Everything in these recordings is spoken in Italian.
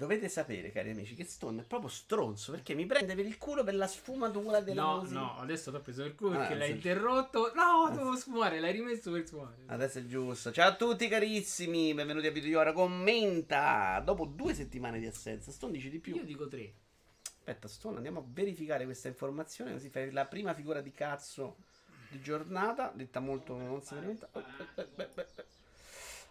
Dovete sapere, cari amici, che Stone è proprio stronzo perché mi prende per il culo per la sfumatura della No, musica. no, adesso ti ho preso per culo perché Ah, l'hai sì. interrotto. No, devo sfumare, l'hai rimesso per sfumare. Adesso è giusto. Ciao a tutti carissimi, benvenuti a Video Ora. Commenta. Dopo due settimane di assenza, Stone dici di più. Io dico tre. Aspetta, Stone, andiamo a verificare questa informazione così fai la prima figura di cazzo di giornata, detta molto non eh, eh.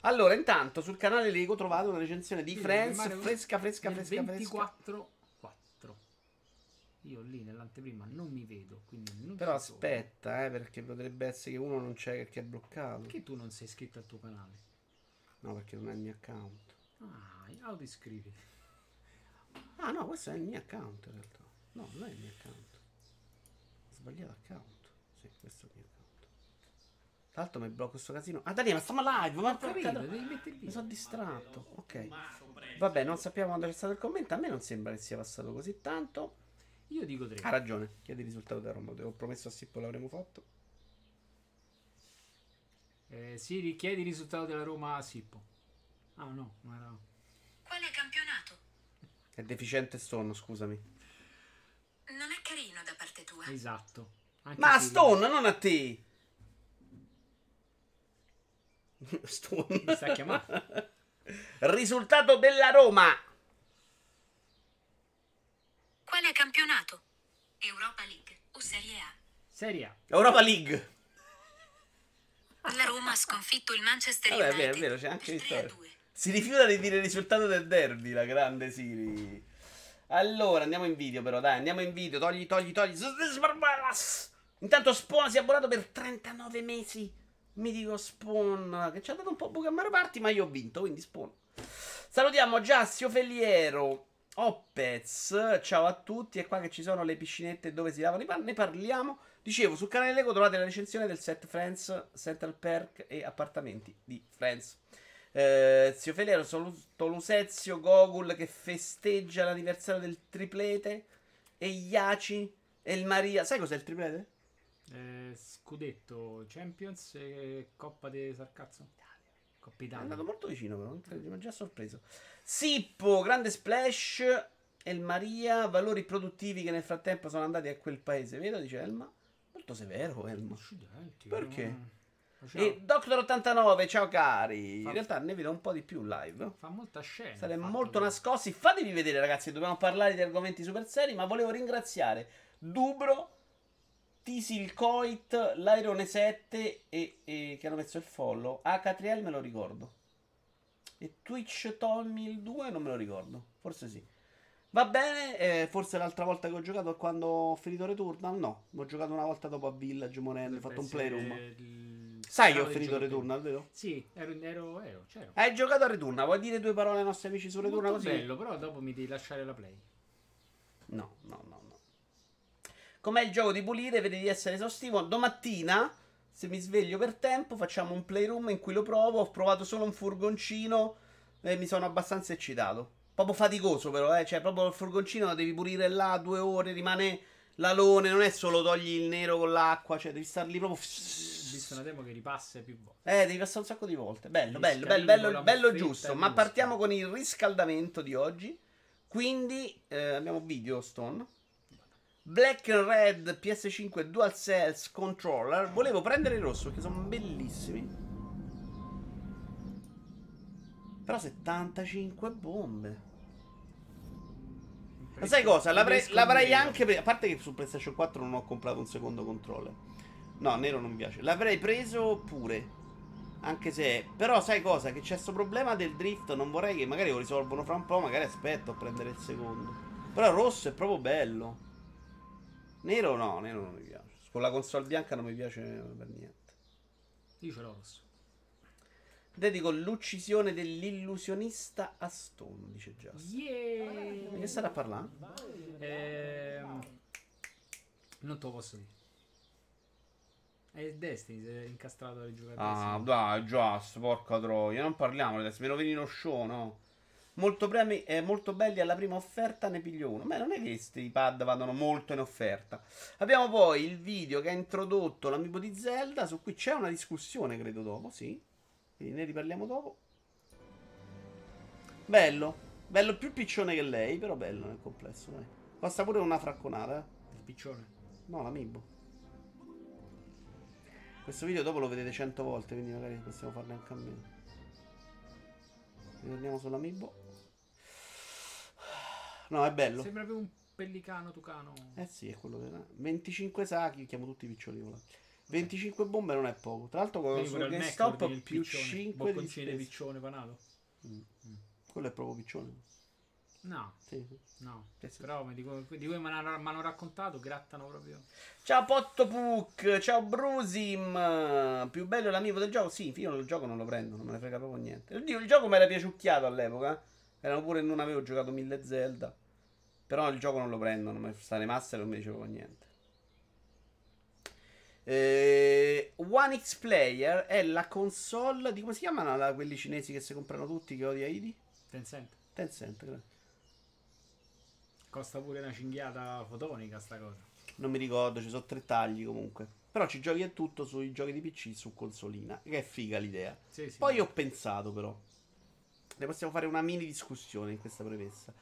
Allora, intanto sul canale Lego trovate una recensione di Friends fresca, fresca, fresca, fresca. 24 4. Io lì nell'anteprima non mi vedo, quindi non Però aspetta, eh, perché potrebbe essere che uno non c'è perché è bloccato. Perché tu non sei iscritto al tuo canale? No, perché non è il mio account. Ah, autoiscriviti. Ah, no, questo è il mio account in realtà. No, non è il mio account. Ho sbagliato account. Sì, questo è il mio account. Tra l'altro mi blocco questo casino. Ah, Daniele, ma stiamo live, ma capito, porca- devi mettere Mi sono distratto. Ok. Vabbè, non sappiamo quando c'è stato il commento. A me non sembra che sia passato così tanto. Io dico tre. Ha ragione. Chiedi il risultato da Roma. Ho promesso a Sippo l'avremmo fatto. Eh, si richiede il risultato della Roma a Sippo. Ah no, non era... Quale campionato? È deficiente Stone, scusami. Non è carino da parte tua. Esatto. Anche Ma a Stone, non a te. Stone. Mi sta chiamando. Risultato della Roma. Quale campionato? Europa League o Serie A? Serie A. Europa League. La Roma ha sconfitto il Manchester Vabbè, United vero, è vero, c'è anche per 3 a vittoria. 2. Si rifiuta di dire il risultato del derby, la grande Siri. Allora, andiamo in video però, dai, andiamo in video. Togli, togli, togli. Intanto Spawn si è abbonato per 39 mesi. Mi dico Spawn, che ci ha dato un po' buca a Mario Party, ma io ho vinto, quindi Spawn. Salutiamo Giassio Felliero, Opez, ciao a tutti. È qua che ci sono le piscinette dove si lavano i panni, ne parliamo. Dicevo, sul canale Lego trovate la recensione del set Friends, Central Perk e appartamenti di Friends. Eh, zio Felero, Tolusezio, Gogul che festeggia l'anniversario del triplete e Iaci e il Maria. Sai cos'è il triplete? Eh, scudetto Champions e Coppa di Sarcazzo. Coppa È Italia. andato molto vicino, però mi ha già sorpreso. Sippo, grande splash. E il Maria, valori produttivi che nel frattempo sono andati a quel paese, vedo? Dice Elma. Molto severo, Elma. Accidenti, Perché? E Doctor89, ciao cari. In realtà ne vedo un po' di più live. Fa molta scena. Fatto molto che- nascosti. Fatevi vedere, ragazzi. Dobbiamo parlare di argomenti super seri. Ma volevo ringraziare Dubro, Tisilcoit, l'Airone 7 e, e- che hanno messo il follow. H3L me lo ricordo. E Twitch Tommy il 2 non me lo ricordo. Forse sì. Va bene. eh, forse l'altra volta che ho giocato quando ho finito Returnal. No, ho giocato una volta dopo a Village Morelli. Ho fatto un playroom. il- Sai che ho finito Returnal, vero? Sì, ero, ero, ero c'ero. Hai giocato a Returnal. Vuoi dire due parole ai nostri amici su Returnal Molto così? bello, però dopo mi devi lasciare la play. No, no, no. Com'è il gioco di pulire? Vedi di essere esaustivo. Domattina, se mi sveglio per tempo, facciamo un playroom in cui lo provo. Ho provato solo un furgoncino e mi sono abbastanza eccitato. Proprio faticoso, però, eh. Cioè, proprio il furgoncino lo devi pulire là due ore, rimane l'alone. Non è solo togli il nero con l'acqua, cioè devi star lì proprio. Visto una demo che ripassa più volte. Eh, devi passare un sacco di volte. Bello, bello, bello, bello, bello giusto. Ma partiamo con il riscaldamento di oggi. Quindi eh, abbiamo video Stone. Black and Red PS5 Dual Cells Controller. Volevo prendere il rosso perché sono bellissimi. Però 75 bombe. Ma sai cosa? L'avrei, l'avrei anche. pre- A parte che su PlayStation 4 non ho comprato un secondo controller. No, nero non mi piace. L'avrei preso pure. Anche se. Però sai cosa? Che c'è questo problema del drift. Non vorrei che magari lo risolvono fra un po'. Magari aspetto a prendere il secondo. Però il rosso è proprio bello. Nero no, nero non mi piace. Con la console bianca non mi piace per niente. Io ce l'ho rosso. Dedico l'uccisione dell'illusionista a Stone, dice Just. Yeah! Che sarà a parlare? Ehm, non te lo posso dire. È Destiny, si è incastrato alle giocate. Ah, dai, Just, porca troia. Non parliamo adesso, me lo vedi in uno show, no? Molto, premi, eh, molto belli alla prima offerta, ne piglio uno. Beh, non è che questi pad vadano molto in offerta. Abbiamo poi il video che ha introdotto l'amiibo di Zelda, su cui c'è una discussione, credo, dopo, sì. Quindi ne riparliamo dopo. Bello. Bello più piccione che lei, però bello nel complesso, dai. Costa pure una fracconata, eh. Il piccione. No, l'amiibo. Questo video dopo lo vedete 100 volte, quindi magari possiamo farne anche a meno. Ritorniamo sull'amiibo. No, è bello. Sembra più un pellicano tucano. Eh sì, è quello che... 25 sacchi, chiamo tutti i piccioli volati. 25 bombe non è poco. Tra l'altro con su al GameStop più piccione, 5 di spesa. piccione panato. Quello è proprio piccione. No, Sì, sì. no. Sì, sì. Però mi dico- di come mi hanno mi hanno raccontato, grattano proprio. Ciao Potto Puck, ciao Brusim. Più bello l'amico del gioco? Sì, io il gioco non lo prendo, non me ne frega proprio niente. Oddio, il gioco mi era piaciucchiato all'epoca. Erano pure non avevo giocato mille Zelda. Però il gioco non lo prendo, non mi sta nei master non mi dice proprio niente. Eh, One X Player è la console di come si chiamano la- quelli cinesi che si comprano tutti che odia Idi? Tencent. Tencent, credo. Costa pure una cinghiata fotonica sta cosa. Non mi ricordo, ci sono tre tagli comunque. Però ci giochi e tutto sui giochi di PC su consolina. Che è figa l'idea. Sì, sì. Poi ho pensato però. Ne possiamo fare una mini discussione in questa premessa.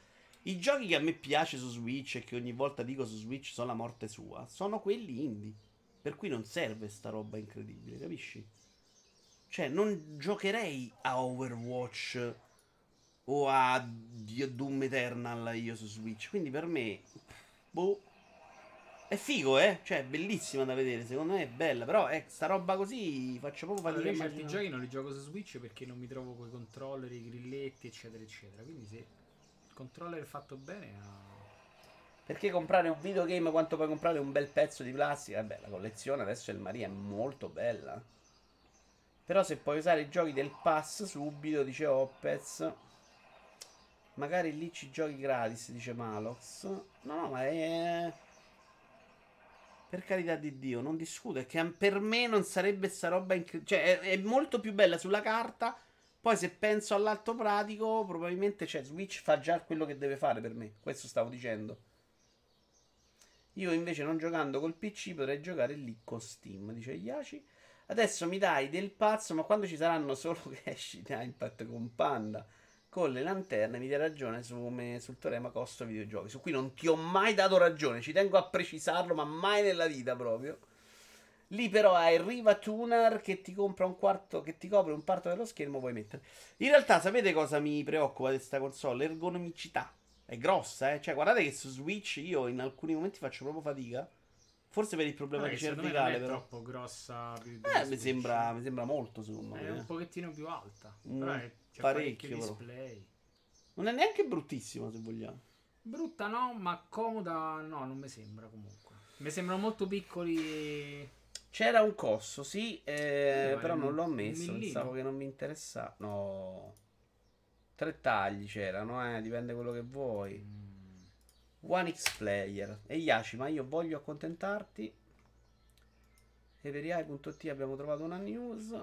I giochi che a me piace su Switch e che ogni volta dico su Switch sono la morte sua, sono quelli indie. Per cui non serve sta roba incredibile, capisci? Cioè, non giocherei a Overwatch o a Doom Eternal io su Switch. Quindi per me, boh. È figo, eh? Cioè, è bellissima da vedere. Secondo me è bella. Però, eh, sta roba così faccio proprio Allora, fatica. io a certi giochi non li gioco su Switch perché non mi trovo con i controller, i grilletti, eccetera, eccetera. Quindi se il controller è fatto bene, ah, Perché comprare un videogame quanto puoi comprare un bel pezzo di plastica? Vabbè, la collezione adesso del Maria è molto bella. Però se puoi usare i giochi del pass subito, dice Opez. Magari lì ci giochi gratis, dice Malox. No, no, ma è... Per carità di Dio, non discuto. È che per me non sarebbe sta roba incredibile. Cioè, è, è molto più bella sulla carta. Poi se penso all'atto pratico, probabilmente cioè, Switch fa già quello che deve fare per me. Questo stavo dicendo. Io invece non giocando col PC potrei giocare lì con Steam, dice Yashi. Adesso mi dai del pazzo, ma quando ci saranno solo cash da Impact con Panda, con le lanterne, mi dai ragione su come sul teorema costo videogiochi, su cui non ti ho mai dato ragione, ci tengo a precisarlo, ma mai nella vita proprio. Lì però hai Riva Tuner che ti compra un quarto, che ti copre un quarto dello schermo, puoi mettere. In realtà sapete cosa mi preoccupa di questa console? L'ergonomicità. È grossa, eh. Cioè, guardate che su Switch io in alcuni momenti faccio proprio fatica. Forse per il problema Vabbè, di me cervicale, non è però. troppo grossa Eh, mi sembra, mi sembra molto, secondo me. È eh. un pochettino più alta. Mm, però è, c'è parecchio, però. display. Non è neanche bruttissima, se vogliamo. Brutta no, ma comoda no, non mi sembra comunque. Mi sembrano molto piccoli. C'era un cosso, sì, eh, ma però è un- non l'ho messo. Pensavo che non mi interessava. No. Tre tagli c'erano, eh. Dipende quello che vuoi. Mm, One X Player. E Yashi, ma io voglio accontentarti. Everiai.it abbiamo trovato una news.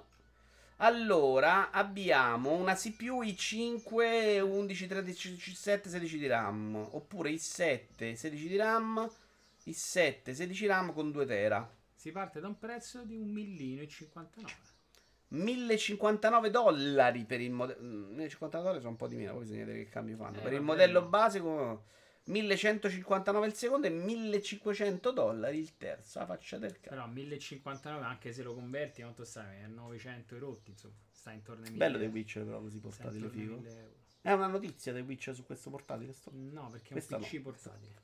Allora, abbiamo una CPU i5 11 13 7 16 di RAM, oppure i7 16 di RAM, i7 16 RAM con 2 tera. Si parte da un prezzo di un millino e 59. 1059 dollari per il modello. 1059 dollari sono un po' di meno, poi bisogna vedere che cambio fanno. Eh, per il modello no. basico 1159 il secondo e 1500 dollari il terzo. La faccia del cazzo. Però 1059 anche se lo converti quanto stai? A 900 erotti, insomma. Sta intorno ai 1000. Bello dei Witcher però così portatile figo. 1000 euro. È una notizia dei Witcher su questo portatile. Sto... No, perché è Questa un no. PC portatile.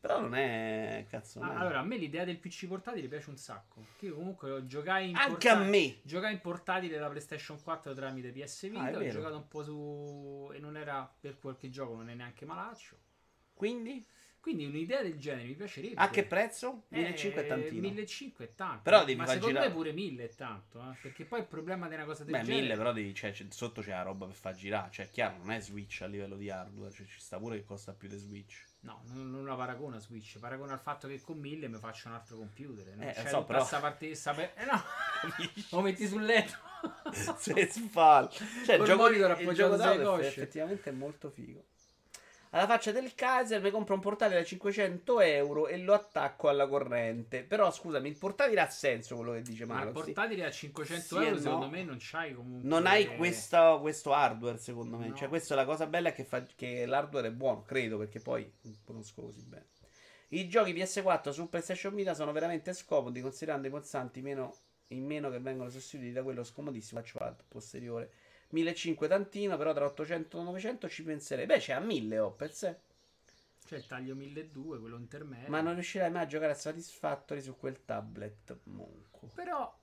Però non è cazzo. non Ah, allora, a me l'idea del PC portatile piace un sacco. Che io comunque giocai in Anche a porta- me. Giocai in portatile la PlayStation 4 tramite PS Vita. Ah, ho giocato un po' su. e non era per qualche gioco, non è neanche malaccio. Quindi Quindi un'idea del genere mi piacerebbe. a che prezzo? Eh, 1500 è tantino. 1500 è tanto. Però eh. devi Ma far secondo girare- me pure 1000 è tanto. eh, Perché poi il problema di una cosa del Beh, genere. 1000 però devi, cioè, sotto c'è la roba per far girare. Cioè, chiaro, non è Switch a livello di hardware. Cioè, ci sta pure che costa più di Switch. No, non, non la paragona a Switch. Paragona al fatto che con 1000 mi faccio un altro computer. Non Eh, c'è so, però- sta parte. sta per- Eh no, lo metti sul letto. Se sfal. Cioè, il gioco, il gioco d'auto cosce. effettivamente è molto figo. Alla faccia del Kaiser mi compro un portatile da 500 euro e lo attacco alla corrente. Però scusami, il portatile ha senso quello che dice Ma il portatile a 500 Sì euro, no. secondo me, non c'hai comunque. Non hai questo, questo hardware, secondo me. No. Cioè, questa è la cosa bella che, fa- che l'hardware è buono, credo, perché poi non conosco così bene. I giochi PS4 su PlayStation Vita sono veramente scomodi, considerando i pulsanti meno, in meno che vengono sostituiti da quello scomodissimo touchpad posteriore. 1500 tantino, però tra 800 e 900 ci penserei. Beh, c'è a 1000 oh, per sé. Cioè, il taglio 1200, quello intermedio. Ma non riuscirai mai a giocare a Satisfactory su quel tablet monco. Però.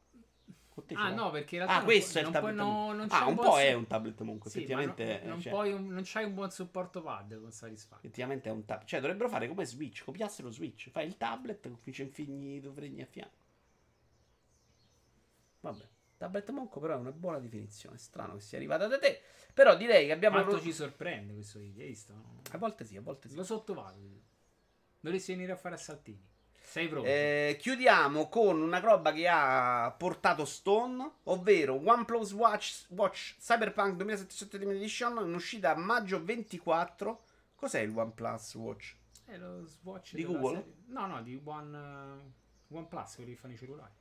Ah, no, perché in realtà. Ah, non questo puoi- è il tablet puoi- no, non Ah, c'è un buon po' su- è un tablet monco, Sì, effettivamente. non, non, cioè, puoi un- non c'hai un buon supporto pad con Satisfactory. Effettivamente è un tablet. Cioè, dovrebbero fare come Switch. Copiassero Switch. Fai il tablet con i figli fregni a fianco. Vabbè. Tablet monco, però è una buona definizione. Strano che sia arrivata da te. Però direi che abbiamo. Quanto ci sorprende questo video, hai visto? A volte sì, a volte sì. Lo sottovaluti. Dovresti venire a fare a saltini. Sei pronto? Eh, chiudiamo con una roba che ha portato Stone, ovvero OnePlus Watch, Watch Cyberpunk 2077 Limited Edition in uscita a maggio 24. Cos'è il OnePlus Watch? È lo Swatch Di Google? No, no, di One, eh, OnePlus, quelli che fanno i cellulari.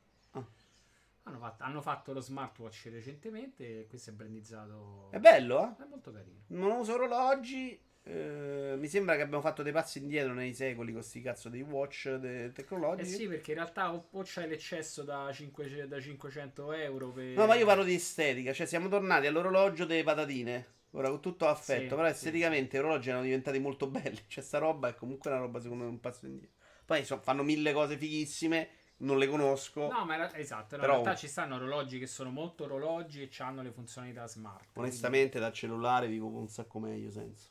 Hanno, fatto, hanno fatto lo smartwatch recentemente e questo è brandizzato. È bello, eh? È molto carino. Non uso orologi. eh, mi sembra che abbiamo fatto dei passi indietro nei secoli con sti cazzo dei watch de- Eh tecnologici. sì, perché in realtà o, o c'hai l'eccesso da, 5 da 500 euro per... No, ma io parlo di estetica, cioè siamo tornati all'orologio delle patatine. Ora con tutto affetto, Sì, però sì, esteticamente gli orologi erano diventati molto belli. Cioè, sta roba è comunque una roba secondo me un passo indietro. Poi so- fanno mille cose fighissime, non le conosco. No, ma era- esatto, no, Però- in realtà ci stanno orologi che sono molto orologi e hanno le funzionalità smart. Onestamente, dal cellulare vivo un sacco meglio senza.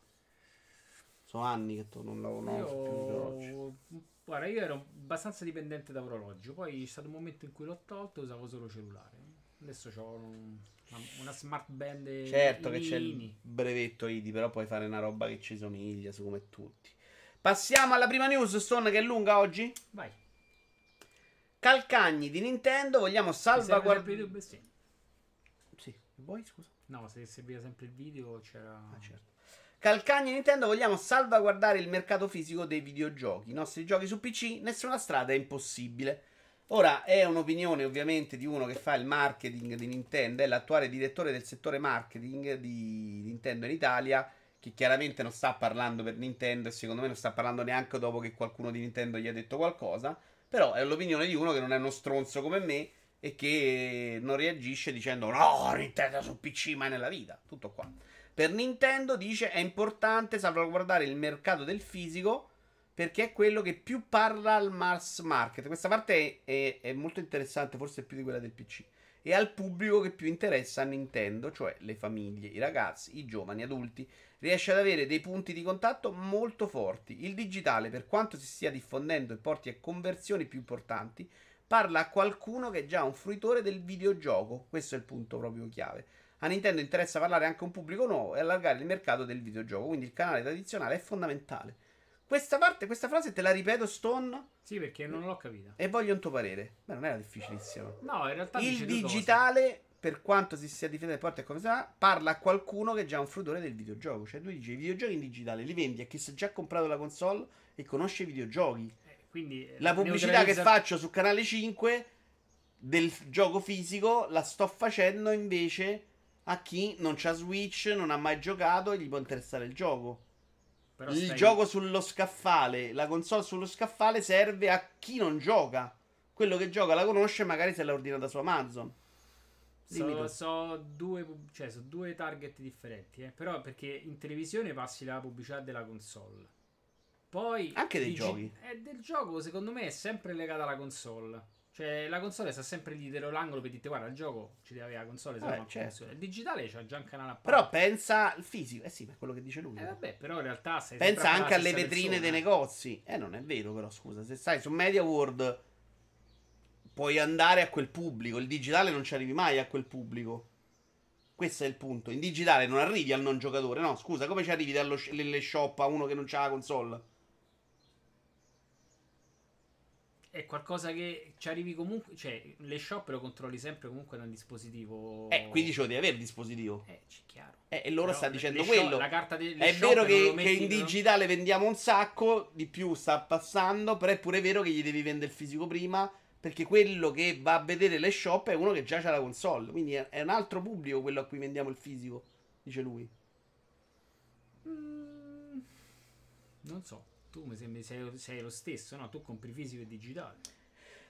Sono anni che non Quindi conosco più io... Guarda, io ero abbastanza dipendente da orologio, poi c'è stato un momento in cui l'ho tolto e usavo solo cellulare. Adesso ho una, una smart band Certo che c'è il brevetto ID, però puoi fare una roba che ci somiglia su come tutti. Passiamo alla prima news, Stone, che è lunga oggi. Vai. Calcagni di Nintendo, vogliamo salvaguardare... sì. Sì, vuoi scusa? No, se serviva sempre il video c'era... Ah, certo. Calcagni e Nintendo vogliamo salvaguardare il mercato fisico dei videogiochi. I nostri giochi su PC, nessuna strada è impossibile. Ora è un'opinione ovviamente di uno che fa il marketing di Nintendo, è l'attuale direttore del settore marketing di Nintendo in Italia, che chiaramente non sta parlando per Nintendo e secondo me non sta parlando neanche dopo che qualcuno di Nintendo gli ha detto qualcosa, però è l'opinione di uno che non è uno stronzo come me e che non reagisce dicendo no, Nintendo su PC mai nella vita, tutto qua. Per Nintendo dice è importante salvaguardare il mercato del fisico perché è quello che più parla al mass market. Questa parte è, è- è molto interessante, forse più di quella del PC. E al pubblico che più interessa a Nintendo, cioè le famiglie, i ragazzi, i giovani, adulti, riesce ad avere dei punti di contatto molto forti. Il digitale, per quanto si stia diffondendo e porti a conversioni più importanti, parla a qualcuno che è già un fruitore del videogioco. Questo è il punto proprio chiave. A Nintendo interessa parlare anche a un pubblico nuovo e allargare il mercato del videogioco, quindi il canale tradizionale è fondamentale. Questa parte, questa frase te la ripeto, Stone, Sì, perché non l'ho capita. e voglio un tuo parere. Beh, non era difficilissimo. No, in realtà Il digitale, per quanto si sia difeso porte e come chiama, parla a qualcuno che è già un fruitore del videogioco. Cioè, tu dici i videogiochi in digitale li vendi a chi si è già comprato la console e conosce i videogiochi. Eh, Quindi eh, La pubblicità che neutralizza- faccio su canale 5 del gioco fisico la sto facendo invece a chi non c'ha Switch, non ha mai giocato e gli può interessare il gioco. Però il stai- gioco sullo scaffale, la console sullo scaffale serve a chi non gioca. Quello che gioca la conosce, magari se l'ha ordinata su Amazon. So, so due, cioè, so due target differenti, eh. però perché in televisione passi la pubblicità della console. Poi Anche dei giochi. eh, del gioco, secondo me, è sempre legata alla console. Cioè, la console sta sempre lì dietro l'angolo per dirti, guarda, il gioco ci deve avere la console, se Vabbè, no certo. Il digitale c'ha già un canale a Però parte. pensa al fisico. Eh sì, è quello che dice lui. Eh, vabbè, però in realtà sei pensa anche alle vetrine persona. dei negozi. Eh, non è vero, però, scusa. Se stai su Media World, puoi andare a quel pubblico. Il digitale non ci arrivi mai a quel pubblico. Questo è il punto. In digitale non arrivi al non giocatore. No, scusa, come ci arrivi dallo nelle shop a uno che non c'ha la console? è qualcosa che ci arrivi comunque. Cioè, le shop lo controlli sempre comunque da un dispositivo. Eh, quindi ce lo devi avere il dispositivo. Eh, chiaro. Eh, e loro Però sta dicendo shop- quello. la carta de- È vero non che, che in digitale vendiamo un sacco, di più sta passando, però è pure vero che gli devi vendere il fisico prima, perché quello che va a vedere le shop è uno che già c'ha la console, quindi è, è un altro pubblico quello a cui vendiamo il fisico, dice lui. Mm, non so. Tu mi sembri sei, sei lo stesso, no? Tu compri fisico e digitale.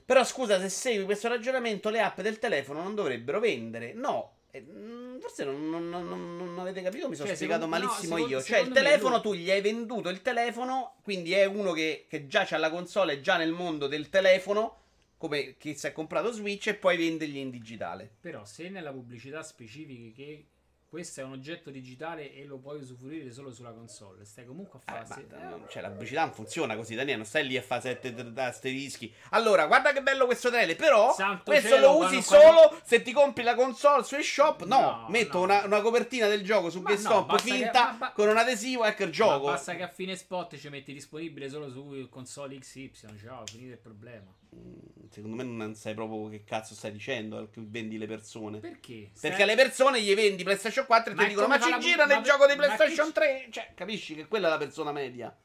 Però scusa, se segui questo ragionamento, le app del telefono non dovrebbero vendere. No, eh, mm, forse non, non- non- non- avete capito, mi sono Cioè, spiegato secondo- no, malissimo secondo- io. Cioè, il telefono, tu gli hai venduto il telefono, quindi è uno che, che già c'ha la console, è già nel mondo del telefono, come chi si è comprato Switch, e poi vendergli in digitale. Però se nella pubblicità specifichi che questo è un oggetto digitale e lo puoi usufruire solo sulla console, stai comunque a Eh, fare... ma, non- cioè, la pubblicità non funziona così, Daniele. Non stai lì a fare sette t- asterischi. Allora, guarda che bello questo trailer. Però, Santo questo cielo, lo usi quando- quando- solo se ti compri la console su eShop. No, No, metto no. Una, una copertina del gioco su GameStop no, basta che- finta ma- con un adesivo. Ecco il Ma gioco. basta che a fine spot ci metti disponibile solo su console XY, ciao, finito il problema. Mm, Secondo me non sai proprio che cazzo stai dicendo vendi le persone. Perché? Perché alle persone gli vendi PlayStation 4 e Ma ti dicono: Ma ci la- gira nel ma- gioco di ma chi PlayStation ci- 3. Cioè, capisci che quella è la persona media.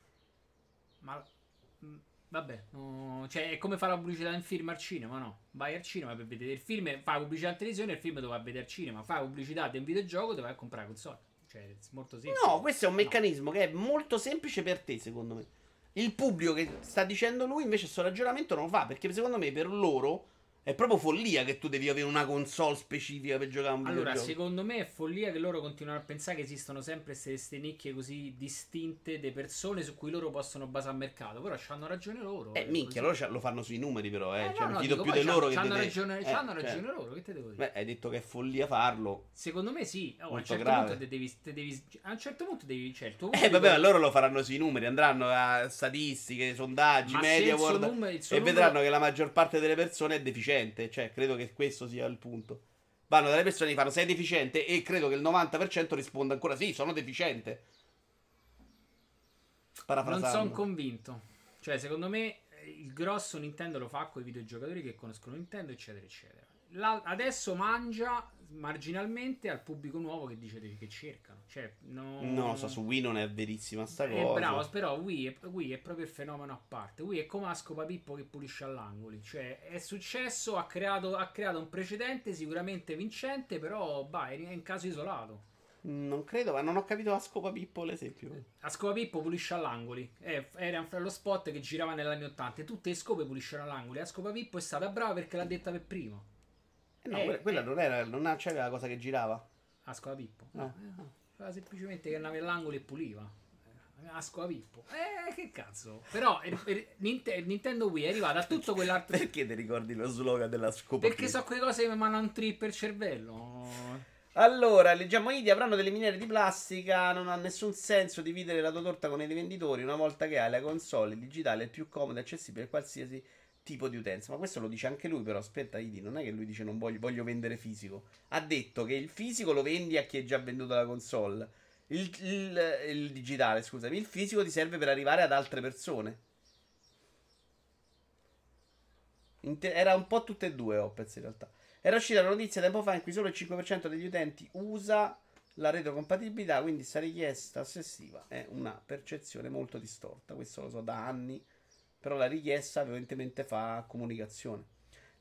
Ma mm, vabbè, no, cioè è come fare la pubblicità in film al cinema, no? Vai al cinema per vedere il film, fai pubblicità in televisione il film dove vai a vedere al cinema, fai pubblicità di un videogioco dove vai a comprare console. Cioè, è molto semplice. No, questo è un No. meccanismo che è molto semplice per te, secondo me. Il pubblico che sta dicendo lui invece questo ragionamento non lo fa, perché secondo me per loro è proprio follia che tu devi avere una console specifica per giocare a un Allora, videogioco. secondo me è follia che loro continuano a pensare che esistono sempre queste nicchie così distinte di persone su cui loro possono basare il mercato. Però hanno ragione loro. Eh, è minchia, così. loro lo fanno sui numeri però, eh. Eh, cioè, no, mi no, fido dico, più di loro che c'hanno di te. ragione, Eh, c'hanno cioè, ragione loro, che te devo dire? Beh, hai detto che è follia farlo. Secondo me sì. Oh, a un certo punto te devi, te devi- a un certo punto devi, cioè tuo Eh, vabbè, ma loro lo faranno sui numeri, andranno a statistiche, sondaggi, media, world, numero- e numero- vedranno che la maggior parte delle persone è deficiente. Cioè, credo che questo sia il punto. Vanno dalle persone e fanno sei deficiente e credo che il 90% risponda ancora sì, sono deficiente. Non sono convinto. Cioè, secondo me eh, il grosso Nintendo lo fa con i videogiocatori che conoscono Nintendo, eccetera, eccetera. La- adesso mangia marginalmente al pubblico nuovo che dice che cercano. Cioè, no, No, so, su Wii non è verissima sta È cosa. bravo, però Wii è, Wii è proprio il fenomeno a parte. Wii è come a scopa Pippo che pulisce all'angoli. Cioè, è successo, ha creato, ha creato un precedente sicuramente vincente, però bah, è in caso isolato. Non credo, ma non ho capito la scopa Pippo l'esempio. A scopa Pippo pulisce all'angoli. Eh, era lo spot che girava negli anni 80. E tutte le scope puliscono all'angoli. A scopa Pippo è stata brava perché l'ha detta per primo. Eh, no, Eh, quella, quella eh. non era, non c'era la cosa che girava. A scopa Pippo. No. Eh, Faceva semplicemente che andava all'angolo e puliva. A scopa Pippo. Eh, che cazzo. Però Ninte- Nintendo Wii è arrivata a tutto quell'altro. Perché ti ricordi lo slogan della scopa Perché so quelle cose che mi mandano un trip per cervello. Allora, leggiamo Idi, avranno delle miniere di plastica, non ha nessun senso dividere la tua torta con i rivenditori una volta che hai la console il digitale è più comoda e accessibile a qualsiasi tipo di utenza. Ma questo lo dice anche lui, però aspetta Idi, non è che lui dice non voglio, voglio vendere fisico. Ha detto che il fisico lo vendi a chi è già venduto la console. Il, il- il digitale, scusami, il fisico ti serve per arrivare ad altre persone. Era un po' tutte e due Opez in realtà. Era uscita la notizia tempo fa in cui solo il 5% degli utenti usa la retrocompatibilità, quindi questa richiesta ossessiva è una percezione molto distorta. Questo lo so da anni, però la richiesta evidentemente fa comunicazione.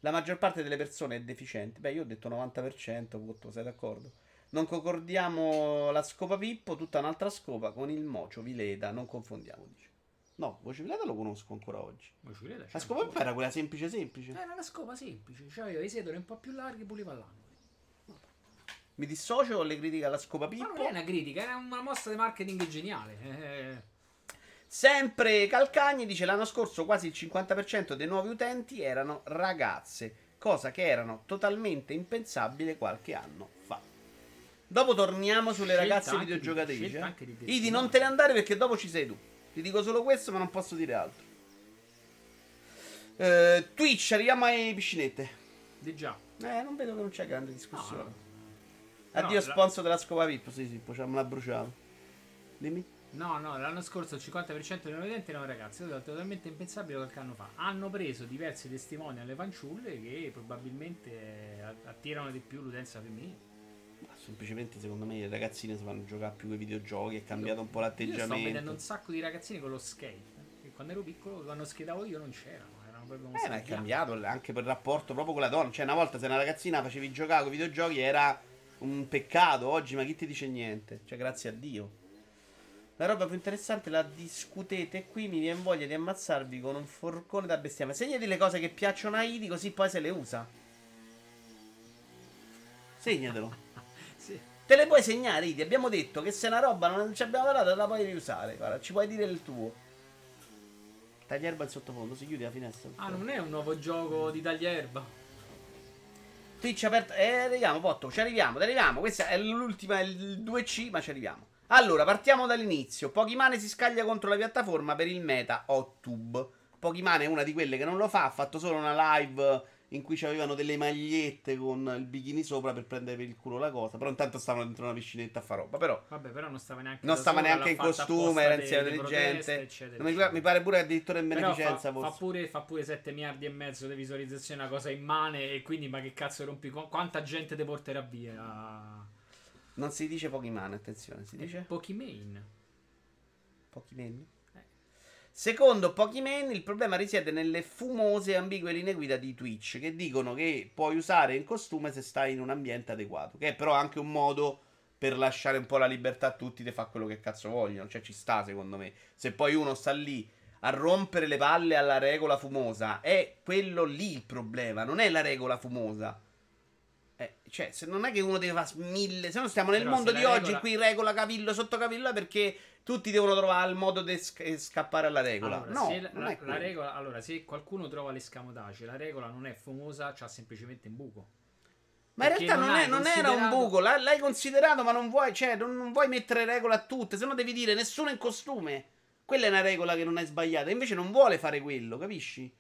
La maggior parte delle persone è deficiente. Beh, io ho detto 90%, Cotto, sei d'accordo? Non concordiamo la scopa Pippo, tutta un'altra scopa con il mocio Vileda, non confondiamo, dice. No, Voce Vileda lo conosco ancora oggi. Ma ci crede, La scopa Pippo era quella semplice semplice. Era una scopa semplice. C'aveva i sedoli un po' più larghi puliva all'angolo. Mi dissocio con le critiche alla scopa Ma Pippo. non è una critica, era una mossa di marketing geniale. Eh, Sempre Calcagni dice l'anno scorso quasi il 50% dei nuovi utenti erano ragazze, cosa che erano totalmente impensabile qualche anno fa. Dopo torniamo sulle Scelta ragazze di- videogiocatrici. eh. Idi, non te ne andare perché dopo ci sei tu. Ti dico solo questo, ma non posso dire altro. Eh, Twitch, arriviamo ai piscinette. di già. Eh, non vedo che non c'è grande discussione. No, no. Addio No, la- sponsor della scopa Pippo. Sì, sì, poi ce la bruciato. Dimmi. No, no, l'anno scorso il 50% dei non vedenti erano ragazzi. È totalmente impensabile qualche anno fa. Hanno preso diversi testimoni alle fanciulle che probabilmente eh, attirano di più l'utenza femminile. Ma semplicemente secondo me i ragazzini si vanno a giocare più ai videogiochi, è cambiato un po' Io sto vedendo l'atteggiamento. un sacco di ragazzini con lo skate. Che quando ero piccolo, quando skatavo io non c'erano. Erano proprio un Eh, ma è cambiato anche per il rapporto proprio con la donna. Cioè, una volta se una ragazzina facevi giocare con i videogiochi era un peccato. Oggi, ma chi ti dice niente? Cioè, grazie a Dio. La roba più interessante la discutete qui. Mi viene voglia di ammazzarvi con un forcone da bestiame. Segnati le cose che piacciono a Idi, così poi se le usa. Segnatelo. Sì. Te le puoi segnare, Idi. Abbiamo detto che se una roba non ci abbiamo parlato, la puoi riusare. Guarda, ci puoi dire il tuo. Taglierba in sottofondo, si chiude la finestra. Ah, non è un nuovo gioco di taglierba. Twitch aperto. Eh, arriviamo, Potto, ci arriviamo, ci arriviamo. Questa è l'ultima, il 2C, ma ci arriviamo. Allora, partiamo dall'inizio. Pokimane si scaglia contro la piattaforma per il meta Ottube. Pokimane è una di quelle che non lo fa, ha fatto solo una live in cui avevano delle magliette con il bikini sopra per prendere per il culo la cosa. Però intanto stavano dentro una piscinetta a far roba. Però Vabbè, però non stava neanche non stava neanche in costume, era insieme intelligente. proteste, eccetera, mi, eccetera. mi pare pure addirittura in beneficenza fa, fa pure, fa pure 7 miliardi e mezzo di visualizzazioni, una cosa immane. E quindi, ma che cazzo rompi? Qu- Quanta gente te porterà via? Non si dice Pokimane, attenzione, si dice Pokimane. Pokimane. Eh. Secondo Pokimane, il problema risiede nelle fumose e ambigue linee guida di Twitch che dicono che puoi usare in costume se stai in un ambiente adeguato, che è però anche un modo per lasciare un po' la libertà a tutti di fare quello che cazzo vogliono, cioè ci sta secondo me. Se poi uno sta lì a rompere le palle alla regola fumosa, è quello lì il problema, non è la regola fumosa. Eh, cioè, se non è che uno deve fare mille. Se no, stiamo nel Però mondo di oggi regola- cui regola cavillo sotto cavillo perché tutti devono trovare il modo di sc- scappare alla regola. Allora, no, se la, la- la regola, allora, se qualcuno trova l'escamotage, la regola non è fumosa, c'ha semplicemente un buco. Ma in realtà non è- non era un considerato- buco. l'ha- l'hai considerato, ma non vuoi. Cioè, non, non vuoi mettere regola a tutte. Se no, devi dire nessuno in costume. Quella è una regola che non è sbagliata. Invece, non vuole fare quello, capisci?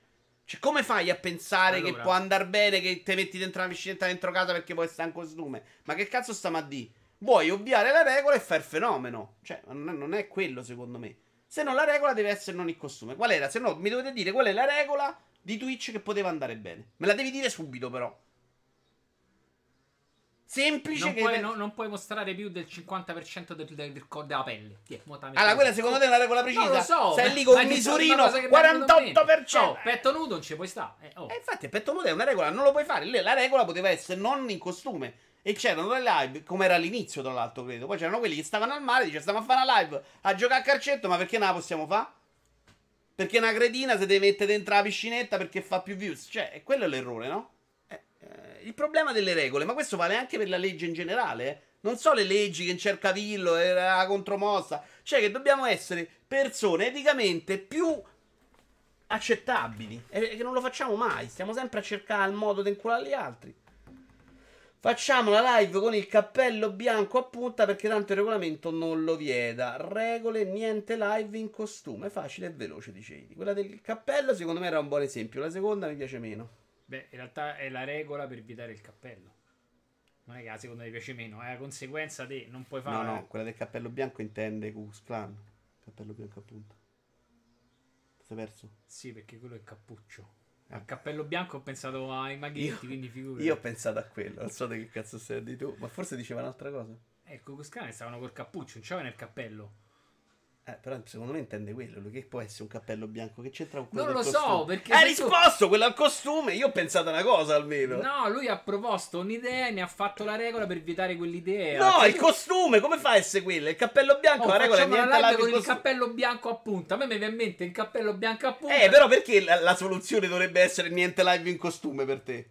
Cioè, come fai a pensare che Allora. può andare bene che ti metti dentro una piscinetta dentro casa perché puoi stare in costume? Ma che cazzo stiamo a dire? Vuoi ovviare la regola e fare il fenomeno. Cioè, non è, quello, secondo me. Se no, la regola deve essere non in costume. Qual era? Se no, mi dovete dire qual è la regola di Twitch che poteva andare bene. Me la devi dire subito, però. Semplice Non che. puoi, no- non puoi mostrare più del 50% del, del, del della pelle. Metti Allora, quella secondo te è una regola precisa? Non lo so. Sei lì con un misurino una cosa che mi è venuta in mente. 48%. Oh, petto nudo non ci puoi stare. Eh, oh. E infatti, petto nudo è una regola, non lo puoi fare. La regola poteva essere non in costume. E c'erano le live, come era all'inizio, tra l'altro, credo. Poi c'erano quelli che stavano al mare, dice, stiamo a fare una live a giocare a calcetto, ma perché non la possiamo fare? Perché una cretina si deve mettere dentro la piscinetta perché fa più views. Cioè, è quello l'errore, no? Eh, eh, il problema delle regole, ma questo vale anche per la legge in generale, eh. Non so le leggi che in cercavillo era la contromossa. Cioè, che dobbiamo essere persone eticamente più accettabili. E che non lo facciamo mai. Stiamo sempre a cercare il modo di inculare gli altri. Facciamo la live con il cappello bianco a punta perché tanto il regolamento non lo vieta. Regole, niente live in costume. Facile e veloce, dicevi. Quella del cappello secondo me era un buon esempio. La seconda mi piace meno. Beh, in realtà è la regola per vietare il cappello. Non è che la seconda mi piace meno, è la conseguenza di non puoi fare. No, no, quella del cappello bianco intende Ku Klux Klan. Cappello bianco a punta. Ti sei perso? Sì, perché quello è cappuccio. Eh. Al cappello bianco ho pensato ai maghetti, quindi figura. Io ho pensato a quello, non so di che cazzo stai di tu, ma forse diceva un'altra cosa. Ecco, Cuscane stavano col cappuccio, non c'avevano il cappello. Eh, però secondo me intende quello, lui che può essere un cappello bianco, che c'entra con quello Non lo del so, costume? perché Hai se tu- risposto quello al costume, io ho pensato una cosa almeno. No, lui ha proposto un'idea e ne ha fatto la regola per vietare quell'idea. No, Cioè, il tu- costume, come fa a essere quello? Il cappello bianco, Oh, la regola è niente la con il costume. cappello bianco a punta. A me mi viene in mente il cappello bianco a punta. Eh, però perché la, la soluzione dovrebbe essere niente live in costume per te?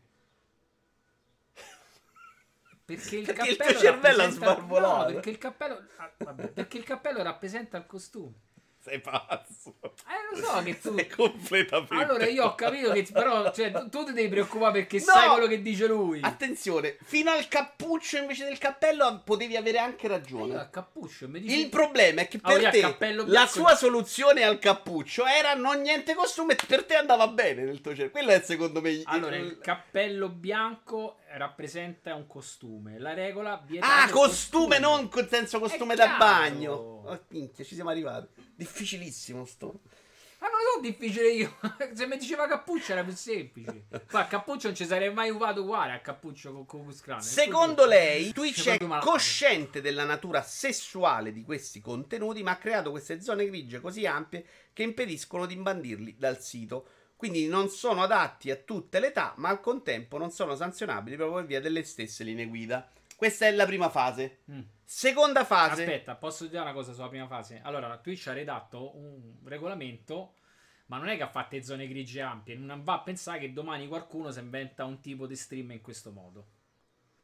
Perché il Perché il tuo cervello ha svalvolato. No, perché il cappello ah, vabbè, perché il cappello rappresenta il costume. Sei pazzo. Eh, lo so che tu Sei completamente Allora io ho capito che però cioè, tu, tu ti devi preoccupare perché No! sai quello che dice lui. Attenzione, fino al cappuccio invece del cappello potevi avere anche Io ragione. al cappuccio mi dici Il problema è che Ah, per via, te la bianco- sua soluzione al cappuccio era non niente costume, per te andava bene nel tuo cervello. Quello è secondo me il- Allora, il cappello bianco rappresenta un costume. La regola vieta Ah, il costume, non con senso costume È da chiaro. bagno. Oh, minchia, ci siamo arrivati. Difficilissimo sto. Ma non lo so difficile io. Se mi diceva cappuccio era più semplice. Poi a cappuccio non ci sarei mai usato uguale a cappuccio con Cucus Clan. Secondo lei, Twitch è cosciente della natura sessuale di questi contenuti, ma ha creato queste zone grigie così ampie che impediscono di imbandirli dal sito. Quindi non sono adatti a tutte le età, ma al contempo non sono sanzionabili proprio per via delle stesse linee guida. Questa è la prima fase. Mm. Seconda fase. Aspetta, posso dire una cosa sulla prima fase? Allora, Twitch ha redatto un regolamento, ma non è che ha fatto zone grigie ampie. Non va a pensare che domani qualcuno si inventa un tipo di stream in questo modo.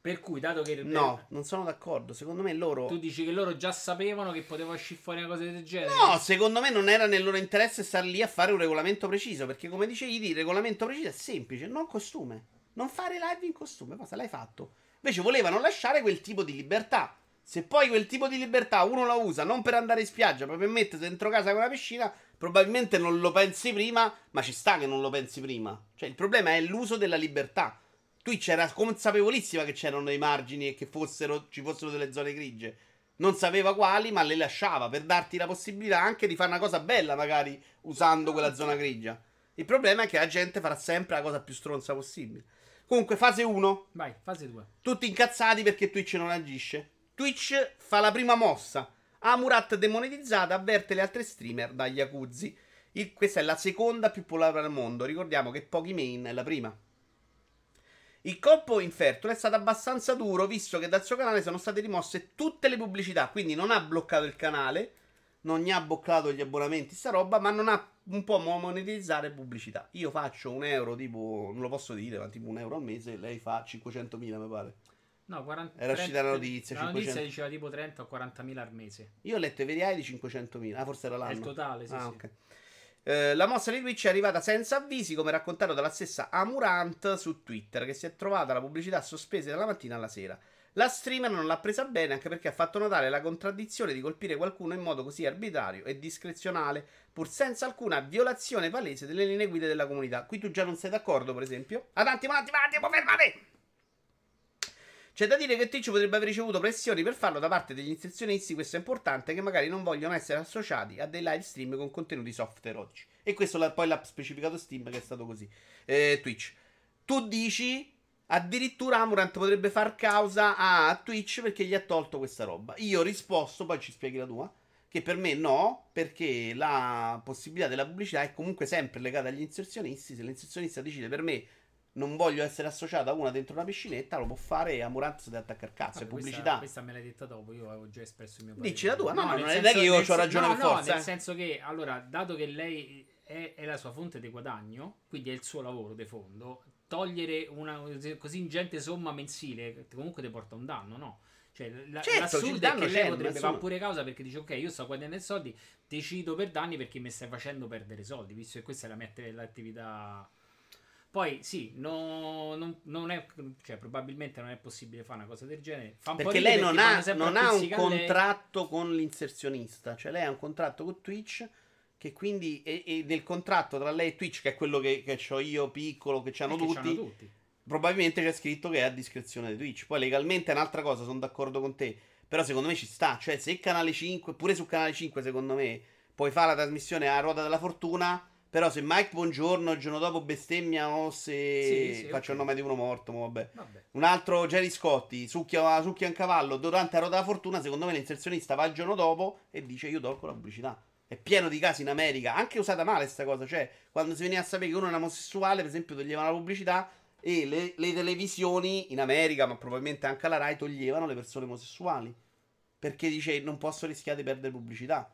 Per cui, dato che No, non sono d'accordo. Secondo me loro. tu dici che loro già sapevano che poteva uscire fuori una cosa del genere. No, secondo me non era nel loro interesse star lì a fare un regolamento preciso. Perché, come dicevi, il regolamento preciso è semplice: non costume. Non fare live in costume. Cosa l'hai fatto? Invece volevano lasciare quel tipo di libertà. Se poi quel tipo di libertà uno la usa non per andare in spiaggia, ma per mettersi dentro casa con la piscina, probabilmente non lo pensi prima, ma ci sta che non lo pensi prima. Cioè, il problema è l'uso della libertà. Twitch era consapevolissima che c'erano dei margini e che fossero, ci fossero delle zone grigie. Non sapeva quali, ma le lasciava per darti la possibilità anche di fare una cosa bella, magari usando quella zona grigia. Il problema è che la gente farà sempre la cosa più stronza possibile. Comunque, fase 1. Vai, fase 2. Tutti incazzati perché Twitch non agisce. Twitch fa la prima mossa. Amurat demonetizzata avverte le altre streamer dagli Yakuzi. Il- questa è la seconda più popolare al mondo. Ricordiamo che Pokimane è la prima. Il colpo inferto è stato abbastanza duro visto che dal suo canale sono state rimosse tutte le pubblicità. Quindi non ha bloccato il canale, non gli ha bloccato gli abbonamenti, sta roba, ma non ha un po' monetizzare pubblicità. Io faccio un euro tipo, non lo posso dire, ma tipo un euro al mese, lei fa 500.000 mi pare. No, 40, Era uscita la notizia, La notizia 500. diceva tipo 30 o 40 mila al mese. Io ho letto i veri di 500.000. Ah, forse era l'anno. È il totale, sì, Ah, sì. ok. Eh, la mossa di Twitch è arrivata senza avvisi, come raccontato dalla stessa Amurant su Twitter, che si è trovata la pubblicità sospesa dalla mattina alla sera. La streamer non l'ha presa bene anche perché ha fatto notare la contraddizione di colpire qualcuno in modo così arbitrario e discrezionale, pur senza alcuna violazione palese delle linee guida della comunità. Qui tu già non sei d'accordo, per esempio? Un attimo, attimo, attimo, fermate! C'è da dire che Twitch potrebbe aver ricevuto pressioni per farlo da parte degli inserzionisti, questo è importante, che magari non vogliono essere associati a dei live stream con contenuti soft erotici. E questo l'ha- poi l'ha specificato Steam che è stato così. Eh, Twitch. Tu dici addirittura Amurant potrebbe far causa a Twitch perché gli ha tolto questa roba. Io ho risposto, poi ci spieghi la tua, che per me no, perché la possibilità della pubblicità è comunque sempre legata agli inserzionisti. Se l'inserzionista decide per me non voglio essere associato a una dentro una piscinetta, lo può fare e Amurant si deve attaccare cazzo. è Vabbè, questa- pubblicità. Questa, me l'hai detta dopo, io avevo già espresso il mio parere. Dici la tua? No, no, nel non è senso- che io sen- ragione no, per no, forza, nel eh. senso che, allora, dato che lei è, è la sua fonte di guadagno, quindi è il suo lavoro di fondo, togliere una così ingente somma mensile comunque ti porta un danno, no? Cioè, la, Certo, l'assurdo è danno che lei potrebbe fare pure causa perché dice ok, io sto guadagnando soldi, decido per danni perché mi stai facendo perdere soldi, visto che questa è la mia att- l'attività... Poi sì, no- non, non è, cioè, probabilmente non è possibile fare una cosa del genere. Fa un Perché lei non ha, non ha un lei. contratto con l'inserzionista, cioè lei ha un contratto con Twitch che quindi e, e nel contratto tra lei e Twitch, che è quello che, che ho io piccolo, che c'hanno Perché tutti, c'hanno tutti. probabilmente c'è scritto che è a discrezione di Twitch. Poi legalmente è un'altra cosa, sono d'accordo con te, però secondo me ci sta, cioè se Canale 5, pure su Canale 5 secondo me, puoi fare la trasmissione a ruota della fortuna, però se Mike Buongiorno il giorno dopo bestemmia o se Sì, sì, faccio ok. il nome di uno morto, mo vabbè. Vabbè. Un altro Jerry Scotti succhia, succhia un cavallo durante la ruota della fortuna. Secondo me l'inserzionista va il giorno dopo e dice: Io tolgo la pubblicità. È pieno di casi in America, anche usata male sta cosa. Cioè, quando si veniva a sapere che uno era omosessuale, per esempio, toglievano la pubblicità e le, le televisioni in America, ma probabilmente anche la Rai, toglievano le persone omosessuali. Perché dice: Non posso rischiare di perdere pubblicità.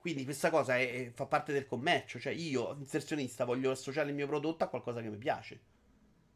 Quindi questa cosa è- fa parte del commercio. Cioè, io, inserzionista, voglio associare il mio prodotto a qualcosa che mi piace.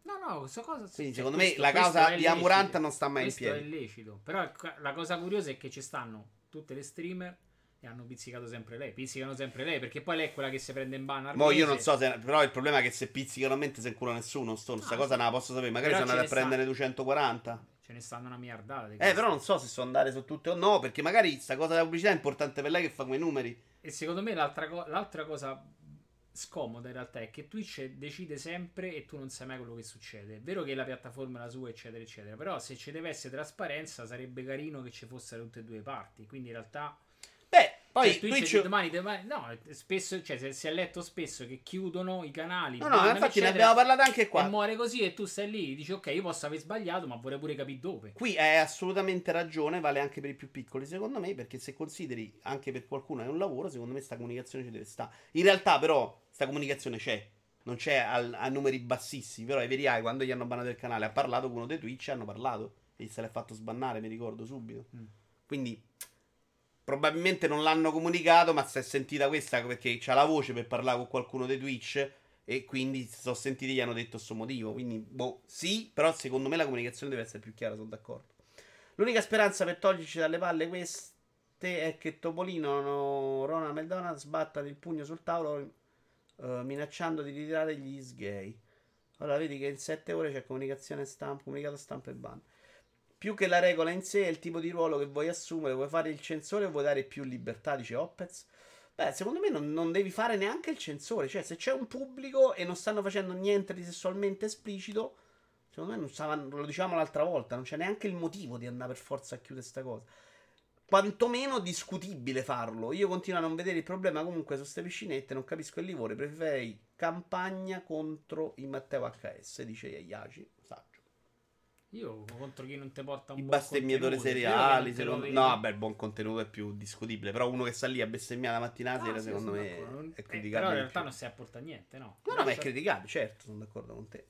No, no, questa cosa. Quindi, cioè, secondo questo- me, la questo causa di. Amuranta non sta mai in Questo è piedi. lecito. Però la cosa curiosa è che ci stanno tutte le streamer e hanno pizzicato sempre lei. Pizzicano sempre lei perché poi lei è quella che si prende in banner. Mo io non so se. Però il problema è che se pizzicano a mente se incula nessuno. Sto, sta Ah, cosa sì. non la posso sapere. Magari sono andato a prendere 240. Ce ne stanno una miliardata. Eh, però non so se so andare su tutte o no. Perché magari sta cosa della pubblicità è importante per lei che fa quei numeri. E secondo me l'altra, co- l'altra cosa scomoda in realtà è che Twitch decide sempre e tu non sai mai quello che succede. È vero che la piattaforma è la sua, eccetera, eccetera. Però se ci deve essere trasparenza sarebbe carino che ci fossero tutte e due parti. Quindi in realtà poi cioè, Twitch, Twitch... domani, domani- no, spesso, cioè, si- si è letto spesso che chiudono i canali. No, no, infatti ne eccetera, abbiamo parlato anche E qua. muore così e tu stai lì, dici ok, io posso aver sbagliato, ma vorrei pure capire dove. Qui hai assolutamente ragione, vale anche per i più piccoli, secondo me, perché se consideri anche per qualcuno è un lavoro, secondo me sta comunicazione ci deve stare. In realtà, però, sta comunicazione c'è. Non c'è al- a numeri bassissimi, però Everai quando gli hanno bannato il canale ha parlato con uno dei Twitch, hanno parlato e se l'è fatto sbannare, mi ricordo subito. Mm. Quindi probabilmente non l'hanno comunicato, ma si è sentita questa perché c'ha la voce per parlare con qualcuno dei Twitch e quindi si sono sentiti gli hanno detto suo motivo. Quindi, boh, sì, però secondo me la comunicazione deve essere più chiara, sono d'accordo. L'unica speranza per toglierci dalle palle queste è che Topolino, no, Ronald McDonald sbattano il pugno sul tavolo eh, minacciando di ritirare gli sgay. Allora vedi che in 7 ore c'è comunicazione stampa, comunicato stampa e ban. Più che la regola in sé è il tipo di ruolo che vuoi assumere, vuoi fare il censore o vuoi dare più libertà, dice Opez. Beh, secondo me non, non devi fare neanche il censore, cioè se c'è un pubblico e non stanno facendo niente di sessualmente esplicito, secondo me non stavano, lo diciamo l'altra volta, non c'è neanche il motivo di andare per forza a chiudere sta cosa. Quantomeno discutibile farlo. Io continuo a non vedere il problema comunque su queste piscinette, non capisco il livore, preferirei campagna contro i Matteo HS, dice Iaci. Io contro chi non ti porta un I buon bestemmiatori contenuto, seriali, secondo... vedi. no, vabbè, il buon contenuto è più discutibile. Però uno che sta lì a bestemmiare la mattina a No, sera, sì, secondo me. Non- è eh, criticabile. Però in realtà più. non si apporta niente, no. No, no, ma è criticabile, certo, sono d'accordo con te.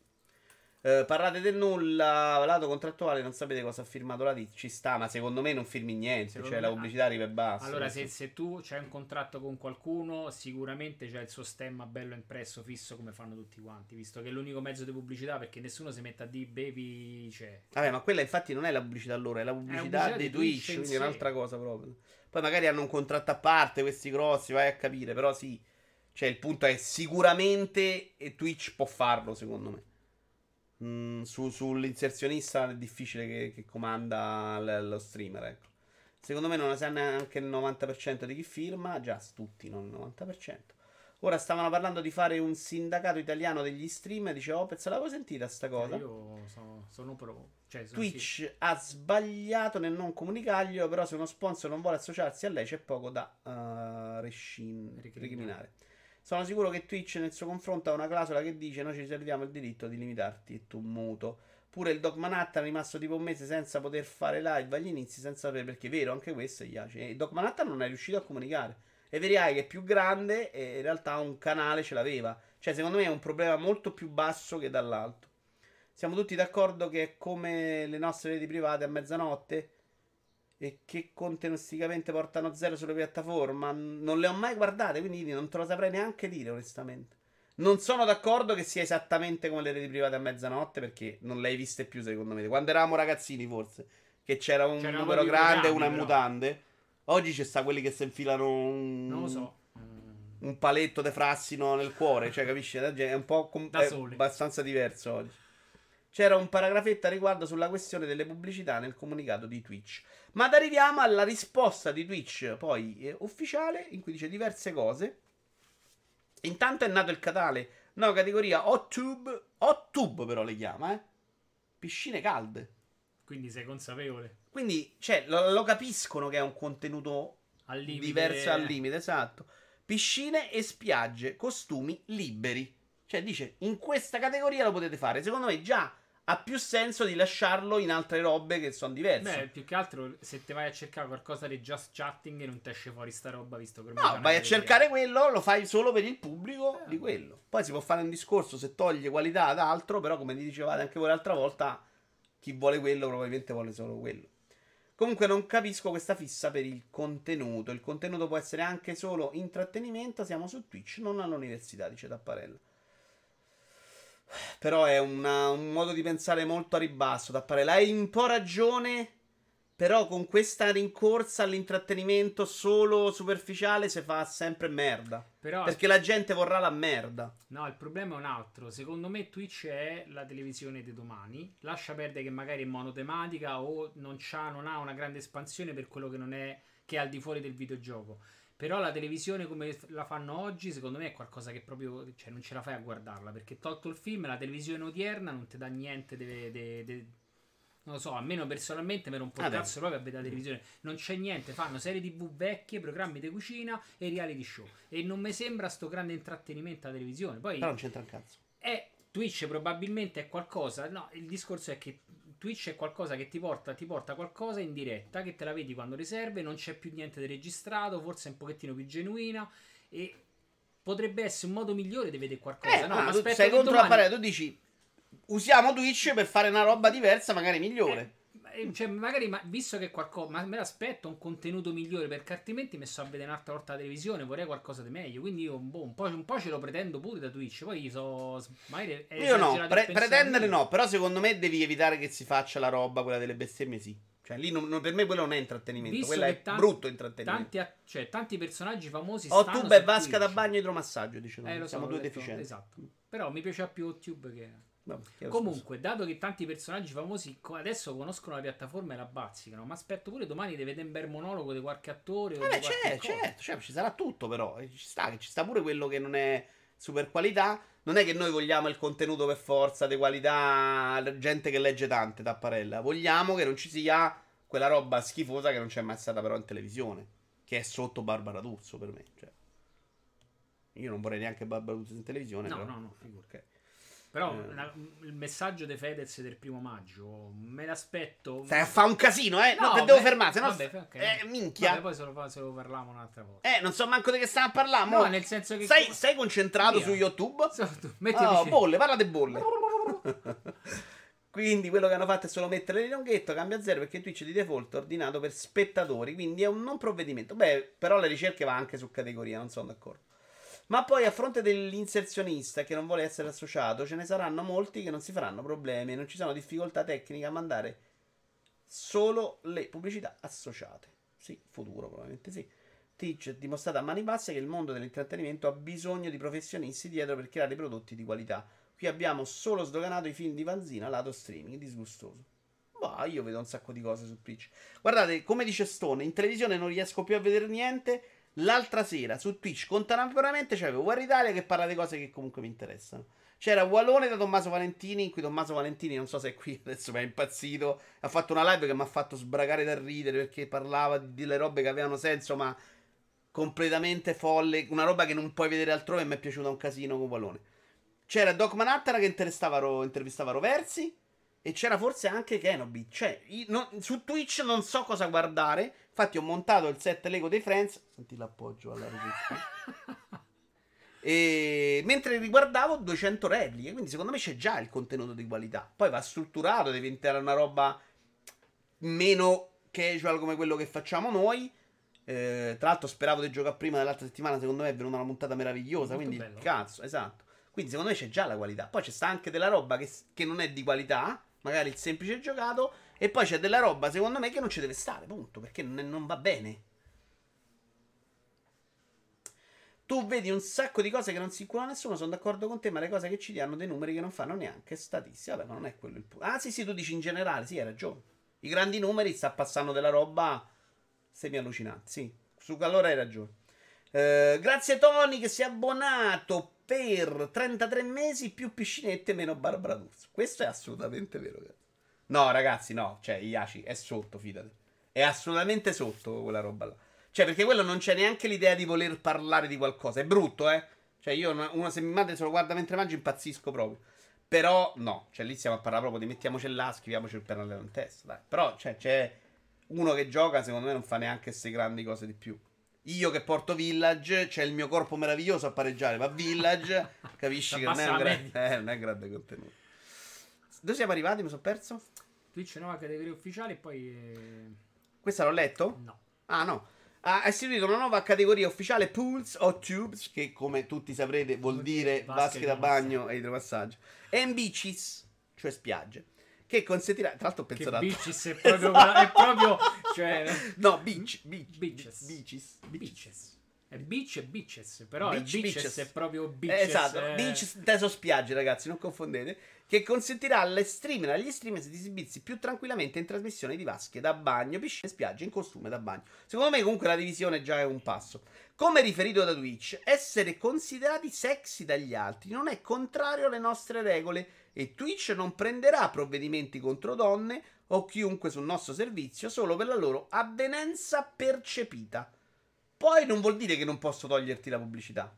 Eh, parlate del nulla, lato contrattuale, non sapete cosa ha firmato la DIT, ci sta, ma secondo me non firmi niente, Secondo cioè me- la pubblicità arriva e basta. Allora, se, se tu c'hai un contratto con qualcuno, sicuramente c'è il suo stemma bello impresso, fisso, come fanno tutti quanti. Visto che è l'unico mezzo di pubblicità, perché nessuno si mette a dire baby. Cioè, Vabbè, ma quella infatti non è la pubblicità loro, è la pubblicità, dei di Twitch, Twitch in quindi è sé. un'altra cosa proprio. Poi magari hanno un contratto a parte, questi grossi, vai a capire, però sì. Cioè, il punto è sicuramente Twitch può farlo, secondo me. Mm, su- sull'inserzionista è difficile che, che comanda l- lo streamer, ecco. Secondo me non ne sa neanche il 90% di chi firma, già tutti, non il 90%. Ora stavano parlando di fare un sindacato italiano degli streamer, dice Opez, l'avevo sentita sta cosa? io sono, sono pro. Cioè, sono Twitch sì. ha sbagliato nel non comunicarglielo, però se uno sponsor non vuole associarsi a lei c'è poco da eh, rescin- Recriminare. Sono sicuro che Twitch nel suo confronto ha una clausola che dice noi ci riserviamo il diritto di limitarti e tu muto. Pure il Doc Manhattan è rimasto tipo un mese senza poter fare live agli inizi, senza sapere perché è vero, anche questo gli piace. E Doc Manhattan non è riuscito a comunicare. E Veriai che è più grande e in realtà un canale ce l'aveva. Cioè secondo me è un problema molto più basso che dall'alto. Siamo tutti d'accordo che è come le nostre reti private a mezzanotte e che contenutisticamente portano zero sulle piattaforme. Non le ho mai guardate, quindi non te lo saprei neanche dire, onestamente. Non sono d'accordo che sia esattamente come le reti private a mezzanotte, perché non le hai viste più, secondo me. Quando eravamo ragazzini, forse, che c'era un C'erano numero grande e una però. mutande. Oggi ci sta quelli che si infilano un, Non lo so. Un paletto de frassino nel cuore, cioè, capisci? È un po' com- Da è soli. abbastanza diverso oggi. C'era un paragrafetto a riguardo sulla questione delle pubblicità nel comunicato di Twitch. Ma arriviamo alla risposta di Twitch, poi eh, ufficiale, in cui dice diverse cose. Intanto è nato il canale, nuova categoria Hot Tube, Hot Tube però le chiama, eh? Piscine calde. Quindi sei consapevole. Quindi, cioè, lo, lo capiscono che è un contenuto Al limite. diverso al limite, esatto. Piscine e spiagge, costumi liberi. Cioè, dice, in questa categoria lo potete fare. Secondo me già ha più senso di lasciarlo in altre robe che sono diverse. Beh, più che altro se te vai a cercare qualcosa di just chatting non ti esce fuori sta roba visto che No, vai a cercare quello, lo fai solo per il pubblico Eh. di quello. Poi si può fare un discorso se toglie qualità ad altro, però come dicevate anche voi l'altra volta, chi vuole quello probabilmente vuole solo quello. Comunque non capisco questa fissa per il contenuto. Il contenuto può essere anche solo intrattenimento, siamo su Twitch, non all'università, dice Tapparella. Però è una- un modo di pensare molto a ribasso, Tapparella. Hai un po' ragione, però con questa rincorsa all'intrattenimento solo superficiale si fa sempre merda. Però Perché la gente vorrà la merda. No, il problema è un altro. Secondo me Twitch è la televisione di domani. Lascia perdere che magari è monotematica o non, c'ha, non ha una grande espansione per quello che non è che è al di fuori del videogioco. Però la televisione come la fanno oggi, secondo me è qualcosa che proprio. Cioè, non ce la fai a guardarla. Perché tolto il film, la televisione odierna non ti dà niente. de- de- de- non lo so, almeno personalmente mi rompo Ah, il dai. cazzo proprio a vedere la televisione. Non c'è niente, fanno serie tv vecchie, programmi di cucina e reality show. E non mi sembra sto grande intrattenimento alla televisione. Poi Però non c'entra un cazzo. è Twitch probabilmente è qualcosa. No, il discorso è che Twitch è qualcosa che ti porta, ti porta qualcosa in diretta, che te la vedi quando riserve, non c'è più niente di registrato, forse è un pochettino più genuina e potrebbe essere un modo migliore di vedere qualcosa. Eh, no, ma aspetta sei contro la domani- parete, tu dici usiamo Twitch per fare una roba diversa, magari migliore. Eh, Cioè, magari, ma, visto che qualcosa, ma me l'aspetto un contenuto migliore perché altrimenti mi sto a vedere un'altra volta la televisione. Vorrei qualcosa di meglio. Quindi io boh, un, po', un po' ce lo pretendo pure da Twitch. Poi so, magari è Io no, pre- pretendere no, però secondo me devi evitare che si faccia la roba, quella delle bestemmie, sì. Cioè, lì non- non- per me quello non è intrattenimento, Visto quello è tan- brutto intrattenimento. Tanti, cioè, tanti personaggi famosi O stanno tu beh, su vasca da Twitch. bagno e idromassaggio, dice Eh, lo so, Siamo l'ho due detto, deficienti. Esatto. Però mi piaceva più YouTube che... Vabbè, Comunque, dato che tanti personaggi famosi adesso conoscono la piattaforma e la bazzicano, ma aspetto pure domani di vedere un bel monologo di qualche attore o scusa. di Vabbè, qualche certo, certo, ci sarà tutto però, eh, ci sta, ci sta pure quello che non è super qualità. Non è che noi vogliamo il contenuto per forza, di qualità, gente che legge tante, tapparella. Vogliamo che non ci sia quella roba schifosa che non c'è mai stata però in televisione, che è sotto Barbara D'Urso per me. Cioè. Io non vorrei neanche Barbara D'Urso in televisione. No, però. no, no, figurati. Ok. Però Eh. la- il messaggio di Fedez del primo maggio me l'aspetto. Stai a fa un casino, eh? No, No, che devo beh, fermare, se no. vabbè, ok. Eh, minchia. Vabbè, poi se lo, se lo parliamo un'altra volta. Eh, non so manco di che stiamo a parlare. no, mo. nel senso che. Stai, stai concentrato Via. su YouTube? So, tu, metti Oh, bolle, parla di bolle. quindi quello che hanno fatto è solo mettere l'ilunghetto, cambia zero perché Twitch di default è ordinato per spettatori, quindi è un non provvedimento. Beh, però le ricerche va anche su categoria, non sono d'accordo. Ma poi a fronte dell'inserzionista che non vuole essere associato, ce ne saranno molti che non si faranno problemi e non ci sono difficoltà tecniche a mandare solo le pubblicità associate. Sì, futuro probabilmente sì. Twitch ha dimostrato a mani basse che il mondo dell'intrattenimento ha bisogno di professionisti dietro per creare prodotti di qualità. Qui abbiamo solo sdoganato i film di Vanzina lato streaming, disgustoso. Ma io vedo un sacco di cose su Twitch. Guardate, come dice Stone, in televisione non riesco più a vedere niente. L'altra sera su Twitch contemporaneamente c'avevo War Italia che parla di cose che comunque mi interessano. C'era Wallone da Tommaso Valentini, in cui Tommaso Valentini, non so se è qui adesso, ma è impazzito. Ha fatto una live che mi ha fatto sbragare da ridere perché parlava di delle robe che avevano senso, ma completamente folle. Una roba che non puoi vedere altrove e mi è piaciuta un casino con Wallone. C'era Doc Manhattan che intervistava, intervistava Roversi. E c'era forse anche Kenobi. Cioè, io non- su Twitch non so cosa guardare. Infatti, ho montato il set Lego dei Friends. Senti l'appoggio alla registrazione. E mentre riguardavo 200 repliche, quindi secondo me c'è già il contenuto di qualità. Poi va strutturato, deve diventare una roba meno casual come quello che facciamo noi. Eh, tra l'altro speravo di giocare prima dell'altra settimana, secondo me è venuta una puntata meravigliosa, Molto quindi bello. cazzo, esatto. Quindi secondo me c'è già la qualità. Poi c'è sta anche della roba che, che non è di qualità, magari il semplice giocato, e poi c'è della roba secondo me che non ci deve stare, punto, perché non, va bene. Tu vedi un sacco di cose che non si incula nessuno, sono d'accordo con te, ma le cose che ci hanno dei numeri che non fanno neanche statistica. Vabbè, ma non è quello il punto. Ah, sì, sì, tu dici in generale, sì, hai ragione. I grandi numeri sta passando della roba semi allucinante, sì. Su allora hai ragione. Eh, grazie Tony che si è abbonato per 33 mesi più piscinette meno Barbara D'Urso. Questo è assolutamente vero. cazzo. No, ragazzi, no, cioè Iaci è sotto, fidati. È assolutamente sotto quella roba là. Cioè, perché quello non c'è neanche l'idea di voler parlare di qualcosa. È brutto, eh. Cioè, io una- se mi madre se lo guarda mentre mangio impazzisco proprio. Però no, cioè lì stiamo a parlare proprio di mettiamoci là, scriviamoci il pennello in testa, dai. Però cioè, c'è uno che gioca, secondo me non fa neanche queste grandi cose di più. Io che porto Village, c'è il mio corpo meraviglioso a pareggiare, ma Village, capisci che non è, un Abbassa la gra- media. eh, non è un grande contenuto. Dove siamo arrivati? Mi sono perso? Twitch nuova categoria ufficiale e poi. eh, Questa l'ho letto? No. Ah, no. Ha istituito una nuova categoria ufficiale Pools o Tubes, che come tutti saprete vuol dire vasche da bagno e idromassaggio. E beaches, cioè spiagge, che consentirà... Tra l'altro ho pensato... a- bitches è proprio. è proprio cioè. No, beach, beach, Beaches. beaches. Beaches. È beach e beaches, però Beach, il beaches, è proprio beaches. esatto, eh, beach teso spiagge, ragazzi, non confondete. Che consentirà alle streamer agli streamer di esibirsi più tranquillamente in trasmissione di vasche da bagno, piscine e spiagge in costume da bagno. Secondo me, comunque, la divisione già è un passo. Come riferito da Twitch, essere considerati sexy dagli altri non è contrario alle nostre regole e Twitch non prenderà provvedimenti contro donne o chiunque sul nostro servizio solo per la loro avvenenza percepita. Poi non vuol dire che non posso toglierti la pubblicità.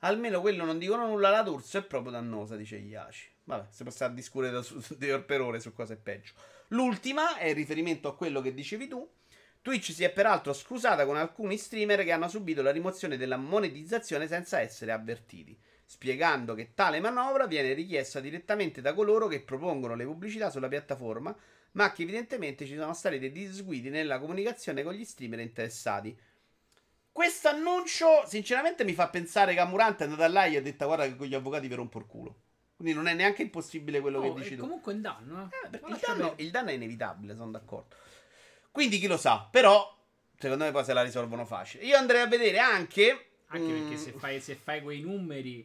Almeno quello non dicono nulla la D'Urso è proprio dannosa, dice Iaci. Vabbè, si può stare a discutere da su, per ore su cosa è peggio. L'ultima è in riferimento a quello che dicevi tu. Twitch si è peraltro scusata con alcuni streamer che hanno subito la rimozione della monetizzazione senza essere avvertiti, spiegando che tale manovra viene richiesta direttamente da coloro che propongono le pubblicità sulla piattaforma, ma che evidentemente ci sono stati dei disguidi nella comunicazione con gli streamer interessati. Questo annuncio, sinceramente, mi fa pensare che Amurante è andata là e gli ha detto: Guarda, che con gli avvocati vi rompo il culo. Quindi non è neanche impossibile quello oh, che dici tu. comunque un danno. Eh, Eh, il danno, il danno è inevitabile, sono d'accordo. Quindi chi lo sa, però secondo me poi se la risolvono facile. Io andrei a vedere anche... Anche mm, perché se fai, se fai quei numeri,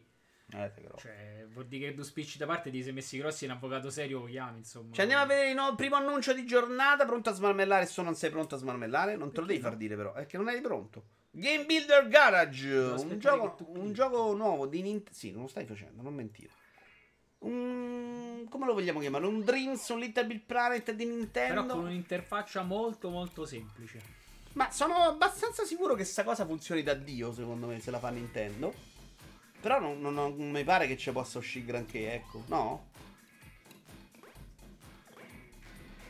eh, cioè, vuol dire che due spicci da parte ti sei messi grossi in avvocato serio lo chiami, insomma. Cioè, andiamo a vedere il nuovo- primo annuncio di giornata. Pronto a smarmellare? Se non sei pronto a smarmellare, non te lo Perché devi no? far dire, però. È che non eri pronto. Game Builder Garage. Un gioco, un gioco nuovo di Nintendo. Sì, non lo stai facendo, non mentire. Un... Come lo vogliamo chiamare? Un Dreams, un Little Big Planet di Nintendo. Però con un'interfaccia molto molto semplice. Ma sono abbastanza sicuro che sta cosa funzioni da Dio, secondo me, se la fa Nintendo. Però non, non- non mi pare che ci possa uscire granché, ecco. No?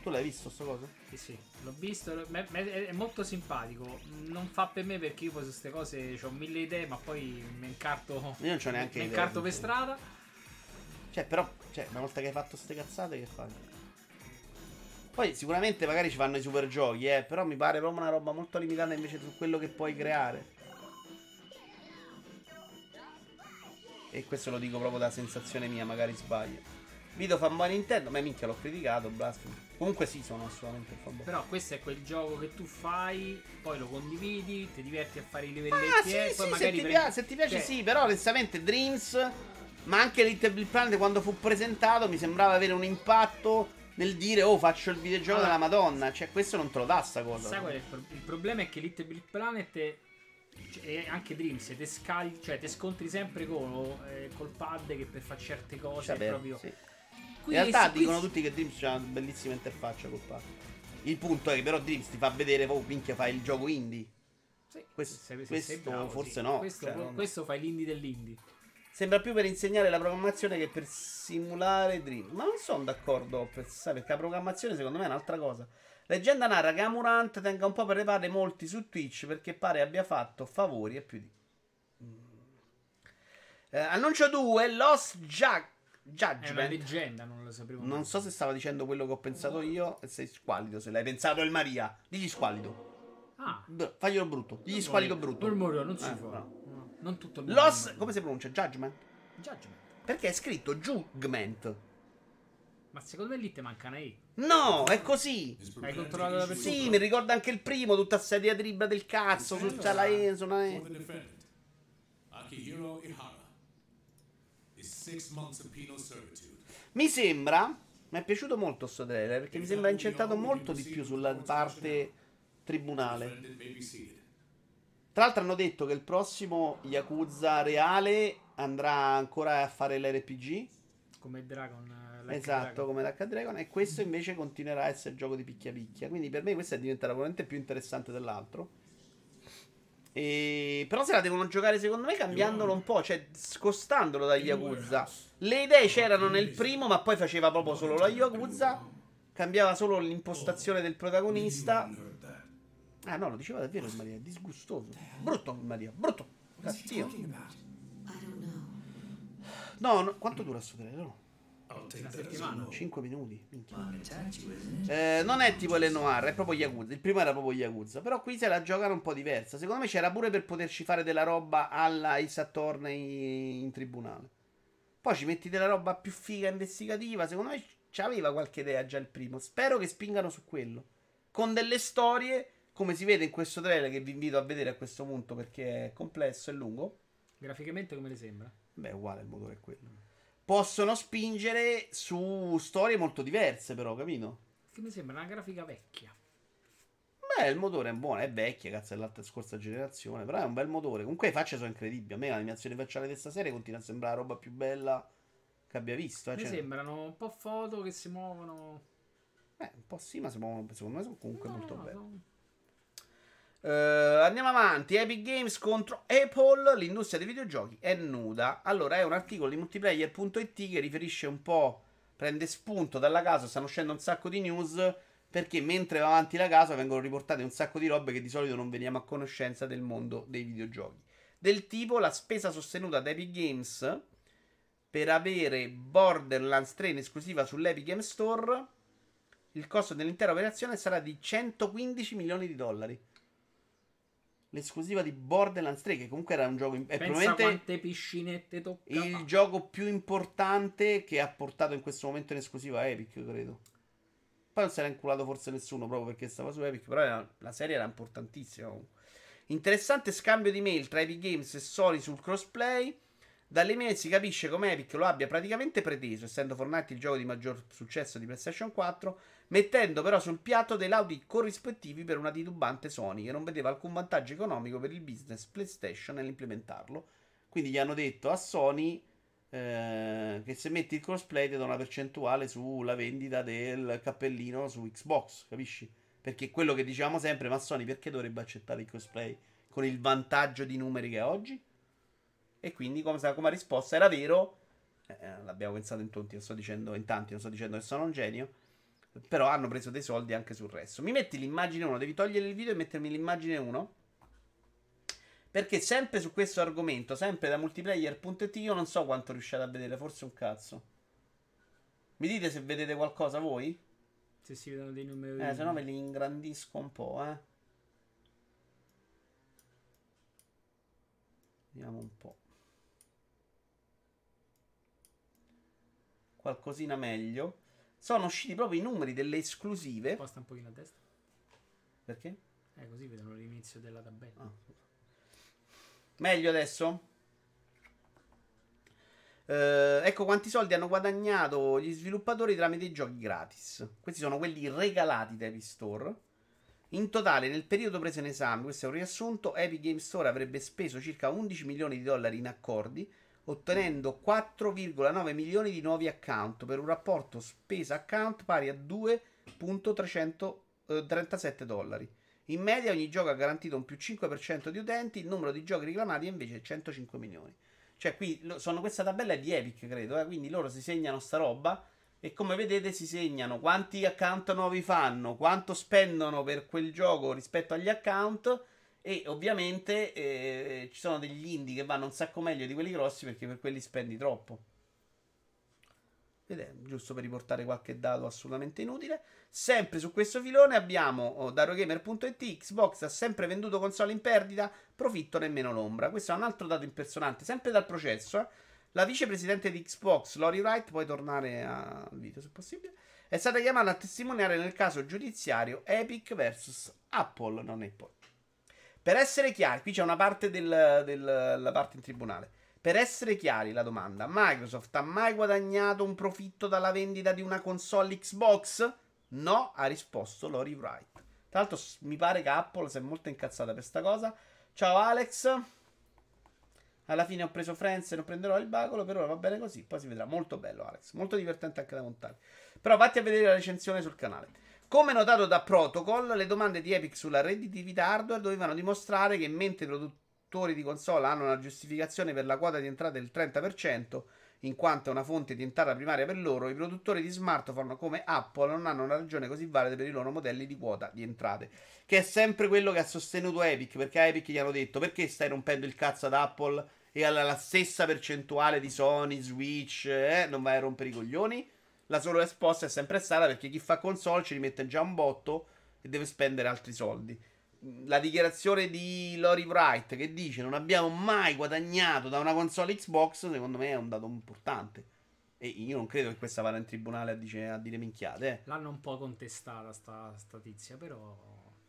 Tu l'hai visto sta cosa? Sì, sì, l'ho visto, è molto simpatico. Non fa per me perché io poi su queste cose ho mille idee, ma poi mi incarto, Io non c'ho neanche mi idea, incarto per strada. Cioè, però, cioè, una volta che hai fatto ste cazzate, che fai? Poi sicuramente magari ci fanno i super giochi, eh. Però mi pare proprio una roba molto limitata invece su quello che puoi creare. E questo lo dico proprio da sensazione mia, magari sbaglio. Video fanboy Nintendo, ma minchia l'ho criticato, blasfemo. Comunque sì, sono assolutamente fanboy. Però questo è quel gioco che tu fai, poi lo condividi, ti diverti a fare i livelletti Ah, sì, e sì, poi se, magari ti prendi- piace, se ti piace cioè, sì, però onestamente Dreams, ma anche Little Big Planet quando fu presentato mi sembrava avere un impatto nel dire oh faccio il videogioco Allora, della Madonna, cioè questo non te lo dà sta cosa. Sai qual è il, pro- il problema? È che Little Big Planet è- cioè, e anche Dreams te, scagli, cioè, te scontri sempre con, eh, col pad che per fare certe cose Cioè, è vero, proprio. sì. In realtà qui- dicono tutti che Dreams c'ha una bellissima interfaccia col pad. Il punto è che però Dreams ti fa vedere, oh minchia fai il gioco indie. Sì, Questo- se se questo bravo, forse sì. no, Questo, cioè, non- questo fai l'indie dell'indie. Sembra più per insegnare la programmazione che per simulare Dream. Ma non sono d'accordo, perché la programmazione secondo me è un'altra cosa. Leggenda narra che Amurant tenga un po' per le palle molti su Twitch perché pare abbia fatto favori e più di... Mm. Eh, annuncio 2, Lost Jack. È una Judgment. leggenda, non lo sapevo. Non so se stava dicendo quello che ho pensato io e sei squallido, se l'hai pensato il Maria. Digli squallido. Ah, Br- faglielo brutto. Digli squallido brutto. Murmurio, non si Eh, fa. no. No, Non tutto il mondo. Murmuria. come si pronuncia? Judgment? Judgment. Perché è scritto Judgment. Ma secondo me lì te manca una E. No, è così. Hai controllato la persona? Sì, mi ricorda anche il primo, tutta sta diatriba del cazzo, su c'ha la E, su una For E. the defendant, Akihiro Ihara, is six months of penal servitude. Mi sembra, mi è piaciuto molto sto trailer, perché mi sembra incentrato molto di più sulla parte tribunale. Tra l'altro hanno detto che il prossimo Yakuza reale andrà ancora a fare l'RPG. Come Dragon. eh, Like Esatto, Dragon. come l'H Dragon. E questo invece continuerà a essere gioco di picchia picchia. Quindi per me questo è diventato probabilmente più interessante dell'altro. E... Però se la devono giocare secondo me cambiandolo un po', cioè scostandolo da Yakuza. Le idee c'erano nel primo, ma poi faceva proprio solo la Yakuza. Cambiava solo l'impostazione del protagonista. Ah no, lo diceva davvero il Maria, è disgustoso. Brutto il Maria, brutto. Cattivo. No, no, quanto dura sto trailer? No? Una settimana. 5 minuti. minchia. Eh, non è tipo le Noir, è proprio Yakuza. Il primo era proprio Yakuza. Però qui se la giocano un po' diversa. Secondo me c'era pure per poterci fare della roba alla Ace Attorney in tribunale. Poi ci metti della roba più figa investigativa. Secondo me c'aveva qualche idea già il primo. Spero che spingano su quello. Con delle storie come si vede in questo trailer che vi invito a vedere a questo punto perché è complesso e lungo. Graficamente come le sembra? Beh, uguale il motore è quello. Possono spingere su storie molto diverse, però, capito? Che mi sembra una grafica vecchia. Beh, il motore è buono, è vecchio, cazzo, è l'altra scorsa generazione, però è un bel motore. Comunque le facce sono incredibili. A me l'animazione facciale di questa serie continua a sembrare la roba più bella che abbia visto. Eh. Mi Cioè, sembrano un po' foto che si muovono. eh, un po' sì, ma si muovono, secondo me sono comunque No, molto no, belli. sono- Eh, andiamo avanti. Epic Games contro Apple. L'industria dei videogiochi è nuda. Allora, è un articolo di multiplayer.it che riferisce un po'. Prende spunto dalla casa. Stanno uscendo un sacco di news. Perché mentre va avanti la casa vengono riportate un sacco di robe che di solito non veniamo a conoscenza del mondo dei videogiochi. Del tipo la spesa sostenuta da Epic Games per avere Borderlands 3 in esclusiva sull'Epic Game Store. Il costo dell'intera operazione sarà di 115 milioni di dollari l'esclusiva di Borderlands 3, che comunque era un gioco. È Pensa quante piscinette toccava. il gioco più importante che ha portato in questo momento in esclusiva Epic, credo. Poi non se l'ha inculato forse nessuno proprio perché stava su Epic, però era- la serie era importantissima. comunque. Interessante scambio di mail tra Epic Games e Sony sul crossplay. Dalle mail si capisce come Epic lo abbia praticamente preteso, essendo Fortnite il gioco di maggior successo di PlayStation 4, mettendo però sul piatto dei lauti corrispettivi per una titubante Sony che non vedeva alcun vantaggio economico per il business PlayStation nell'implementarlo. Quindi gli hanno detto a Sony eh, che se metti il crossplay ti do una percentuale sulla vendita del cappellino su Xbox, capisci? Perché quello che dicevamo sempre, ma Sony perché dovrebbe accettare il crossplay con il vantaggio di numeri che ha oggi? E quindi come, come risposta era vero, eh, l'abbiamo pensato in tanti, non sto dicendo in tanti, non sto dicendo che sono un genio, però hanno preso dei soldi anche sul resto. Mi metti l'immagine 1, devi togliere il video e mettermi l'immagine 1? Perché sempre su questo argomento, sempre da multiplayer.it, io non so quanto riusciate a vedere, forse un cazzo. Mi dite se vedete qualcosa voi? Se si vedono dei numeri. Eh, se no ve li ingrandisco un po', eh. Vediamo un po'. Qualcosina meglio. Sono usciti proprio i numeri delle esclusive. Sposta un pochino a destra. Perché? Eh, così vedono l'inizio della tabella. Ah. Meglio adesso? Eh, ecco quanti soldi hanno guadagnato gli sviluppatori tramite i giochi gratis. Questi sono quelli regalati da Epic Store. In totale, nel periodo preso in esame, questo è un riassunto, Epic Game Store avrebbe speso circa 11 milioni di dollari in accordi, ottenendo 4,9 milioni di nuovi account per un rapporto spesa account pari a 2,337 dollari. In media ogni gioco ha garantito un più 5% di utenti, il numero di giochi reclamati è invece 105 milioni. Cioè qui sono questa tabella è di Epic, credo, eh, quindi loro si segnano sta roba e come vedete si segnano quanti account nuovi fanno, quanto spendono per quel gioco rispetto agli account e ovviamente eh, ci sono degli indie che vanno un sacco meglio di quelli grossi perché per quelli spendi troppo. Ed è giusto per riportare qualche dato assolutamente inutile. Sempre su questo filone abbiamo oh, da Eurogamer.it Xbox ha sempre venduto console in perdita, profitto nemmeno l'ombra. Questo è un altro dato impersonante, sempre dal processo. eh. La vicepresidente di Xbox, Lori Wright, puoi tornare al video se possibile, è stata chiamata a testimoniare nel caso giudiziario Epic vs Apple, non Apple. Per essere chiari, qui c'è una parte del, del- la parte in tribunale. Per essere chiari, la domanda: Microsoft ha mai guadagnato un profitto dalla vendita di una console Xbox? No, ha risposto Lori Wright. Tra l'altro, mi pare che Apple sia molto incazzata per sta cosa. Ciao Alex. Alla fine ho preso Friends e non prenderò il bacolo. Per ora va bene così. Poi si vedrà. Molto bello, Alex. Molto divertente anche da montare. Però vatti a vedere la recensione sul canale. Come notato da Protocol, le domande di Epic sulla redditività hardware dovevano dimostrare che mentre i produttori di console hanno una giustificazione per la quota di entrata del 30%, in quanto è una fonte di entrata primaria per loro, i produttori di smartphone come Apple non hanno una ragione così valida per i loro modelli di quota di entrate. Che è sempre quello che ha sostenuto Epic, perché a Epic gli hanno detto perché stai rompendo il cazzo ad Apple e alla la stessa percentuale di Sony, Switch, eh, non vai a rompere i coglioni? La sola risposta è sempre stata perché chi fa console ci rimette già un botto e deve spendere altri soldi. La dichiarazione di Lori Wright che dice non abbiamo mai guadagnato da una console Xbox, secondo me è un dato importante. E io non credo che questa vada in tribunale a, dice- a dire minchiate. eh. L'hanno un po' contestata sta, sta tizia, però.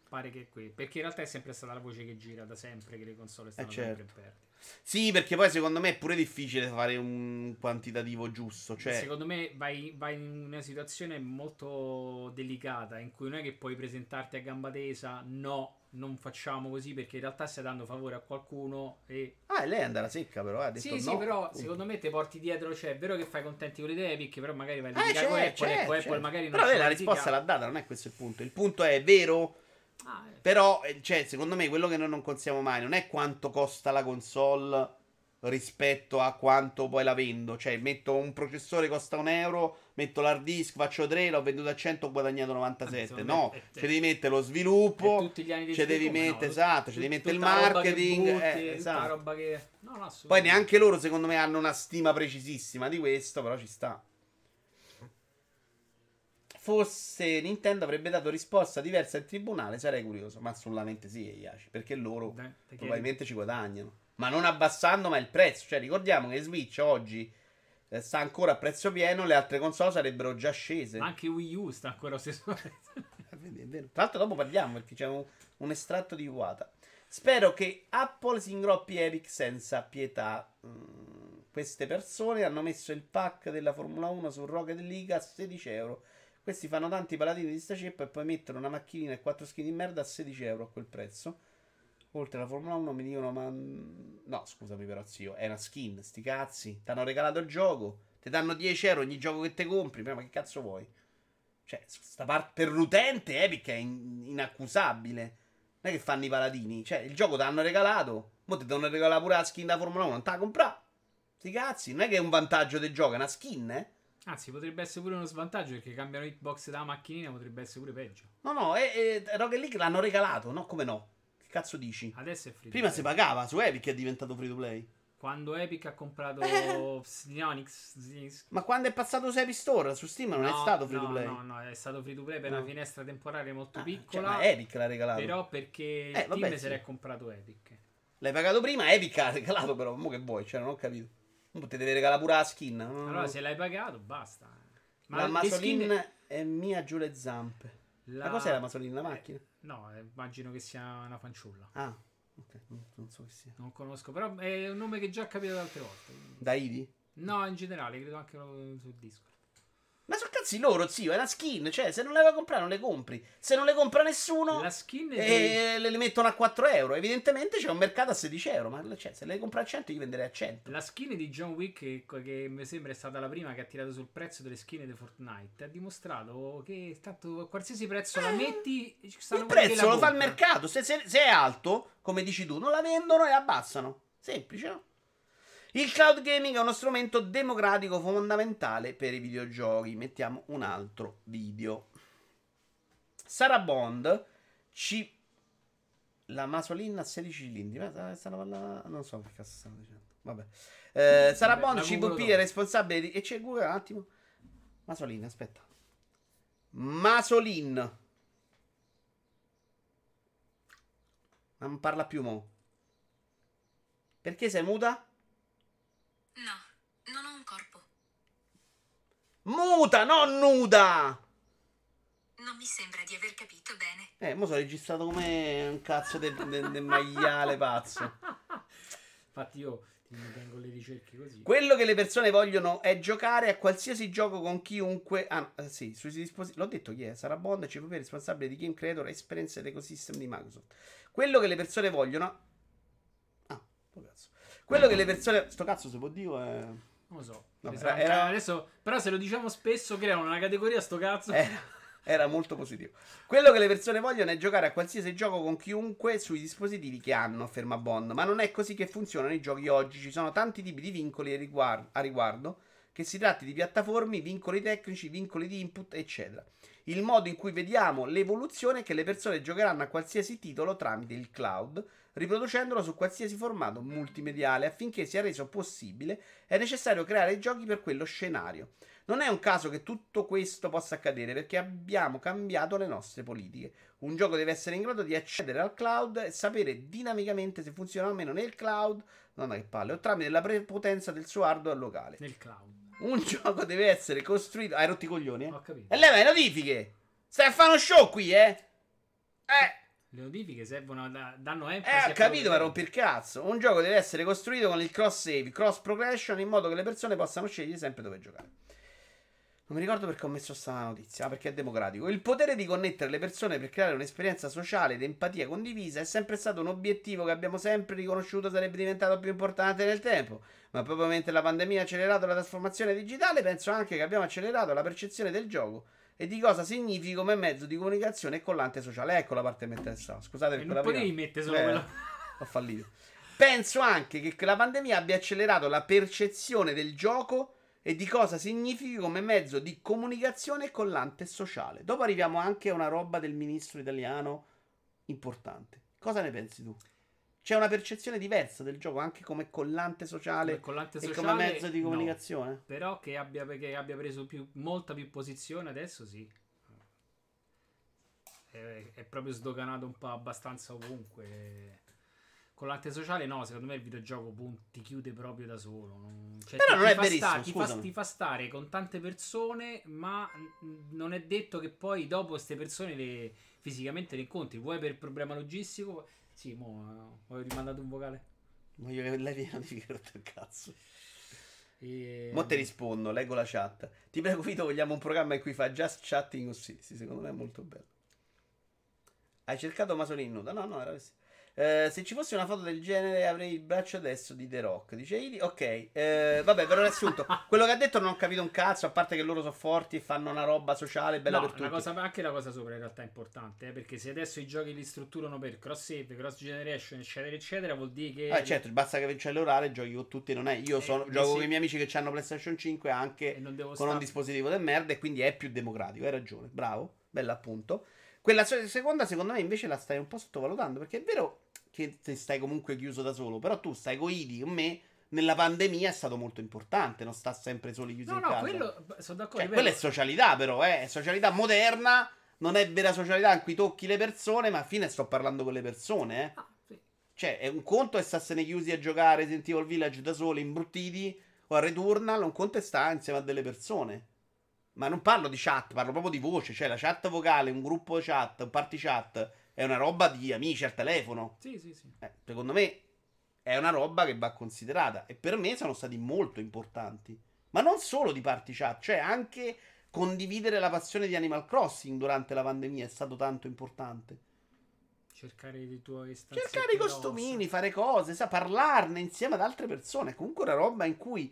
pare che è qui. Perché in realtà è sempre stata la voce che gira da sempre che le console stanno certo. sempre in perdita. Sì, perché poi secondo me è pure difficile fare un quantitativo giusto. Cioè, Secondo me vai, vai in una situazione molto delicata in cui non è che puoi presentarti a gamba tesa, no, non facciamo così perché in realtà stai dando favore a qualcuno e... Ah, e lei è andata secca, però. eh, Ha detto Sì, sì, no. però Punto. secondo me ti porti dietro, cioè è vero che fai contenti con le idee Epic, però magari vai a Eh, litigare con c'è, Apple, c'è, ecco, c'è. Apple magari non Però lei la risposta l'ha data, non è questo il punto. Il punto è vero. Ah, eh. Però, eh, cioè, secondo me quello che noi non consiamo mai non è quanto costa la console rispetto a quanto poi la vendo. Cioè, metto un processore costa un euro, metto l'hard disk, faccio 3, l'ho venduto a 100, ho guadagnato 97. Secondo No, ci devi mettere lo sviluppo, ci devi sviluppo, mettere, no, esatto, ci devi mettere il marketing. butti, eh, esatto. che... No, no, Poi neanche loro, secondo me, hanno una stima precisissima di questo, però ci sta. Fosse Nintendo avrebbe dato risposta diversa al tribunale, sarei curioso. Ma assolutamente sì, Iaci, perché loro Dai, perché- probabilmente ci guadagnano. Ma non abbassando mai il prezzo. Cioè, ricordiamo che Switch oggi eh, sta ancora a prezzo pieno, le altre console sarebbero già scese. Anche Wii U sta ancora allo stesso è vero. Tra l'altro dopo parliamo perché c'è un, un estratto di Iwata. Spero che Apple si ingroppi Epic senza pietà. Mm, queste persone hanno messo il pack della Formula 1 su Rocket League a 16 euro. Questi fanno tanti paladini di sta ceppa e poi mettono una macchinina e quattro skin di merda a 16 euro a quel prezzo. Oltre alla Formula 1 mi dicono, ma... No, scusami però, zio, è una skin, sti cazzi. Ti hanno regalato il gioco, ti danno 10 euro ogni gioco che te compri, ma che cazzo vuoi? Cioè, sta parte per l'utente Epic è in- inaccusabile. Non è che fanno i paladini. Cioè, il gioco ti hanno regalato. Mo ti devono regalare pure la skin da Formula 1. Non te la comprà. Sti cazzi. Non è che è un vantaggio del gioco, è una skin, eh. Anzi, potrebbe essere pure uno svantaggio perché cambiano hitbox dalla macchinina, potrebbe essere pure peggio. No, no, e, e Rocket League l'hanno regalato. No, come no? Che cazzo dici? Adesso è free. to Prima play. si pagava, su Epic è diventato free to play. Quando Epic ha comprato Psyonix- Ma quando è passato su Epic Store, su Steam non è No, stato free no, to play. No, no, è stato free to play per No. una finestra temporale molto Ah, cioè, piccola. ma Epic l'ha regalato. Però perché il Eh, vabbè, team sì. se l'è comprato Epic. L'hai pagato prima, Epic l'ha regalato però. Mo che vuoi? Cioè, non ho capito. Mo te deve regalare pure la skin. No, Allora, no. se l'hai pagato, basta. la le Masolin skin- è mia giù le zampe. la- Ma cos'è la Masolin? La macchina? No, eh, immagino che sia una fanciulla. Ah, ok, non, non so che sia. Non conosco, però è un nome che già ho capito altre volte. Da Idi? No, in generale, credo anche su Discord. Cazzi loro, zio, è una skin. Cioè, se non le vuoi comprare, non le compri. Se non le compra nessuno, La skin di... e le, le mettono a 4 euro. Evidentemente c'è un mercato a 16 euro. Ma cioè, se le compra a 100, io venderei a 100. La skin di John Wick, che, che mi sembra è stata la prima che ha tirato sul prezzo delle skin di Fortnite, ha dimostrato che tanto a qualsiasi prezzo la metti, Il prezzo lo fa il comprano. mercato. Se, se- se è alto, come dici tu, non la vendono e abbassano. Semplice, no? Il cloud gaming è uno strumento democratico fondamentale per i videogiochi. Mettiamo un altro video. Sarah Bond ci. La Masolin a 16 cilindri. Ma stanno parlando. Non so che cazzo stanno dicendo. Vabbè. Eh, Vabbè, Bond, CVP è responsabile di. E c'è Google un attimo. Masolin, aspetta. Masolin. Non parla più mo. Perché sei muta? No, non ho un corpo. Muta, non nuda! Non mi sembra di aver capito bene. Eh, mo sono registrato come un cazzo del del- del maiale pazzo. Infatti io ti tengo le ricerche così. Quello che le persone vogliono è giocare a qualsiasi gioco con chiunque. Ah, eh, sì, sui dispositivi. L'ho detto chi è? Sarà Bond, CVP, responsabile di Game Creator Experience ed Ecosystem di Microsoft. Quello che le persone vogliono. Quello che le persone. Sto cazzo si può dire? è- Non lo so. No, sarà- era- Adesso, però se lo diciamo spesso creano una categoria sto cazzo. Era, era molto positivo. Quello che le persone vogliono è giocare a qualsiasi gioco con chiunque sui dispositivi che hanno, afferma Bond. Ma non è così che funzionano i giochi oggi. Ci sono tanti tipi di vincoli a riguardo, a riguardo che si tratti di piattaforme, vincoli tecnici, vincoli di input, eccetera. Il modo in cui vediamo l'evoluzione è che le persone giocheranno a qualsiasi titolo tramite il cloud, riproducendolo su qualsiasi formato multimediale. Affinché sia reso possibile, è necessario creare giochi per quello scenario. Non è un caso che tutto questo possa accadere perché abbiamo cambiato le nostre politiche. Un gioco deve essere in grado di accedere al cloud e sapere dinamicamente se funziona o meno nel cloud, non che palle, o tramite la prepotenza del suo hardware locale. Nel cloud. Un gioco deve essere costruito. Hai rotti i coglioni, eh? Ho capito. E leva le notifiche! Stai a fare uno show qui, eh? Eh! Le notifiche servono a danno Eh, enfasi. ho a capito, ma rompi il cazzo. Un gioco deve essere costruito con il cross save, cross progression, in modo che le persone possano scegliere sempre dove giocare. Non mi ricordo perché ho messo sta notizia, ma perché è democratico. Il potere di connettere le persone per creare un'esperienza sociale ed empatia condivisa è sempre stato un obiettivo che abbiamo sempre riconosciuto sarebbe diventato più importante nel tempo. Ma proprio mentre la pandemia ha accelerato la trasformazione digitale, penso anche che abbiamo accelerato la percezione del gioco e di cosa significhi come mezzo di comunicazione e collante sociale. Ecco la parte che mi interessava. Scusate per non quella potevi prima. mettere solo Eh, quello. Ho fallito. Penso anche che la pandemia abbia accelerato la percezione del gioco e di cosa significhi come mezzo di comunicazione e collante sociale. Dopo arriviamo anche a una roba del ministro italiano importante. Cosa ne pensi tu? C'è una percezione diversa del gioco anche come collante sociale Come collante e sociale, come mezzo di no. comunicazione? Però che abbia, che abbia preso più, molta più posizione adesso sì. È, è proprio sdoganato un po' abbastanza ovunque. Con l'arte sociale no, secondo me il videogioco pun- ti chiude proprio da solo. non- cioè, Però ti- non è fa verissimo, sta- ti, fa, ti fa stare con tante persone, ma non è detto che poi dopo queste persone le, fisicamente le incontri. Vuoi per problema logistico? Sì, mo eh, ho rimandato un vocale. Voglio che lei viene notifiche rotto il cazzo. E... Mo te rispondo, leggo la chat. Ti prego, Vito, vogliamo un programma in cui fa just chatting così. Sì, secondo me è molto bello. Hai cercato Masolin nuda? No, no, era così. Eh, se ci fosse una foto del genere avrei il braccio adesso di The Rock. Dice Idi. Ok, eh, vabbè, per riassunto. quello che ha detto non ho capito un cazzo. A parte che loro sono forti e fanno una roba sociale bella No, per tutti. cosa, anche la cosa sopra in realtà è importante, eh, perché se adesso i giochi li strutturano per cross save, cross generation, eccetera, eccetera, vuol dire che... Ah, certo, basta che c'è l'orale, giochi con tutti. Non è. Io Eh, sono, eh, gioco sì. con i miei amici che hanno PlayStation 5 anche con un sta- dispositivo del merda e quindi è più democratico. Hai ragione, bravo, bella appunto. Quella se- seconda, secondo me, invece la stai un po' sottovalutando perché è vero che te stai comunque chiuso da solo, però tu stai con Idi, con me. Nella pandemia è stato molto importante, non sta sempre soli chiusi No, in no, casa. quello sono d'accordo. Cioè, quella è socialità, però, eh, è socialità moderna. Non è vera socialità in cui tocchi le persone, ma alla fine sto parlando con le persone, eh. ah, sì. Cioè, è un conto è starsene chiusi a giocare Resident Evil Village da soli, imbruttiti, o a Returnal, un conto è stare insieme a delle persone. Ma non parlo di chat, parlo proprio di voce. Cioè, la chat vocale, un gruppo chat, un party chat, è una roba di amici al telefono. Sì, sì, sì. Eh, secondo me è una roba che va considerata. E per me sono stati molto importanti. Ma non solo di party chat, cioè anche condividere la passione di Animal Crossing durante la pandemia è stato tanto importante. Cercare i tuoi Cercare i rosa. costumini, fare cose, sa, parlarne insieme ad altre persone. È comunque una roba in cui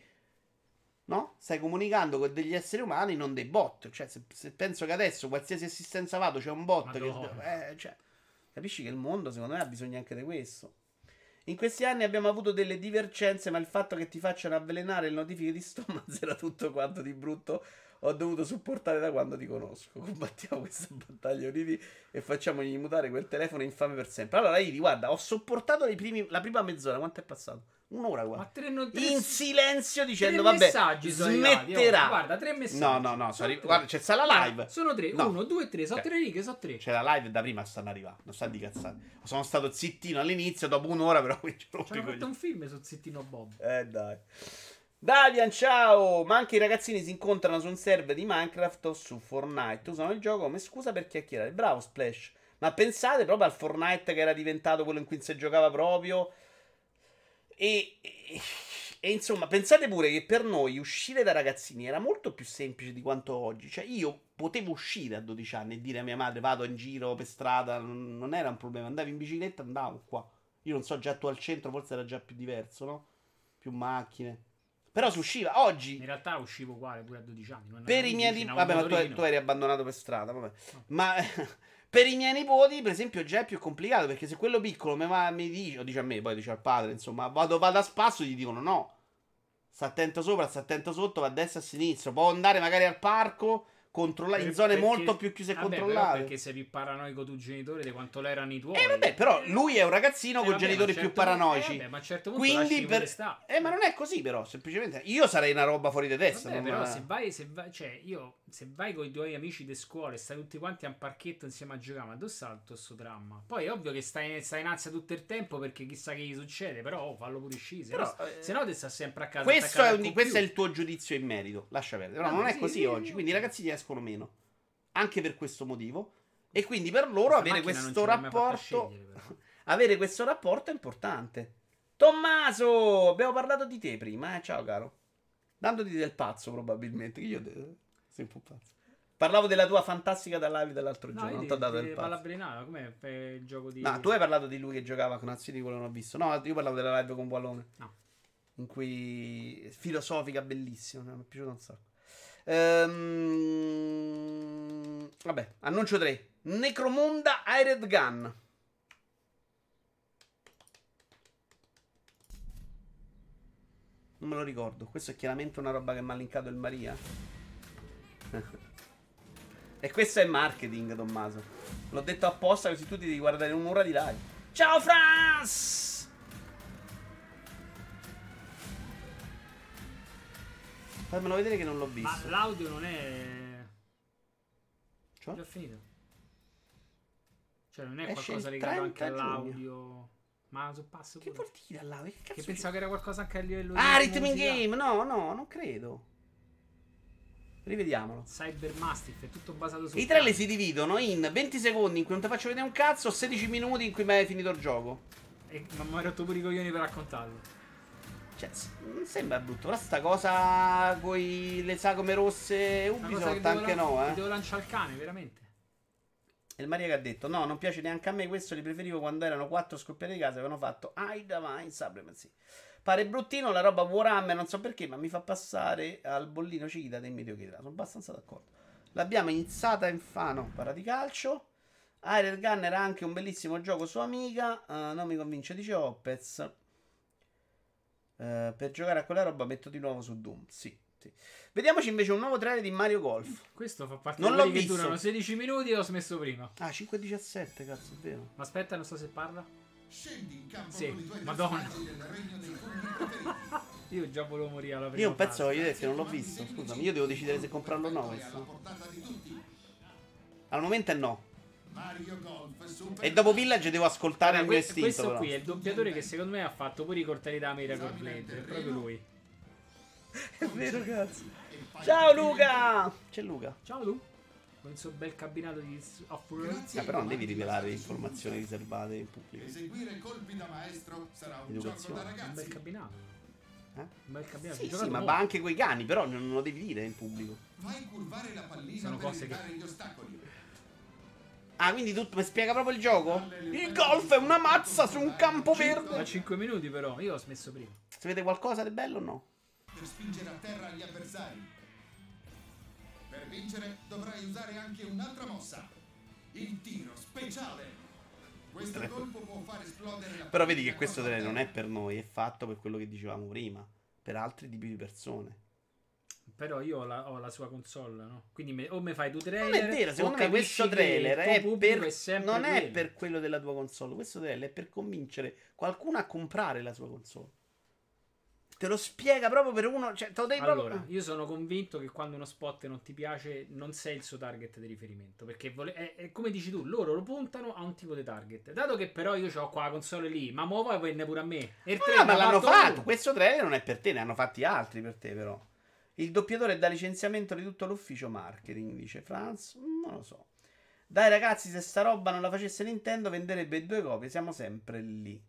no? stai comunicando con degli esseri umani, non dei bot. Cioè, se, se penso che adesso qualsiasi assistenza vado c'è un bot Madonna. che. eh, cioè, capisci che il mondo, secondo me, ha bisogno anche di questo. In questi anni abbiamo avuto delle divergenze, ma il fatto che ti facciano avvelenare le notifiche di Stomaz era tutto quanto di brutto. Ho dovuto supportare da quando ti conosco. Combattiamo questa battaglia uniti e facciamogli mutare quel telefono infame per sempre. Allora, Idi, guarda, ho sopportato primi- la prima mezz'ora. Quanto è passato? Un'ora, Ma guarda. tre, no, tre, In silenzio dicendo, vabbè, messaggi sono arrivati, oh. smetterà. Guarda, tre messaggi. No, no, no, sono Sono guarda, c'è sta la live. Sono tre. No. Uno, due, tre. Sono Cioè, tre righe, sono tre. C'è la live da prima stanno arrivando, non sta di cazzate. Sono stato zittino all'inizio, dopo un'ora però Ci hanno fatto un film su Zittino Bob. Eh dai. Davian, ciao! Ma anche i ragazzini si incontrano su un server di Minecraft o su Fortnite. Usano il gioco come scusa per chiacchierare. Bravo Splash. Ma pensate proprio al Fortnite che era diventato quello in cui si giocava proprio. E, e- e insomma, pensate pure che per noi uscire da ragazzini era molto più semplice di quanto oggi. Cioè, io potevo uscire a 12 anni e dire a mia madre vado in giro per strada, non, non era un problema. Andavi in bicicletta, andavo qua. Io non so, già tu al centro forse era già più diverso, no? Più macchine. Però si usciva. Oggi In realtà uscivo uguale pure a 12 anni. per i miei nipoti, vabbè, ma tu, tu eri abbandonato per strada, vabbè. No. Ma per i miei nipoti, per esempio, già è più complicato perché se quello piccolo mi, va, mi dice, o dice a me, poi dice al padre, insomma, vado, vado a spasso, gli dicono no. Sta attento sopra, sta attento sotto, va a destra e a sinistra. Può andare magari al parco, controllare in Per- zone perché- molto più chiuse e vabbè, controllate. perché sei più paranoico tu genitore di quanto lo erano i tuoi. Eh vabbè, però lui è un ragazzino Eh, con vabbè, genitori più certo punto- paranoici. eh, vabbè, ma a un certo punto Quindi per... Eh, ma non è così però, semplicemente io sarei una roba fuori di testa. Vabbè, però se vai, se vai, cioè io, se vai con i tuoi amici di scuola e stai tutti quanti a un parchetto insieme a giocare, ma dove sta tutto questo dramma? Poi è ovvio che stai, stai in ansia tutto il tempo perché chissà che gli succede, però oh, fallo pure uscire, se, Però, no, eh, se no ti sta sempre a casa. Questo è, un- questo è il tuo giudizio in merito, lascia perdere. No, non è sì, così sì, oggi, quindi ragazzi escono meno. Anche per questo motivo. E quindi per loro Questa avere questo rapporto. Avere questo rapporto è importante. Tommaso, abbiamo parlato di te prima, eh? Ciao caro. Dandoti del pazzo probabilmente. Io te- sei un po' pazzo. Parlavo della tua fantastica da live dell'altro No, giorno, io non ti ho dato del pazzo. Palabrinata, com'è il gioco di... No, tu hai parlato di lui che giocava con Azioni, quello non ho visto. No, io parlavo della live con Wallone. No. In cui filosofica bellissima, mi è piaciuto un sacco. Ehm, Vabbè, annuncio 3. Necromunda Ired Gun. Non me lo ricordo. Questo è chiaramente una roba che mi ha linkato il Maria. e questo è marketing, Tommaso. L'ho detto apposta così tu ti devi guardare un'ora di live. Ciao Franz! Fammelo vedere che non l'ho Ma visto. l'audio non è... Cioè? Già finito. Cioè non è Esce qualcosa il legato anche 30 giugno. all'audio... Ma su passo Che pure. vuol dire là? Che cazzo Che pensavo che era qualcosa anche a livello Ah, Rhythm in musica. Game! No, no, non credo. Rivediamolo. Cyber Mastiff è tutto basato su I trailer si dividono in 20 secondi in cui non ti faccio vedere un cazzo o 16 minuti in cui mi hai finito il gioco. E, ma mi hai rotto pure i coglioni per raccontarlo. Cioè, sembra brutto, però sta cosa con le sagome rosse Ubisoft che devo anche lan- no, eh. Devo lanciare il cane, veramente. E il Maria che ha detto, no, non piace neanche a me questo, li preferivo quando erano quattro scoppiati di casa e avevano fatto I Divine Supremacy. Pare bruttino la roba Warhammer, non so perché, ma mi fa passare al bollino cita del mediocrità. Sono abbastanza d'accordo. L'abbiamo iniziata in fano, parla di calcio. Iron Gun era anche un bellissimo gioco su Amiga. eh, non mi convince, dice Opez. Eh, per giocare a quella roba metto di nuovo su Doom. Sì, sì. Vediamoci invece un nuovo trailer di Mario Golf. Questo fa parte Non di l'ho quelli che visto. durano 16 minuti e ho smesso prima. Ah, 5.17, cazzo, è vero. Ma aspetta, non so se parla. Scendi in campo Sì, con i tuoi Madonna. Io già volevo morire alla prima Io un pezzo fase. voglio detto, non l'ho visto. Scusami, io devo decidere se comprarlo o no. Al momento è no. Mario Golf Super E dopo Village devo ascoltare Allora, il mio istinto. questo però. qui è il doppiatore che secondo me ha fatto pure i cortali da Miracle Blade. È proprio lui. È vero, cazzo. Ciao Luca! C'è Luca. Ciao tu. Con il suo bel cabinato di off-road. Ah, però non devi rivelare informazioni riservate in pubblico. Eseguire colpi da maestro sarà un gioco Educazione. da Un bel ragazzi. cabinato. Eh? Un bel cabinato. Sì, sì, ma va anche coi cani, però non lo devi dire in pubblico. Fai curvare la pallina Sono per cose che- gli ostacoli. Ah, quindi tu mi spiega proprio il gioco? Il golf è una mazza su un campo Da verde. 5 minuti però, io ho smesso prima. Sapete qualcosa di bello o no? per spingere a terra gli avversari. Per vincere dovrai usare anche un'altra mossa. Il tiro speciale. Questo colpo può far esplodere la Però vedi che questo non è per noi, è fatto per quello che dicevamo prima. Per altri tipi di persone. Però io ho la, ho la sua console, no? Quindi me- o mi fai tu trailer. Non è vero, secondo me questo trailer è per, è non è quello. per quello della tua console. Questo trailer è per convincere qualcuno a comprare la sua console. Te lo spiega proprio per uno. Cioè, te lo devi Allora, proprio. io sono convinto che quando uno spot non ti piace, non sei il suo target di riferimento. Perché vole- è, è come dici tu, loro lo puntano a un tipo di target. Dato che però io ho qua la console lì, ma muova e venne pure a me. E il Ah, trailer ma l'ha l'hanno fatto fatto. uno. Questo trailer non è per te, ne hanno fatti altri per te, però. Il doppiatore è da licenziamento di tutto l'ufficio marketing, dice Franz. Non lo so. Dai, ragazzi, se sta roba non la facesse Nintendo, venderebbe due copie. Siamo sempre lì.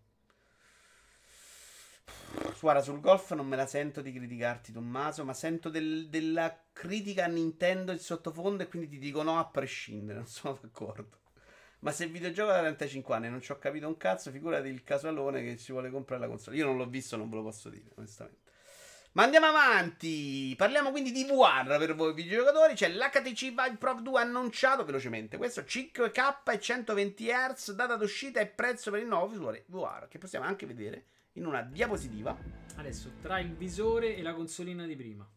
Guarda, sul golf non me la sento di criticarti, Tommaso, ma sento del- della critica a Nintendo il sottofondo e quindi ti dico no a prescindere, non sono d'accordo. Ma se il videogioco da 35 anni non ci ho capito un cazzo, figurati il casualone che ci vuole comprare la console. Io non l'ho visto, non ve lo posso dire, onestamente. Ma andiamo avanti. Parliamo quindi di VR per voi videogiocatori. C'è l'HTC Vive Pro 2 annunciato velocemente. Questo 5K e 120 Hz, data d'uscita e prezzo per il nuovo visore VR, che possiamo anche vedere in una diapositiva. Adesso, tra il visore e la consolina di prima.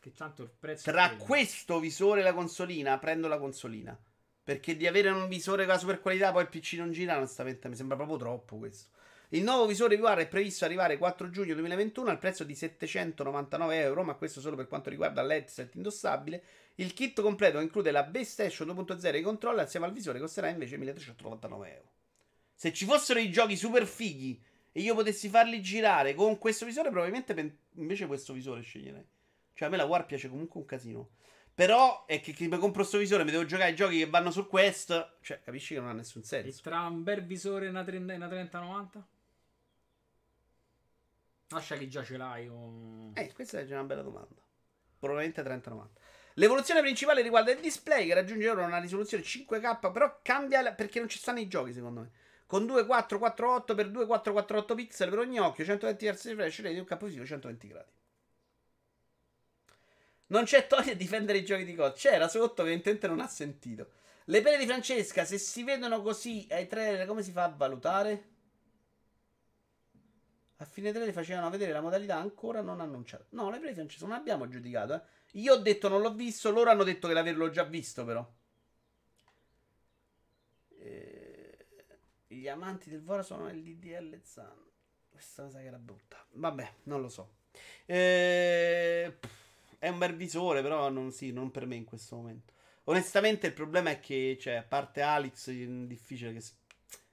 Che tanto il prezzo... Tra questo visore e la consolina, prendo la consolina. Perché di avere un visore con la super qualità, poi il PC non gira, onestamente mi sembra proprio troppo questo. Il nuovo visore VR è previsto arrivare 4 giugno 2021 al prezzo di 799 euro, ma questo solo per quanto riguarda l'headset indossabile. Il kit completo include la Base Station 2.0 e i controller assieme al visore costerà invece 1399 euro. Se ci fossero i giochi super fighi e io potessi farli girare con questo visore, probabilmente pen- invece questo visore sceglierei. Cioè a me la War piace comunque un casino. Però è che, che mi compro sto visore, mi devo giocare ai giochi che vanno sul Quest. Cioè, capisci che non ha nessun E senso. tra un bel visore e una 30 e una 3090? Lascia che già ce l'hai. O... Eh, questa è una bella domanda. Probabilmente 3090. L'evoluzione principale riguarda il display che raggiunge ora una risoluzione 5K, però cambia perché non ci stanno i giochi secondo me. Con 2448 x 2448 pixel per ogni occhio, 120 Hz di flash rate un campo visivo 120 gradi. Non c'è Tony a difendere i giochi di COD. C'era sotto, evidentemente non ha sentito. Le pene di Francesca, se si vedono così ai trailer, come si fa a valutare? A fine trailer facevano vedere la modalità ancora non annunciata. No, le pene di Francesca non abbiamo giudicato. Eh. Io ho detto non l'ho visto, loro hanno detto che l'averlo già visto, però. Eh, gli amanti del Vora sono il DDL Zan. Questa cosa che era brutta. Vabbè, non lo so. Eh, è un bel visore, però non, sì, non per me in questo momento. Onestamente, il problema è che, cioè, a parte Alex, è difficile che,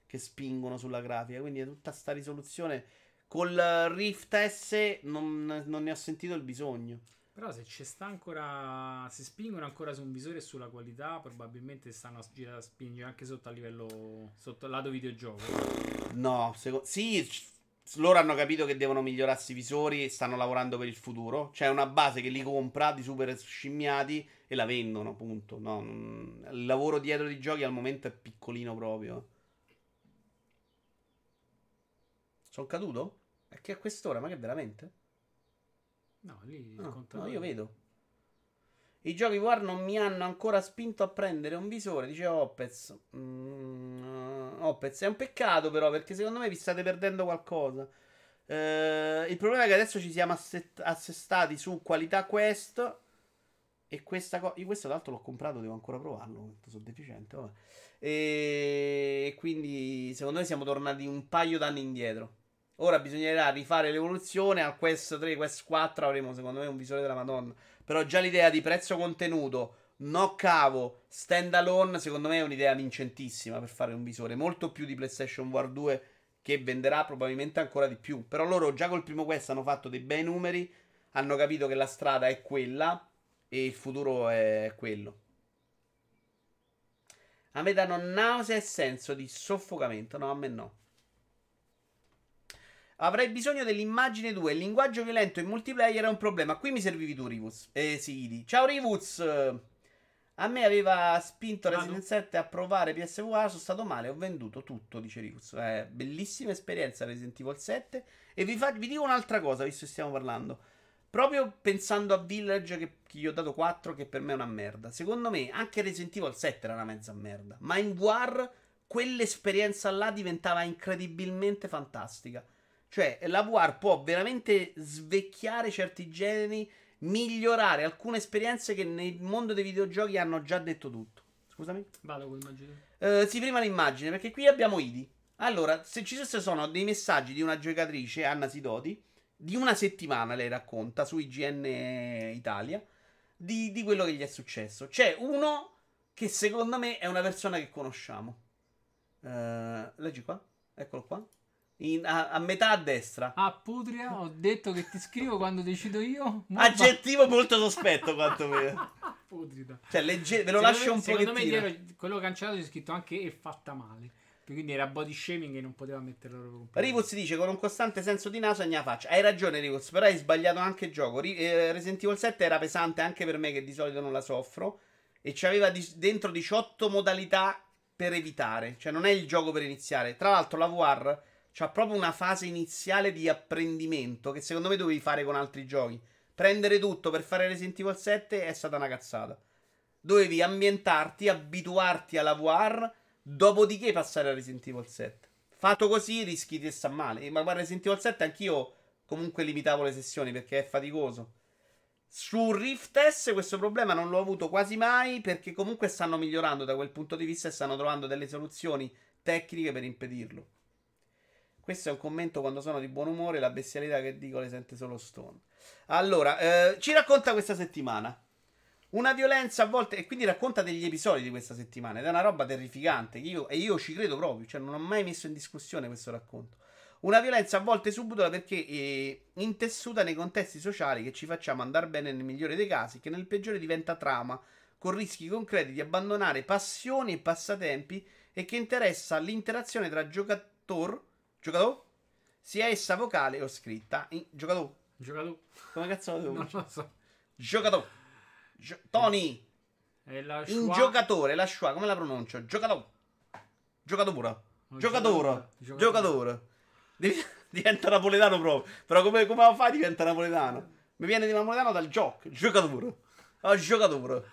che spingono sulla grafica. Quindi tutta sta risoluzione. Col Rift S non, non ne ho sentito il bisogno. Però se ci sta ancora. Se spingono ancora su un visore e sulla qualità, probabilmente stanno a spingere anche sotto a livello. sotto lato videogioco. No, seco- sì, loro hanno capito che devono migliorarsi i visori e stanno lavorando per il futuro. C'è una base che li compra di super scimmiati e la vendono, punto. No, il lavoro dietro i giochi al momento è piccolino proprio. Sono caduto? È che a quest'ora, ma che veramente? No, lì il Ah, No, contatore- io vedo. I giochi VR non mi hanno ancora spinto a prendere un visore, dice Opez. Mm, Opez, è un peccato però perché secondo me vi state perdendo qualcosa. Eh, il problema è che adesso ci siamo asset- assestati su qualità Quest e questa cosa... Io questo tra l'altro l'ho comprato, devo ancora provarlo, sono deficiente. Vabbè. E quindi secondo me siamo tornati un paio d'anni indietro. Ora bisognerà rifare l'evoluzione. Al Quest 3, Quest 4 avremo secondo me un visore della Madonna. Però già l'idea di prezzo contenuto, no cavo, stand alone, secondo me è un'idea vincentissima per fare un visore. Molto più di PlayStation VR 2 che venderà probabilmente ancora di più. Però loro già col primo Quest hanno fatto dei bei numeri, hanno capito che la strada è quella e il futuro è quello. A me danno nausea e senso di soffocamento. No, a me no. Avrei bisogno dell'immagine 2. Il linguaggio violento in multiplayer è un problema. Qui mi servivi tu, Rivuz. Eh, sì, Idi. Ciao, Rivuz. A me aveva spinto Ah, Resident 7 a provare PSVR. Sono stato male. Ho venduto tutto, dice Rivuz. Eh, bellissima esperienza Resident Evil 7. E vi, fa- vi dico un'altra cosa, visto che stiamo parlando. Proprio pensando a Village, che, che gli ho dato 4, che per me è una merda. Secondo me, anche Resident Evil 7 era una mezza merda. Ma in VR, quell'esperienza là diventava incredibilmente fantastica. Cioè, la VR può veramente svecchiare certi generi, migliorare alcune esperienze che nel mondo dei videogiochi hanno già detto tutto. Scusami? Vado con immagine. Eh, sì, prima l'immagine, perché qui abbiamo Idi. Allora, se ci sono dei messaggi di una giocatrice, Anna Sidoti, di una settimana lei racconta su IGN Italia di, di quello che gli è successo. C'è uno che secondo me è una persona che conosciamo. Eh, leggi qua, eccolo qua. In- a, a metà a destra. Ah, Putria, ho detto che ti scrivo quando decido io. Mo- Aggettivo molto sospetto, quanto me. Putrida. Cioè, legge- ve lo Secondo lascio me- un Secondo pochettino. me dietro quello cancellato c'è scritto anche e fatta male. Quindi era body shaming e non poteva metterlo proprio. Rivuz dice con un costante senso di naso nella faccia. Hai ragione, Rivuz, però hai sbagliato anche il gioco. Ri- eh, Resident Evil 7 era pesante anche per me, che di solito non la soffro. E c'aveva di- dentro 18 modalità per evitare. Cioè, non è il gioco per iniziare. Tra l'altro, la VR c'ha proprio una fase iniziale di apprendimento che secondo me dovevi fare con altri giochi. Prendere tutto per fare Resident Evil 7 è stata una cazzata. Dovevi ambientarti, abituarti alla VR, dopodiché passare a Resident Evil 7. Fatto così rischi di stare male. Ma guarda, Resident Evil 7 anch'io comunque limitavo le sessioni perché è faticoso. Su Rift S questo problema non l'ho avuto quasi mai perché comunque stanno migliorando da quel punto di vista e stanno trovando delle soluzioni tecniche per impedirlo. Questo è un commento quando sono di buon umore, la bestialità che dico le sente solo Stone. Allora, eh, ci racconta questa settimana. Una violenza a volte, e quindi racconta degli episodi di questa settimana, ed è una roba terrificante. Io, e io ci credo proprio, cioè non ho mai messo in discussione questo racconto. Una violenza a volte subdola perché eh, intessuta nei contesti sociali che ci facciamo andare bene nel migliore dei casi, che nel peggiore diventa trauma, con rischi concreti di abbandonare passioni e passatempi e che interessa l'interazione tra giocator, giocatore, sia essa vocale o scritta. In, giocatore, Gioca tu. come cazzo lo devo Non dire? lo so. Giocatore. Gio- Tony, È la un schwa- giocatore, la schwa, come la pronuncio? Giocatore. Giocatore. Giocatore. giocatore. Giocatore. Devi- diventa napoletano proprio. Però come, come lo fai diventa napoletano? Mi viene di napoletano dal gioco. Giocatore. Oh, giocatore.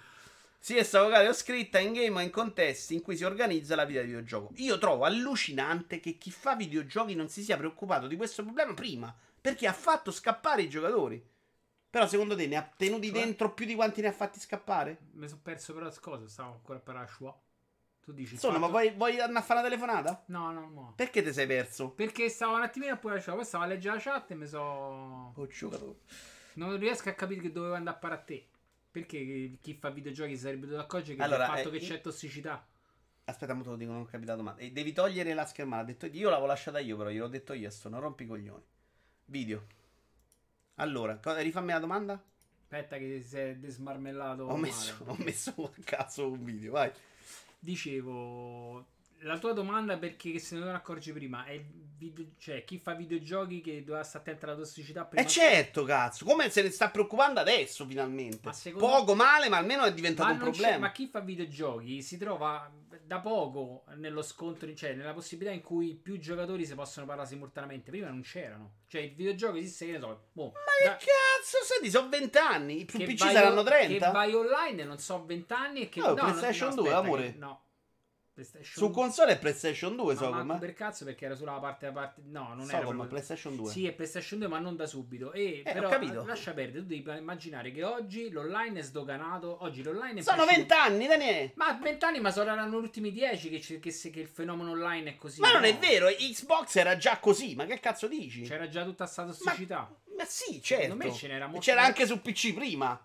Sia essa vocale o scritta in game o in contesti in cui si organizza la vita di videogioco. Io trovo allucinante che chi fa videogiochi non si sia preoccupato di questo problema prima. Perché ha fatto scappare i giocatori. Però secondo te ne ha tenuti Cioè? dentro più di quanti ne ha fatti scappare? Mi sono perso però cosa, stavo ancora per la schwa. Tu dici Insomma, ma fatto- vuoi, vuoi andare a fare una telefonata? No, no, no. Perché ti sei perso? Perché stavo un attimino poi la schwa, poi stavo a leggere la chat e mi so... Oh, giocatore. Non riesco a capire che dovevo andare a fare a te. Perché chi fa videogiochi sarebbe dovuto accorgere che Allora, il fatto eh, che c'è tossicità. Aspetta, mo te lo dico, non ho capito la domanda. E devi togliere la schermata. Ha detto io l'avevo lasciata io, però gliel'ho detto io. Sto, non rompi i coglioni. Video. Allora, co- rifammi la domanda? Aspetta che si è desmarmellato. Ho messo, ho messo a cazzo un video, vai. Dicevo, la tua domanda perché se non accorgi prima è video- cioè chi fa videogiochi che doveva stare attento alla tossicità prima. E certo, cazzo. Come se ne sta preoccupando adesso, finalmente. Secondo- Poco male, ma almeno è diventato un problema. ma chi fa videogiochi si trova da poco nello scontro, cioè nella possibilità in cui più giocatori si possono parlare simultaneamente. Prima non c'erano. Cioè il videogioco esiste, che ne so. boh, Ma da- che cazzo, senti, sono 20 anni. I più che PC saranno o- 30. Che vai online, non so, 20 anni e che Oh, no, no, PlayStation no, 2, aspetta, amore. che- no. PlayStation Su console è PlayStation 2, ma so manco come. per cazzo perché era sulla parte a parte no, non So era proprio PlayStation 2. Sì, è PlayStation 2, ma non da subito. E Eh, ho però capito. lascia perdere, tu devi immaginare che oggi l'online è sdoganato. Oggi l'online è Sono prescin- 20 anni, Daniele. Ma 20 anni, ma saranno gli ultimi 10 che, c'è- che, se- che il fenomeno online è così. Ma non no? è vero, Xbox era già così, ma che cazzo dici? C'era già tutta sta tossicità. Ma sì, certo. Secondo me ce n'era molto C'era anche su PC prima.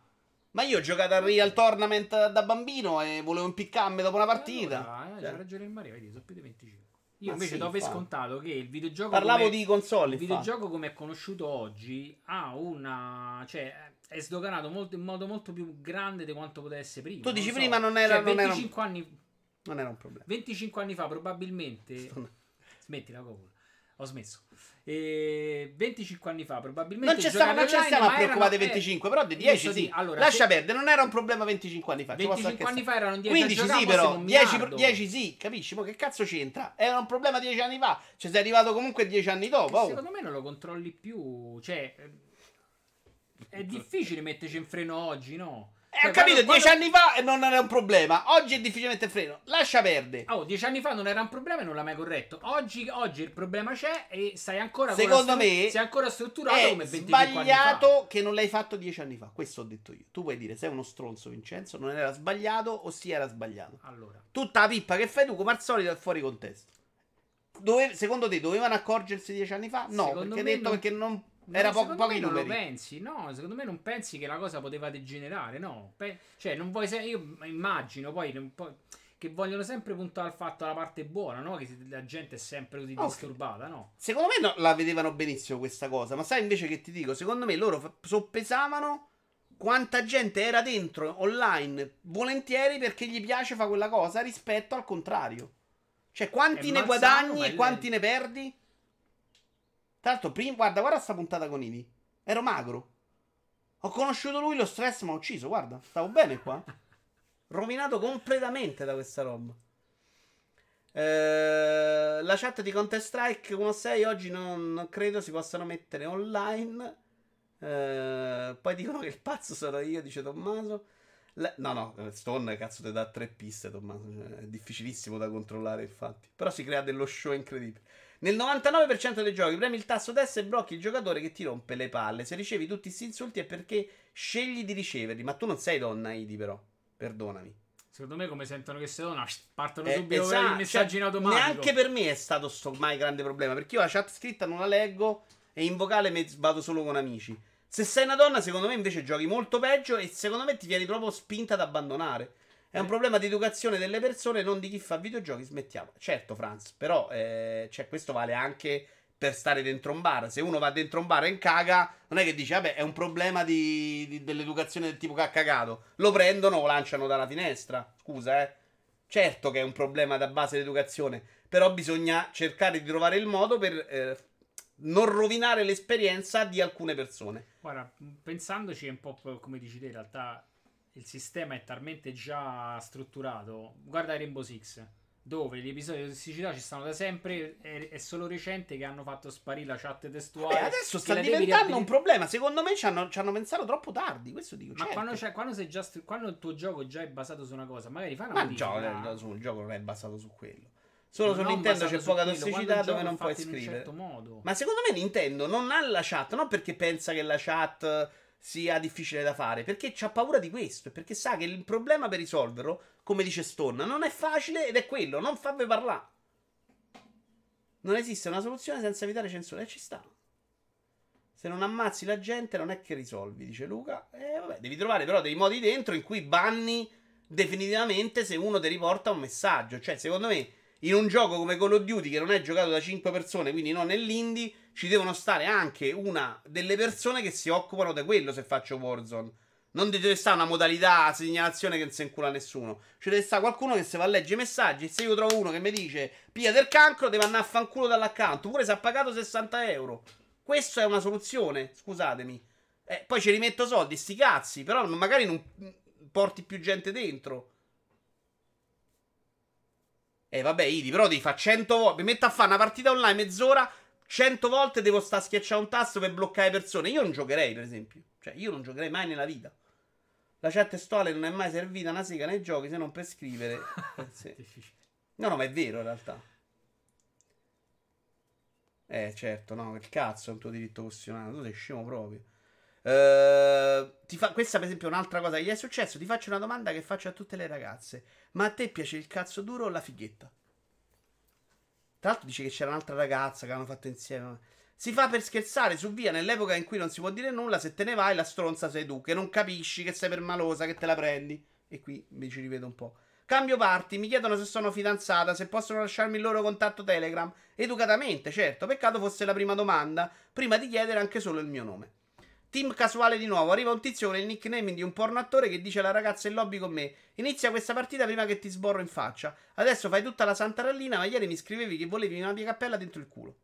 Ma io ho giocato al Real Tournament da bambino e volevo impiccarmi dopo una partita. Allora, eh, Cioè, ragione il Mario, vedi, sono più di 25. Io Ma invece sì, do per scontato che il videogioco. Parlavo come- di console. Il infatti. videogioco come è conosciuto oggi ha una. cioè è sdoganato molto- in modo molto più grande di quanto potesse essere prima. Tu dici so. prima non era- Cioè, non era un- 25 anni. Non era un problema. 25 anni fa, probabilmente. Sto- Smettila, Coppola. Ho smesso. E 25 anni fa, probabilmente. Non ci stiamo, non ci online, stiamo a ma preoccupare erano- dei 25, però di io 10 so sì. allora, Lascia perdere, non era un problema 25 anni fa. ci posso 25 anni fa erano 10 15 a giocare, sì, però un 10, miliardo. 10 sì, capisci? Ma che cazzo c'entra? Era un problema 10 anni fa. Ci sei arrivato comunque 10 anni dopo. oh. Secondo me non lo controlli più. Cioè, è difficile metterci in freno oggi, no? Eh, ho capito, quando- 10 anni fa e non era un problema. Oggi è difficilmente freno. Lascia perdere. Oh, dieci anni fa non era un problema e non l'ha mai corretto. Oggi, oggi il problema c'è e stai ancora con Secondo stru- me sei ancora strutturato È come 25 anni fa. sbagliato che non l'hai fatto 10 anni fa. Questo ho detto io. Tu puoi dire sei uno stronzo, Vincenzo. Non era sbagliato o sì era sbagliato. Allora, Tutta la pippa che fai tu, come al solito, è fuori contesto. Dove- secondo te dovevano accorgersi 10 anni fa? No, Secondo perché detto non- perché non no, era po- pochi non lo numeri. pensi, no, secondo me non pensi che la cosa poteva degenerare, no. Pe- cioè, non vuoi se- io immagino poi, poi che vogliono sempre puntare al fatto alla parte buona, no? Che la gente è sempre così Ok. disturbata, no? Secondo me no- la vedevano benissimo questa cosa, ma sai invece che ti dico? Secondo me loro fa- soppesavano quanta gente era dentro online volentieri perché gli piace fare quella cosa rispetto al contrario. Cioè, quanti È ne guadagni ma e quanti ne perdi? Tra l'altro, prima, guarda, guarda sta puntata con Ivi. Ero magro. Ho conosciuto lui, lo stress mi ha ucciso, guarda. Stavo bene qua. Rovinato completamente da questa roba. Eh, la chat di Counter Strike 1.6 oggi non, non credo si possano mettere online. Eh, poi dicono che il pazzo sono io, dice Tommaso. La- no, no, eh, Stone cazzo ti dà tre piste, Tommaso. Cioè, È difficilissimo da controllare, infatti. Però si crea dello show incredibile. Nel 99% dei giochi premi il tasto destro e blocchi il giocatore che ti rompe le palle. Se ricevi tutti questi insulti è perché scegli di riceverli. Ma tu non sei donna, Idi, però. Perdonami. Secondo me come sentono che se no partono Eh, subito esatto, i messaggi cioè, in automatico. Neanche per me è stato sto mai grande problema. Perché io la chat scritta non la leggo e in vocale me- vado solo con amici. Se sei una donna, secondo me invece giochi molto peggio e secondo me ti vieni proprio spinta ad abbandonare. È un problema di educazione delle persone, non di chi fa videogiochi. Smettiamo. Certo, Franz, però eh, cioè, questo vale anche per stare dentro un bar. Se uno va dentro un bar e caga, non è che dice, vabbè, è un problema di, di- dell'educazione del tipo che ha cagato. Lo prendono o lo lanciano dalla finestra. Scusa, eh. Certo che è un problema da base l'educazione, però bisogna cercare di trovare il modo per eh, non rovinare l'esperienza di alcune persone. Guarda, pensandoci è un po' come dici te, in realtà il sistema è talmente già strutturato. Guarda Rainbow Six, dove gli episodi di tossicità ci stanno da sempre, è, è solo recente che hanno fatto sparire la chat testuale. Vabbè, adesso che sta diventando riabilit- un problema. Secondo me ci hanno, ci hanno pensato troppo tardi. Questo dico. Ma certo. quando, quando sei già quando il tuo gioco già è basato su una cosa, magari fai una Ma il gioco, il, sul gioco non è basato su quello. Solo Ma su non Nintendo c'è poca quello, tossicità il dove non puoi fatto in un scrivere. certo modo. Ma secondo me Nintendo non ha la chat, non perché pensa che la chat sia difficile da fare, perché c'ha paura di questo, perché sa che il problema per risolverlo, come dice Stone, non è facile ed è quello, non farvi parlare. Non esiste una soluzione senza evitare censura, e ci sta. Se non ammazzi la gente non è che risolvi, dice Luca. E vabbè, devi trovare però dei modi dentro in cui banni definitivamente se uno ti riporta un messaggio. Cioè, secondo me, in un gioco come Call of Duty che non è giocato da 5 persone, quindi non nell'indie, ci devono stare anche una delle persone che si occupano di quello se faccio Warzone. Non deve stare una modalità segnalazione che non si incula nessuno. Ci deve stare qualcuno che se va a leggere i messaggi. Se io trovo uno che mi dice pia del cancro, deve andare a fanculo dall'account. Pure se ha pagato 60 euro. Questa è una soluzione. Scusatemi. Eh, poi ci rimetto soldi, sti cazzi. Però magari non porti più gente dentro. E vabbè, Idi, però devi fare 100 volte. Mi metto a fare una partita online mezz'ora. 100 volte devo stare a schiacciare un tasto per bloccare persone. Io non giocherei, per esempio. Cioè, io non giocherei mai nella vita. La chat testuale non è mai servita una sega nei giochi se non per scrivere. Eh, sì. No, no, ma è vero in realtà. Eh, certo, no, il cazzo è un tuo diritto costituzionale. Tu sei scemo proprio. Eh, ti fa- questa, per esempio, è un'altra cosa che gli è successo. Ti faccio una domanda che faccio a tutte le ragazze: Ma a te piace il cazzo duro o la fighetta? Tra l'altro, dice che c'era un'altra ragazza che hanno fatto insieme. Si fa per scherzare su via nell'epoca in cui non si può dire nulla. Se te ne vai, la stronza sei tu, che non capisci, che sei permalosa, che te la prendi. E qui mi ci rivedo un po'. Cambio parti, mi chiedono se sono fidanzata, se possono lasciarmi il loro contatto Telegram. Educatamente, certo, peccato fosse la prima domanda, prima di chiedere anche solo il mio nome. Team casuale di nuovo, arriva un tizio con il nickname di un porno attore che dice alla ragazza in lobby con me Inizia questa partita prima che ti sborro in faccia. Adesso fai tutta la santa rallina, ma ieri mi scrivevi che volevi una mia cappella dentro il culo.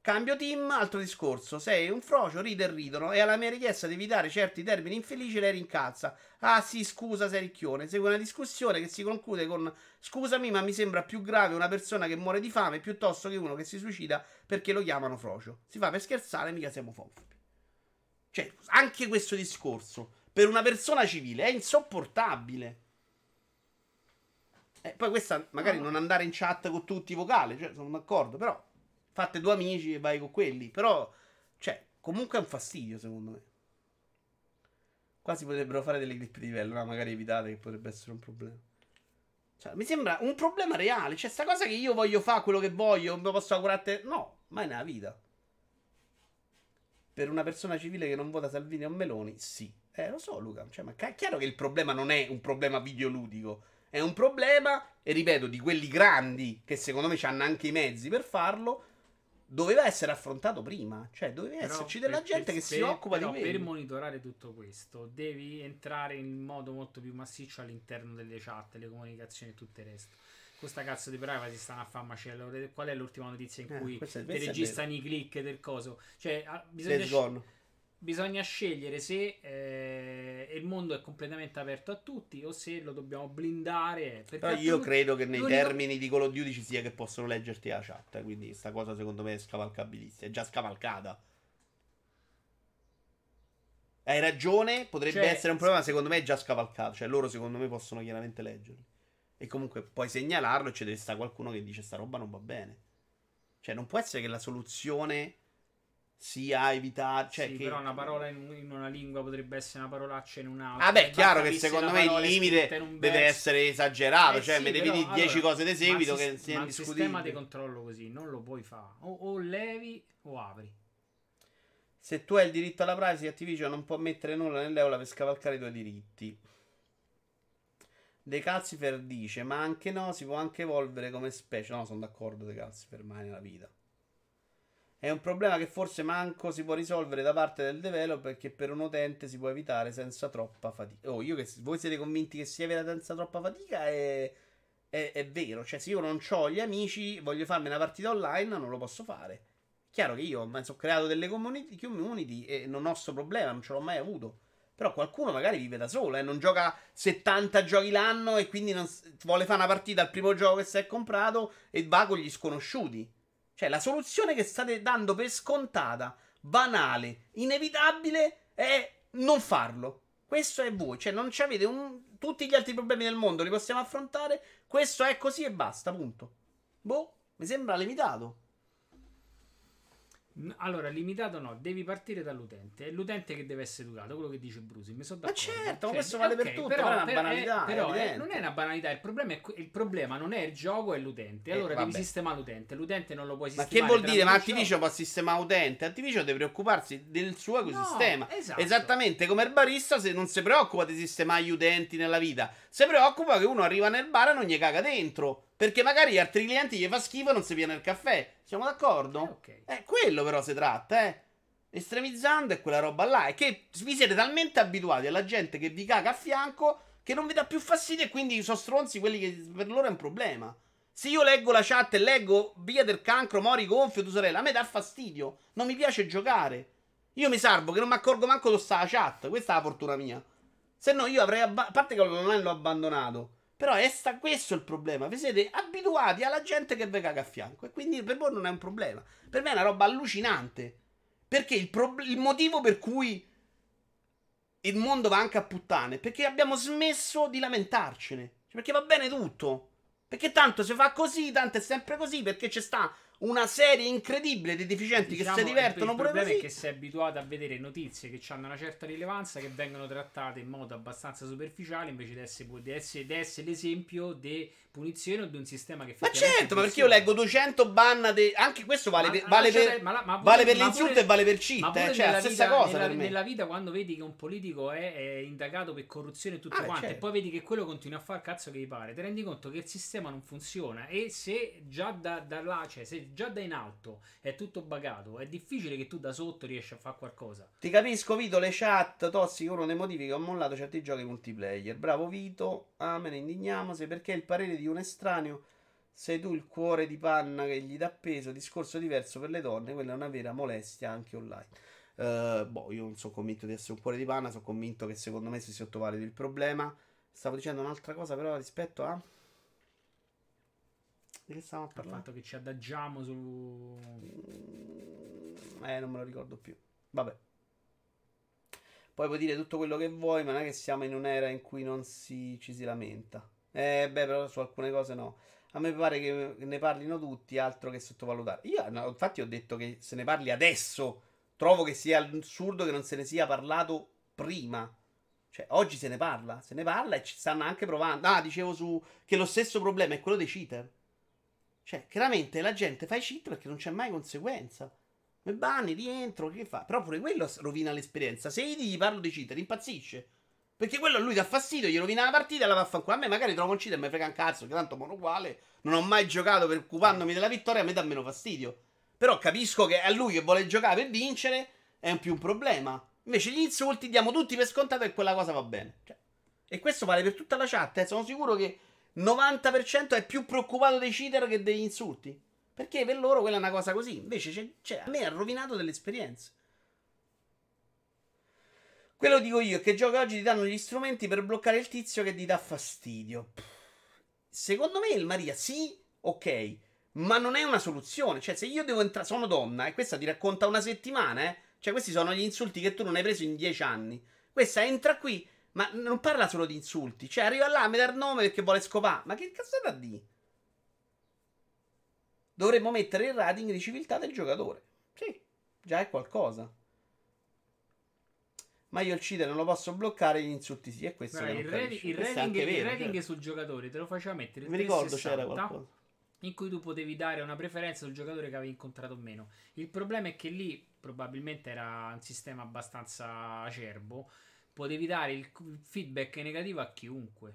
Cambio team, altro discorso. Sei un frocio, ride e ridono. E alla mia richiesta di evitare certi termini infelici lei rincazza. Ah sì, scusa, sei ricchione. Segue una discussione che si conclude con Scusami, ma mi sembra più grave una persona che muore di fame piuttosto che uno che si suicida perché lo chiamano frocio. Si fa per scherzare, mica siamo fofobi. Cioè, anche questo discorso per una persona civile è insopportabile. Eh, poi questa magari non andare in chat con tutti i vocali, cioè, sono d'accordo, però fate due amici e vai con quelli. Però, cioè, comunque è un fastidio, secondo me. Qua si potrebbero fare delle clip di livello, no? magari evitate che potrebbe essere un problema. Cioè, mi sembra un problema reale. Cioè, sta cosa che io voglio fare quello che voglio, mi posso augurare a te. No, mai nella vita. Per una persona civile che non vota Salvini o Meloni, sì. Eh, lo so, Luca. Cioè, ma è chiaro che il problema non è un problema videoludico. È un problema, e ripeto, di quelli grandi, che secondo me hanno anche i mezzi per farlo. Doveva essere affrontato prima. Cioè, doveva Però esserci della per- gente per- che si per- occupa però di per quello. monitorare tutto questo devi entrare in modo molto più massiccio all'interno delle chat, le comunicazioni e tutto il resto. Questa cazzo di privacy stanno a fare macello. Qual è l'ultima notizia in Eh, cui è- ti registrano i click del coso? Cioè, ah, bisogna, Gone. bisogna scegliere se eh, il mondo è completamente aperto a tutti o se lo dobbiamo blindare. perché Però io credo che nei termini di Call of Duty ci sia che possono leggerti la chat. eh, Quindi sta cosa secondo me è scavalcabilissima. È già scavalcata. Hai ragione, potrebbe Cioè, essere un problema, secondo me è già scavalcato. Cioè loro secondo me possono chiaramente leggerli. E comunque puoi segnalarlo e ci deve stare qualcuno che dice sta roba non va bene. Cioè non può essere che la soluzione sia evitare... Cioè sì, che... però una parola in, in una lingua potrebbe essere una parolaccia in un'altra. Vabbè, è Basta chiaro che secondo me il limite deve essere esagerato. Eh cioè, sì, devi però, dire 10 allora, cose di ma seguito il che siano ma il sistema di controllo così non lo puoi fare. O, o levi o apri. Se tu hai il diritto alla privacy, Activision non può mettere nulla nell'eula per scavalcare i tuoi diritti. De Calcifer dice: Ma anche no, si può anche evolvere come specie. No, sono d'accordo, De Calcifer, mai nella vita. È un problema che forse manco si può risolvere da parte del developer perché per un utente si può evitare senza troppa fatica. Oh, io che voi siete convinti che si evita senza troppa fatica è, è, è vero. Cioè, se io non ho gli amici, voglio farmi una partita online, non lo posso fare. Chiaro che io sono creato delle community, community e non ho questo problema, non ce l'ho mai avuto. Però qualcuno magari vive da solo e eh, non gioca 70 giochi l'anno e quindi non, vuole fare una partita al primo gioco che si è comprato e va con gli sconosciuti. Cioè, la soluzione che state dando per scontata, banale, inevitabile, è non farlo. Questo è voi. Cioè, non ci avete un... tutti gli altri problemi del mondo, li possiamo affrontare. Questo è così e basta, punto. Boh, mi sembra limitato. Allora, limitato no, devi partire dall'utente. È l'utente che deve essere educato, quello che dice Brusi. Mi sono d'accordo. Ma certo, cioè, questo vale okay, per tutto. Però, però è una banalità. È, però è, non è una banalità. Il problema, è, il problema non è il gioco, è l'utente. Allora eh, devi sistemare l'utente. L'utente non lo puoi Ma sistemare. che vuol dire? Ma Activision può sistemare l'utente. Activision deve preoccuparsi del suo ecosistema. No, esatto. Esattamente come il barista se non si preoccupa di sistemare gli utenti nella vita. Si preoccupa che uno arriva nel bar e non gli caga dentro. Perché magari gli altri clienti gli fa schifo e non si piena il caffè. Siamo d'accordo? Eh, okay. È quello però si tratta, eh. Estremizzando è quella roba là. È che vi siete talmente abituati alla gente che vi caga a fianco che non vi dà più fastidio e quindi sono stronzi quelli che per loro è un problema. Se io leggo la chat e leggo via del cancro, mori gonfio, tu sorella, a me dà fastidio. Non mi piace giocare. Io mi salvo che non mi accorgo manco dove sta la chat. Questa è la fortuna mia. Se no, io avrei. Abba- a parte che online l'ho abbandonato. Però è sta- questo il problema. Vi siete abituati alla gente che vi caga a fianco. E quindi per voi non è un problema. Per me è una roba allucinante. Perché il, pro- il motivo per cui il mondo va anche a puttane. Perché abbiamo smesso di lamentarcene. Cioè, perché va bene tutto. Perché tanto se fa così, tanto è sempre così. Perché c'è sta una serie incredibile di deficienti diciamo, che si divertono il pure problema così. è che sei abituato a vedere notizie che hanno una certa rilevanza che vengono trattate in modo abbastanza superficiale invece di essere, di essere, di essere l'esempio di punizione o di un sistema che Ma certo, ma perché io leggo 200 ban de... anche questo vale, Ma- per, vale, lascia per, per- ma la- ma vale pure- per ma l'insulto pure- e vale per pure eh, cioè la nella stessa vita- cosa nella, per me. nella vita quando vedi che un politico è, è indagato per corruzione e tutto Ah, quanto certo. e poi vedi che quello continua a fare il cazzo che gli pare ti rendi conto che il sistema non funziona e se già da, da là cioè se già da in alto è tutto bagato è difficile che tu da sotto riesci a fare qualcosa Ti capisco, Vito, le chat tossiche, uno dei motivi che ho mollato certi giochi multiplayer. Bravo Vito, ah, me ne indigniamo, se perché il parere di un estraneo sei tu il cuore di panna che gli dà peso, discorso diverso per le donne, quella è una vera molestia anche online. Eh, boh, io non sono convinto di essere un cuore di panna, sono convinto che secondo me si sottovaluti il problema. Stavo dicendo un'altra cosa però rispetto a... Di che stavamo a il fatto che ci adagiamo su Mm, Eh, non me lo ricordo più. Vabbè. Poi puoi dire tutto quello che vuoi, ma non è che siamo in un'era in cui non si, ci si lamenta. Eh, beh, però su alcune cose no. A me pare che ne parlino tutti, altro che sottovalutare. Io, no, infatti, ho detto che se ne parli adesso. Trovo che sia assurdo che non se ne sia parlato prima. Cioè, oggi se ne parla, se ne parla e ci stanno anche provando. Ah, dicevo su che lo stesso problema è quello dei cheater. Cioè, chiaramente la gente fa i cheat perché non c'è mai conseguenza. Mi banni, rientro, che fa? Però pure quello rovina l'esperienza. Se io gli parlo di cheater, impazzisce. Perché quello a lui dà fastidio, gli rovina la partita e la va a me magari trovo un cheater e mi frega un cazzo, che tanto mono uguale. Non ho mai giocato preoccupandomi della vittoria, a me dà meno fastidio. Però capisco che a lui che vuole giocare per vincere è un più un problema. Invece gli insulti diamo tutti per scontato che quella cosa va bene. Cioè, e questo vale per tutta la chat. eh. Sono sicuro che 90% è più preoccupato dei cheater che degli insulti. Perché per loro quella è una cosa così. Invece c'è- c'è- a me ha rovinato delle esperienze. Quello dico io è che giochi oggi ti danno gli strumenti per bloccare il tizio che ti dà fastidio. Secondo me il Maria sì, ok, ma non è una soluzione. Cioè, se io devo entrare, sono donna e questa ti racconta una settimana, eh? Cioè, questi sono gli insulti che tu non hai preso in dieci anni. Questa entra qui, ma non parla solo di insulti. Cioè, arriva là, mi dà il nome perché vuole scopare. Ma che cazzo da di? Dovremmo mettere il rating di civiltà del giocatore. Sì, già è qualcosa. Ma io il cheater non lo posso bloccare, gli insulti sì. E questo Guarda, che il, rating, il è rating, il vero, rating certo. sul giocatore te lo faceva mettere Mi ricordo 360, c'era qualcosa. in cui tu potevi dare una preferenza sul giocatore che avevi incontrato o meno. Il problema è che lì probabilmente era un sistema abbastanza acerbo. Potevi dare il feedback negativo a chiunque.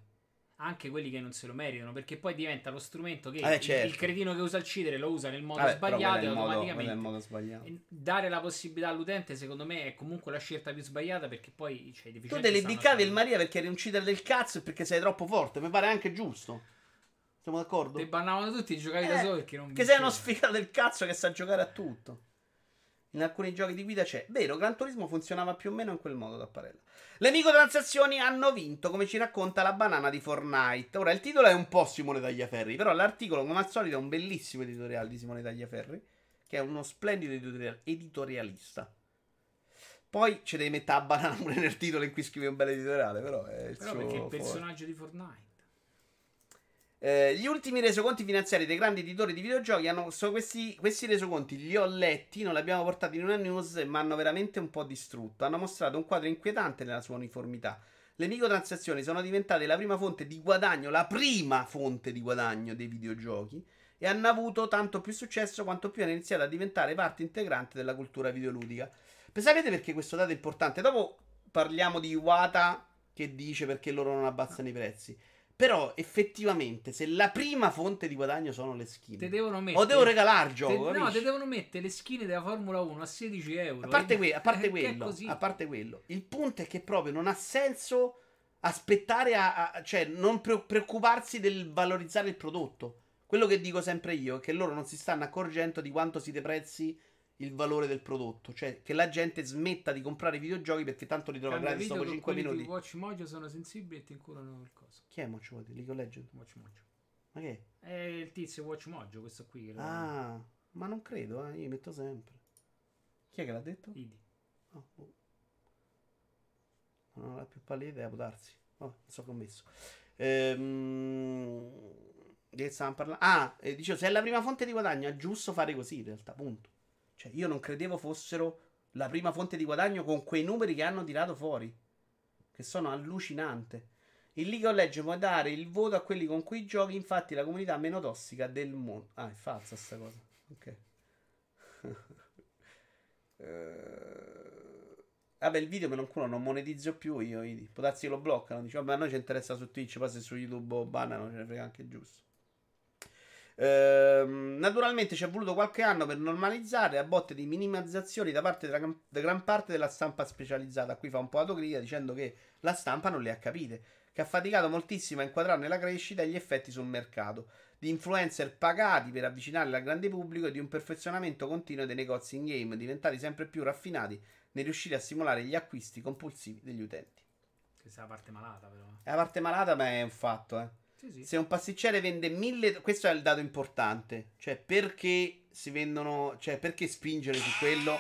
Anche quelli che non se lo meritano, perché poi diventa lo strumento che Eh, il- certo. il, cretino che usa il cheater lo usa nel modo però sbagliato e il modo- automaticamente il modo sbagliato. dare la possibilità all'utente, secondo me, è comunque la scelta più sbagliata perché poi cioè, Tu te le biccavi il Maria perché eri un cheater del cazzo e perché sei troppo forte. Mi pare anche giusto. Siamo d'accordo? Te bannavano tutti, giocavi da Eh, solo perché non Che sei uno sfigato del cazzo che sa giocare a tutto. In alcuni giochi di guida c'è. Vero, Gran Turismo funzionava più o meno in quel modo da Parella. Le microtransazioni hanno vinto, come ci racconta la banana di Fortnite. Ora, il titolo è un po' Simone Tagliaferri, però l'articolo, come al solito, è un bellissimo editoriale di Simone Tagliaferri, che è uno splendido editorial- editorialista. Ci ci devi mettere la banana pure nel titolo in cui scrive un bel editoriale, però è il Però suo perché il personaggio di Fortnite. Eh, gli ultimi resoconti finanziari dei grandi editori di videogiochi hanno. So questi, questi resoconti li ho letti, non li abbiamo portati in una news mi hanno veramente un po' distrutto. Hanno mostrato un quadro inquietante nella sua uniformità. Le microtransazioni sono diventate la prima fonte di guadagno, la prima fonte di guadagno dei videogiochi e hanno avuto tanto più successo quanto più hanno iniziato a diventare parte integrante della cultura videoludica. Sapete perché questo dato è importante? Dopo parliamo di Iwata che dice perché loro non abbassano i prezzi. Però effettivamente, se la prima fonte di guadagno sono le skin, Te devono o mettere. devo regalare il te- gioco, no, capisci? te devono mettere le skin della Formula 1 a 16 euro. A parte, E- que- a parte eh, quello, a parte quello, il punto è che proprio non ha senso aspettare a, a- cioè non pre- preoccuparsi del valorizzare il prodotto. Quello che dico sempre io è che loro non si stanno accorgendo di quanto si deprezzi il valore del prodotto, cioè che la gente smetta di comprare videogiochi perché tanto li trova Cambia gratis dopo con 5 quelli minuti. di Watch Mojo sono sensibili e ti incurano il coso. Chi è Mocho League of Legends? Watch Mojo. Ma che? è? È il tizio Watch Mojo, questo qui. Che lo- Ah, ma non credo, eh, io metto sempre. Chi è che l'ha detto? Idi. Oh, oh. Non ho la più pallida idea, può darsi. Oh, non so che ho messo. Ehm, che stavamo parlando? Ah, eh, dicevo, se è la prima fonte di guadagno è giusto fare così in realtà, punto. Cioè, io non credevo fossero la prima fonte di guadagno con quei numeri che hanno tirato fuori. Che sono allucinante. In League of Legends puoi dare il voto a quelli con cui giochi, infatti la comunità meno tossica del mondo. Ah, è falsa sta cosa. Ok. Eh, Vabbè, il video me lo culo, non monetizzo più io. Idi. Può lo bloccano. Dice, vabbè, a noi ci interessa su Twitch, poi se su YouTube bannano, ce ne frega anche giusto. Ehm, naturalmente ci è voluto qualche anno per normalizzare a botte di minimizzazioni da parte della, gran- da gran parte della stampa specializzata. Qui fa un po' autocritica dicendo che la stampa non le ha capite, che ha faticato moltissimo a inquadrarne la crescita e gli effetti sul mercato, di influencer pagati per avvicinarli al grande pubblico e di un perfezionamento continuo dei negozi in game, diventati sempre più raffinati nel riuscire a simulare gli acquisti compulsivi degli utenti. Questa è la parte malata, però. È la parte malata, ma è un fatto, eh. Sì, sì. Se un pasticcere vende mille. Questo è il dato importante. Cioè, perché si vendono. Cioè, perché spingere su quello?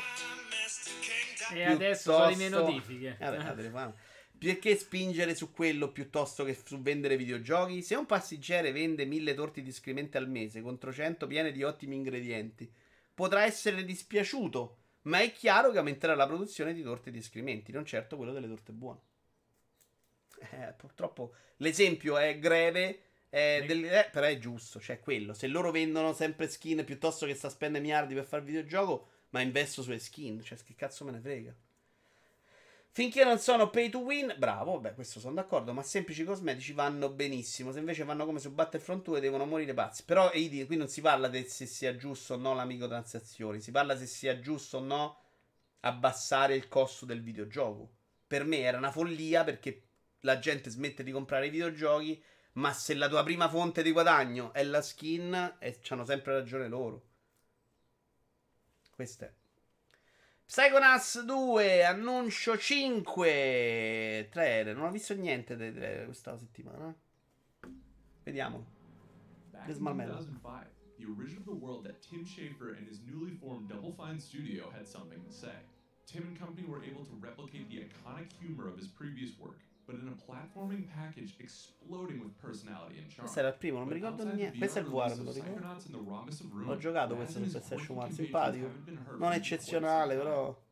E adesso sono le mie notifiche. Eh, vabbè, telefona. Perché spingere su quello piuttosto che su vendere videogiochi? Se un pasticcere vende mille torti di scrimente al mese contro 100 piene di ottimi ingredienti, potrà essere dispiaciuto, ma è chiaro che aumenterà la produzione di torte di escrementi, non certo quello delle torte buone. Eh, purtroppo l'esempio è greve, Ne- del- eh, però è giusto, cioè quello. Se loro vendono sempre skin piuttosto che sta a spendere miliardi per fare il videogioco, ma investo sulle skin, cioè che cazzo me ne frega. Finché non sono pay to win, bravo, beh, questo sono d'accordo, ma semplici cosmetici vanno benissimo. Se invece vanno come su Battlefront 2 devono morire pazzi. Però Idi, qui non si parla di se sia giusto o no la microtransazioni, si parla se sia giusto o no abbassare il costo del videogioco. Per me era una follia perché la gente smette di comprare i videogiochi, ma se la tua prima fonte di guadagno è la skin, e hanno sempre ragione loro. Questo è. Psychonauts 2, annuncio 5 trailer. Non ho visto niente dei trailer questa settimana. Vediamo. Medal. 2005, the origin of the world that Tim Schafer and his newly formed Double Fine studio had something to say. Tim and company were able to replicate the iconic humor of his previous work, but in a platforming package exploding with personality and charm. Questo era il primo, non mi ricordo niente. Questo è il VR lo ricordo. L'ho giocato questo su PlayStation quirky 1, compatriots simpatico. Non eccezionale, però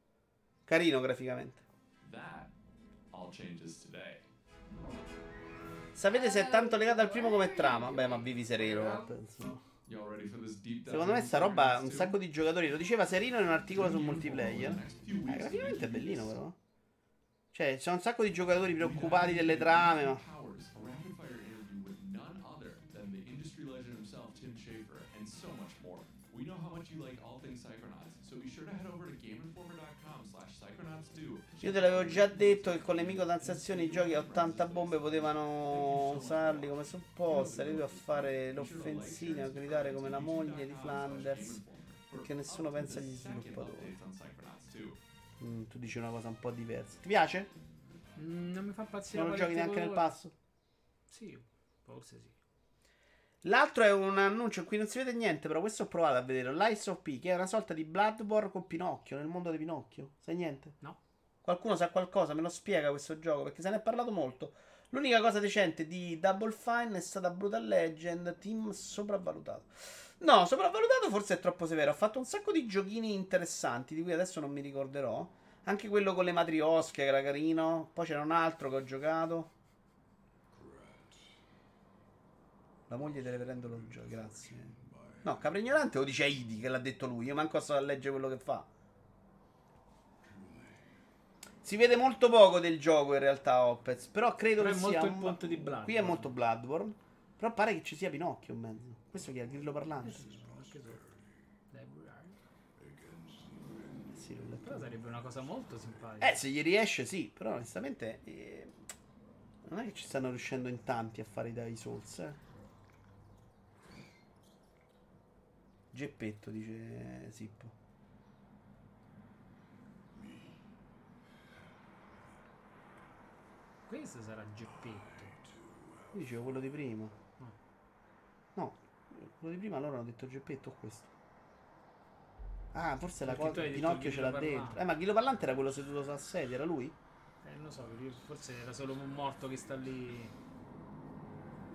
carino graficamente. Sapete se è tanto legato al primo come trama? Beh, ma vivi sereno, penso. Secondo me sta roba ha un sacco 2? di giocatori. Lo diceva Serino in un articolo sul multiplayer. Eh, graficamente è bellino però. Cioè, c'è un sacco di giocatori preoccupati delle trame, ma... Io te l'avevo già detto che con le micro transazioni i giochi a 80 bombe potevano usarli come supposta. Lui a fare l'offensina, a gridare come la moglie di Flanders, perché nessuno pensa agli sviluppatori. Updates on Psychonauts 2. Mm, tu dici una cosa un po' diversa. Ti piace? Mm, non mi fa impazzire. Non lo giochi neanche nel passo? Sì, forse sì. L'altro è un annuncio in cui non si vede niente, però questo ho provato a vedere. Lies of P, che è una sorta di Bloodborne con Pinocchio, nel mondo di Pinocchio. Sai niente? No. Qualcuno sa qualcosa? Me lo spiega questo gioco, perché se ne è parlato molto. L'unica cosa decente di Double Fine è stata Brutal Legend, team sopravvalutato. No, sopravvalutato forse è troppo severo. Ha fatto un sacco di giochini interessanti, di cui adesso non mi ricorderò. Anche quello con le matriosche, che era carino. Poi c'era un altro che ho giocato. La moglie deve prendere lo gioco, grazie. No, Capre Ignorante lo dice Idi, che l'ha detto lui. Io manco sto a leggere quello che fa. Si vede molto poco del gioco in realtà, Opez. Però credo Però che sia. Qui è molto Bloodborne. Però pare che ci sia Pinocchio in mezzo. Questo chi è? Il grillo parlante? Anche Library. Sì, l'ho letto. Però sarebbe una cosa molto simpatica. Eh, se gli riesce, sì. Però onestamente. eh, non è che ci stanno riuscendo in tanti a fare i dai Souls. Eh. Geppetto, dice Sippo. Questo sarà Geppetto. Io dicevo quello di prima. Quello di prima allora hanno detto Geppetto o questo. Ah, forse la cosa. Pinocchio ce l'ha dentro. Eh, ma Ghillo Parlante era quello seduto sulla sedia, era lui? Eh, non so, forse era solo un morto che sta lì.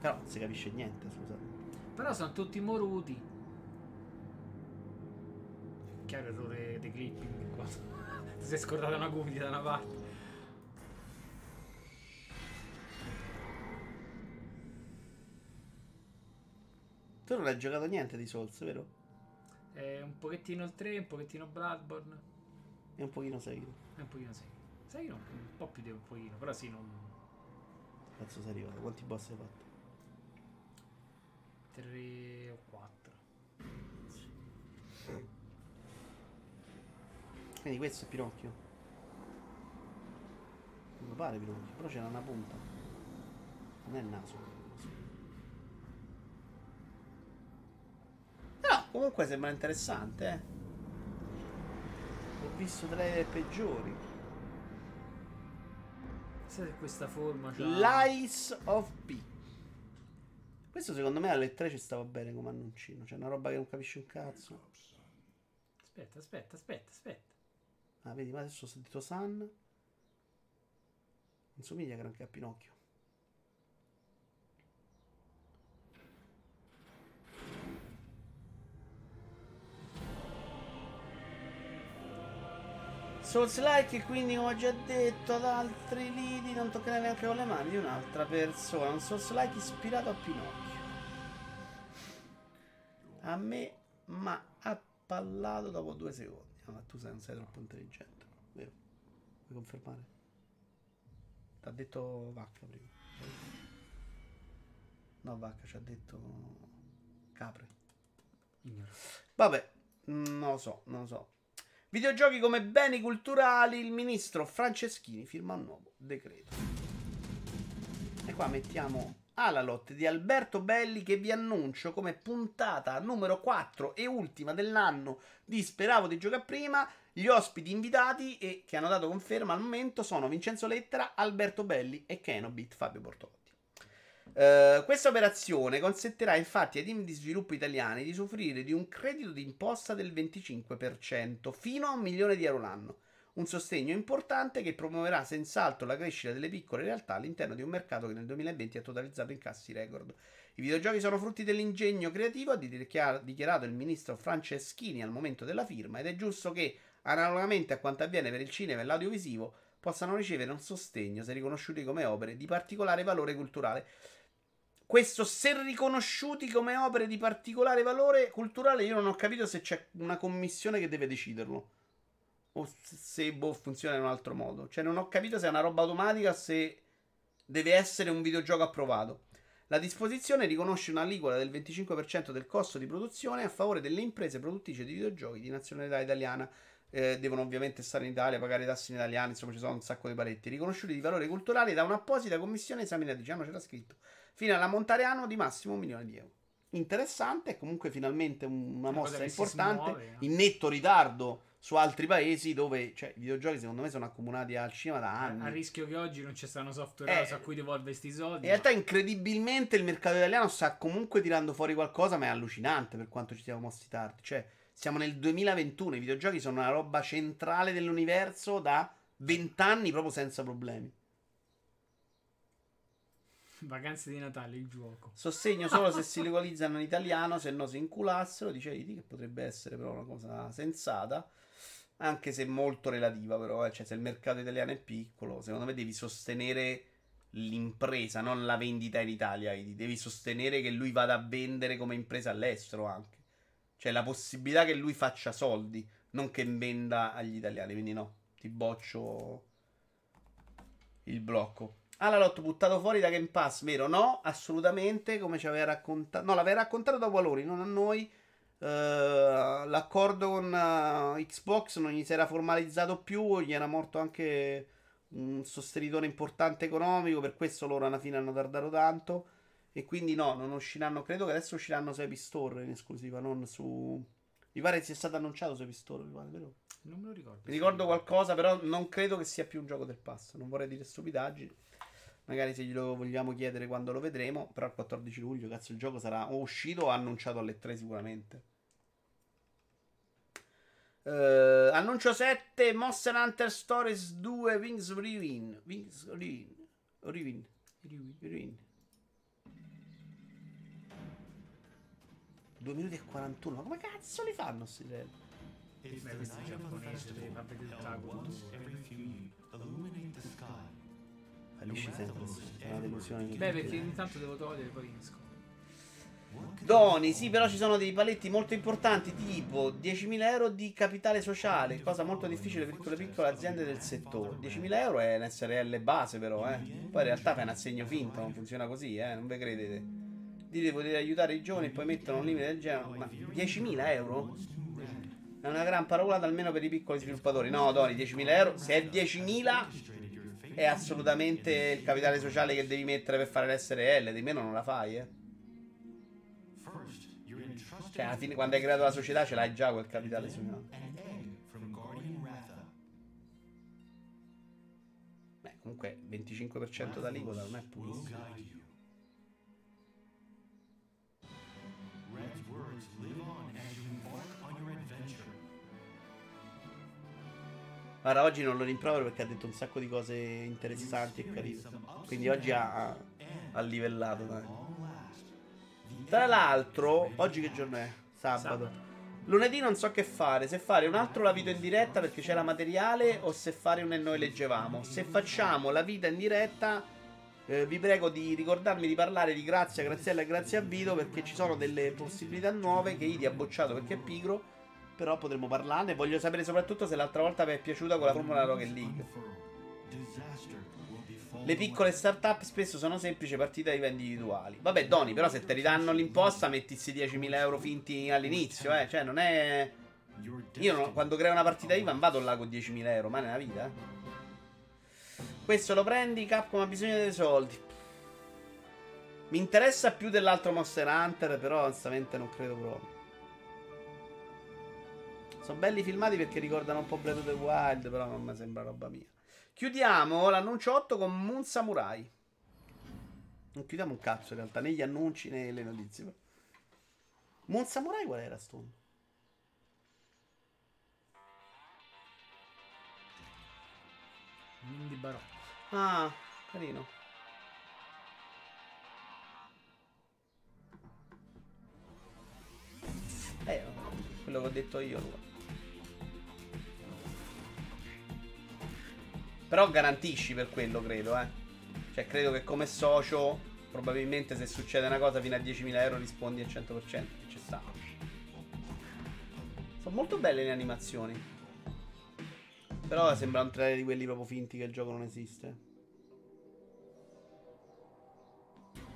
Però non si capisce niente, scusate. Però sono tutti moruti. Chiaro errore di clipping qua. Ti sei scordata una cuffia da una parte. Tu non hai giocato niente di Souls, vero? È un pochettino il 3, un pochettino Bloodborne. E un pochino Sekiro. E un pochino 6. 6 no, un po' più di un pochino, però sì, non. Cazzo sei arrivato? Quanti boss hai fatto? 3 o 4. Quindi questo è Pinocchio. Non mi pare Pinocchio, però c'era una punta. Non è il naso. Comunque sembra interessante, eh. Ho visto trailer peggiori. Sai se questa forma c'ha... Lies of P. Questo secondo me alle 3 ci stava bene come annuncino. C'è una roba che non capisci un cazzo. Aspetta, aspetta, aspetta, aspetta. Ah, vedi, ma adesso ho sentito Sun. Non somiglia granché a Pinocchio. Souls like quindi come ho già detto ad altri lidi non toccare neanche con le mani di un'altra persona. Un Souls like ispirato a Pinocchio. A me ma ha pallato dopo due secondi. Ma tu sei, non sei troppo intelligente, vero? Vuoi confermare? T'ha detto vacca prima. No, vacca, ci ha detto capre. Vabbè, non lo so, non lo so. Videogiochi come beni culturali, il ministro Franceschini firma un nuovo decreto. E qua mettiamo Alalot di Alberto Belli che vi annuncio come puntata numero 4 e ultima dell'anno di Speravo di giocare prima. Gli ospiti invitati e che hanno dato conferma al momento sono Vincenzo Lettera, Alberto Belli e Kenobit Fabio Bortolotti. Eh, questa operazione consentirà infatti ai team di sviluppo italiani di soffrire di un credito d'imposta del 25% fino a un milione di euro l'anno. Un sostegno importante che promuoverà senz'altro la crescita delle piccole realtà all'interno di un mercato che nel 2020 ha totalizzato incassi record. I videogiochi sono frutti dell'ingegno creativo, ha dichiar- dichiarato il ministro Franceschini al momento della firma, ed è giusto che, analogamente a quanto avviene per il cinema e l'audiovisivo, possano ricevere un sostegno se riconosciuti come opere di particolare valore culturale. Questo se riconosciuti come opere di particolare valore culturale, io non ho capito se c'è una commissione che deve deciderlo. O se boh, funziona in un altro modo. Cioè, non ho capito se è una roba automatica se deve essere un videogioco approvato. La disposizione riconosce un'aliquota del 25% del costo di produzione a favore delle imprese produttrici di videogiochi di nazionalità italiana. Eh, devono ovviamente stare in Italia, pagare tasse in italiano, insomma ci sono un sacco di paletti. Riconosciuti di valore culturale da un'apposita commissione esaminatrice, ah, no, c'era scritto, fino all'ammontare anno di massimo un milione di euro. Interessante, è comunque finalmente un- una si importante, smuove, eh. in netto ritardo su altri paesi dove cioè, i videogiochi secondo me sono accumulati al cinema da A anni. rischio che oggi non ci stanno software Eh, a cui devolve sti soldi. In realtà, incredibilmente, il mercato italiano sta comunque tirando fuori qualcosa, ma è allucinante per quanto ci siamo mossi tardi. Cioè, siamo nel 2021, i videogiochi sono una roba centrale dell'universo da 20 anni proprio senza problemi. Vacanze di Natale, il gioco. Sostegno solo se si localizzano in italiano, se no si inculassero, dice Iti, che potrebbe essere però una cosa sensata. Anche se molto relativa, però, eh. cioè, se il mercato italiano è piccolo, secondo me devi sostenere l'impresa, non la vendita in Italia. Devi sostenere che lui vada a vendere come impresa all'estero anche. Cioè, la possibilità che lui faccia soldi, non che venda agli italiani. Quindi, no, ti boccio il blocco. La lotto buttato fuori da Game Pass, vero? No, assolutamente, come ci aveva raccontato. No, l'aveva raccontato da Valori, non a noi. Eh, l'accordo con eh, Xbox non gli si era formalizzato più, gli era morto anche un sostenitore importante economico, per questo loro alla fine hanno tardato tanto. E quindi no, non usciranno, credo che adesso usciranno su Epic Store in esclusiva, non su... Mi pare sia stato annunciato su Epic Store, mi pare, vero? Non me lo ricordo. Mi ricordo qualcosa, però non credo che sia più un gioco del pass. Non vorrei dire stupidaggini. Magari se glielo vogliamo chiedere quando lo vedremo. Però il 14 luglio, cazzo, il gioco sarà o uscito o annunciato alle 3 sicuramente. Eh, annuncio 7 Monster Hunter Stories 2 Wings of. Wings of Ruin. Ruin. Ruin. 2 minuti e 41. Ma come cazzo li fanno sti trailer? It's the night of the festival, held once every few. Illuminate the sky. Fallisci sempre. È una delusione. Beh, perché ogni tanto devo togliere, poi finisco. Doni, sì, però ci sono dei paletti molto importanti, tipo 10.000 euro di capitale sociale, cosa molto difficile per le piccole aziende del settore. 10.000 euro è un SRL base, però, eh. Poi in realtà fai un assegno finto, non funziona così, eh. Non ve credete. Dite potete aiutare i giovani e poi mettono un limite del genere. Ma 10.000 euro? È una gran parolata almeno per i piccoli sviluppatori. No, Doni, 10.000 euro. Se è 10.000 è assolutamente il capitale sociale che devi mettere per fare l'SRL, di meno non la fai, eh. Cioè, alla fine, quando hai creato la società, ce l'hai già quel capitale sociale. Beh, comunque, 25% d'aliquota non è you. Red's words live on as you Guarda, oggi non lo rimprovero perché ha detto un sacco di cose interessanti e carine. Quindi oggi ha, ha- livellato, dai. Tra l'altro, oggi che giorno è? Sabato. Lunedì non so che fare, se fare un altro la vita in diretta perché c'era materiale o se fare un e noi leggevamo. Se facciamo la vita in diretta, eh, vi prego di ricordarmi di parlare di Grazia, Graziella e Grazia a Vito perché ci sono delle possibilità nuove che Idi ha bocciato perché è pigro. Però potremo parlarne. Voglio sapere soprattutto se l'altra volta vi è piaciuta con la formula Rocket League. Le piccole start-up spesso sono semplici partite IVA individuali. Vabbè, Doni, però se ti ridanno l'imposta mettissi 10.000 euro finti all'inizio, eh. Cioè, non è... Io non- quando creo una partita IVA non vado là con 10.000 euro, ma nella vita, eh. Questo lo prendi, Capcom ha bisogno dei soldi. Mi interessa più dell'altro Monster Hunter, però onestamente non credo proprio. Sono belli filmati perché ricordano un po' Breath of the Wild, però non mi sembra roba mia. Chiudiamo l'annuncio 8 con Moon Samurai. Non chiudiamo un cazzo in realtà, né gli annunci né le notizie. però. Moon Samurai qual era sto? Indie barocco. Ah, carino. Eh, quello che ho detto io. Luca. Però garantisci per quello, credo, eh. Cioè, credo che come socio, probabilmente se succede una cosa fino a 10.000 euro rispondi al 100%. che Ci sta. Sono molto belle le animazioni. Però sembra un trailer di quelli proprio finti che il gioco non esiste.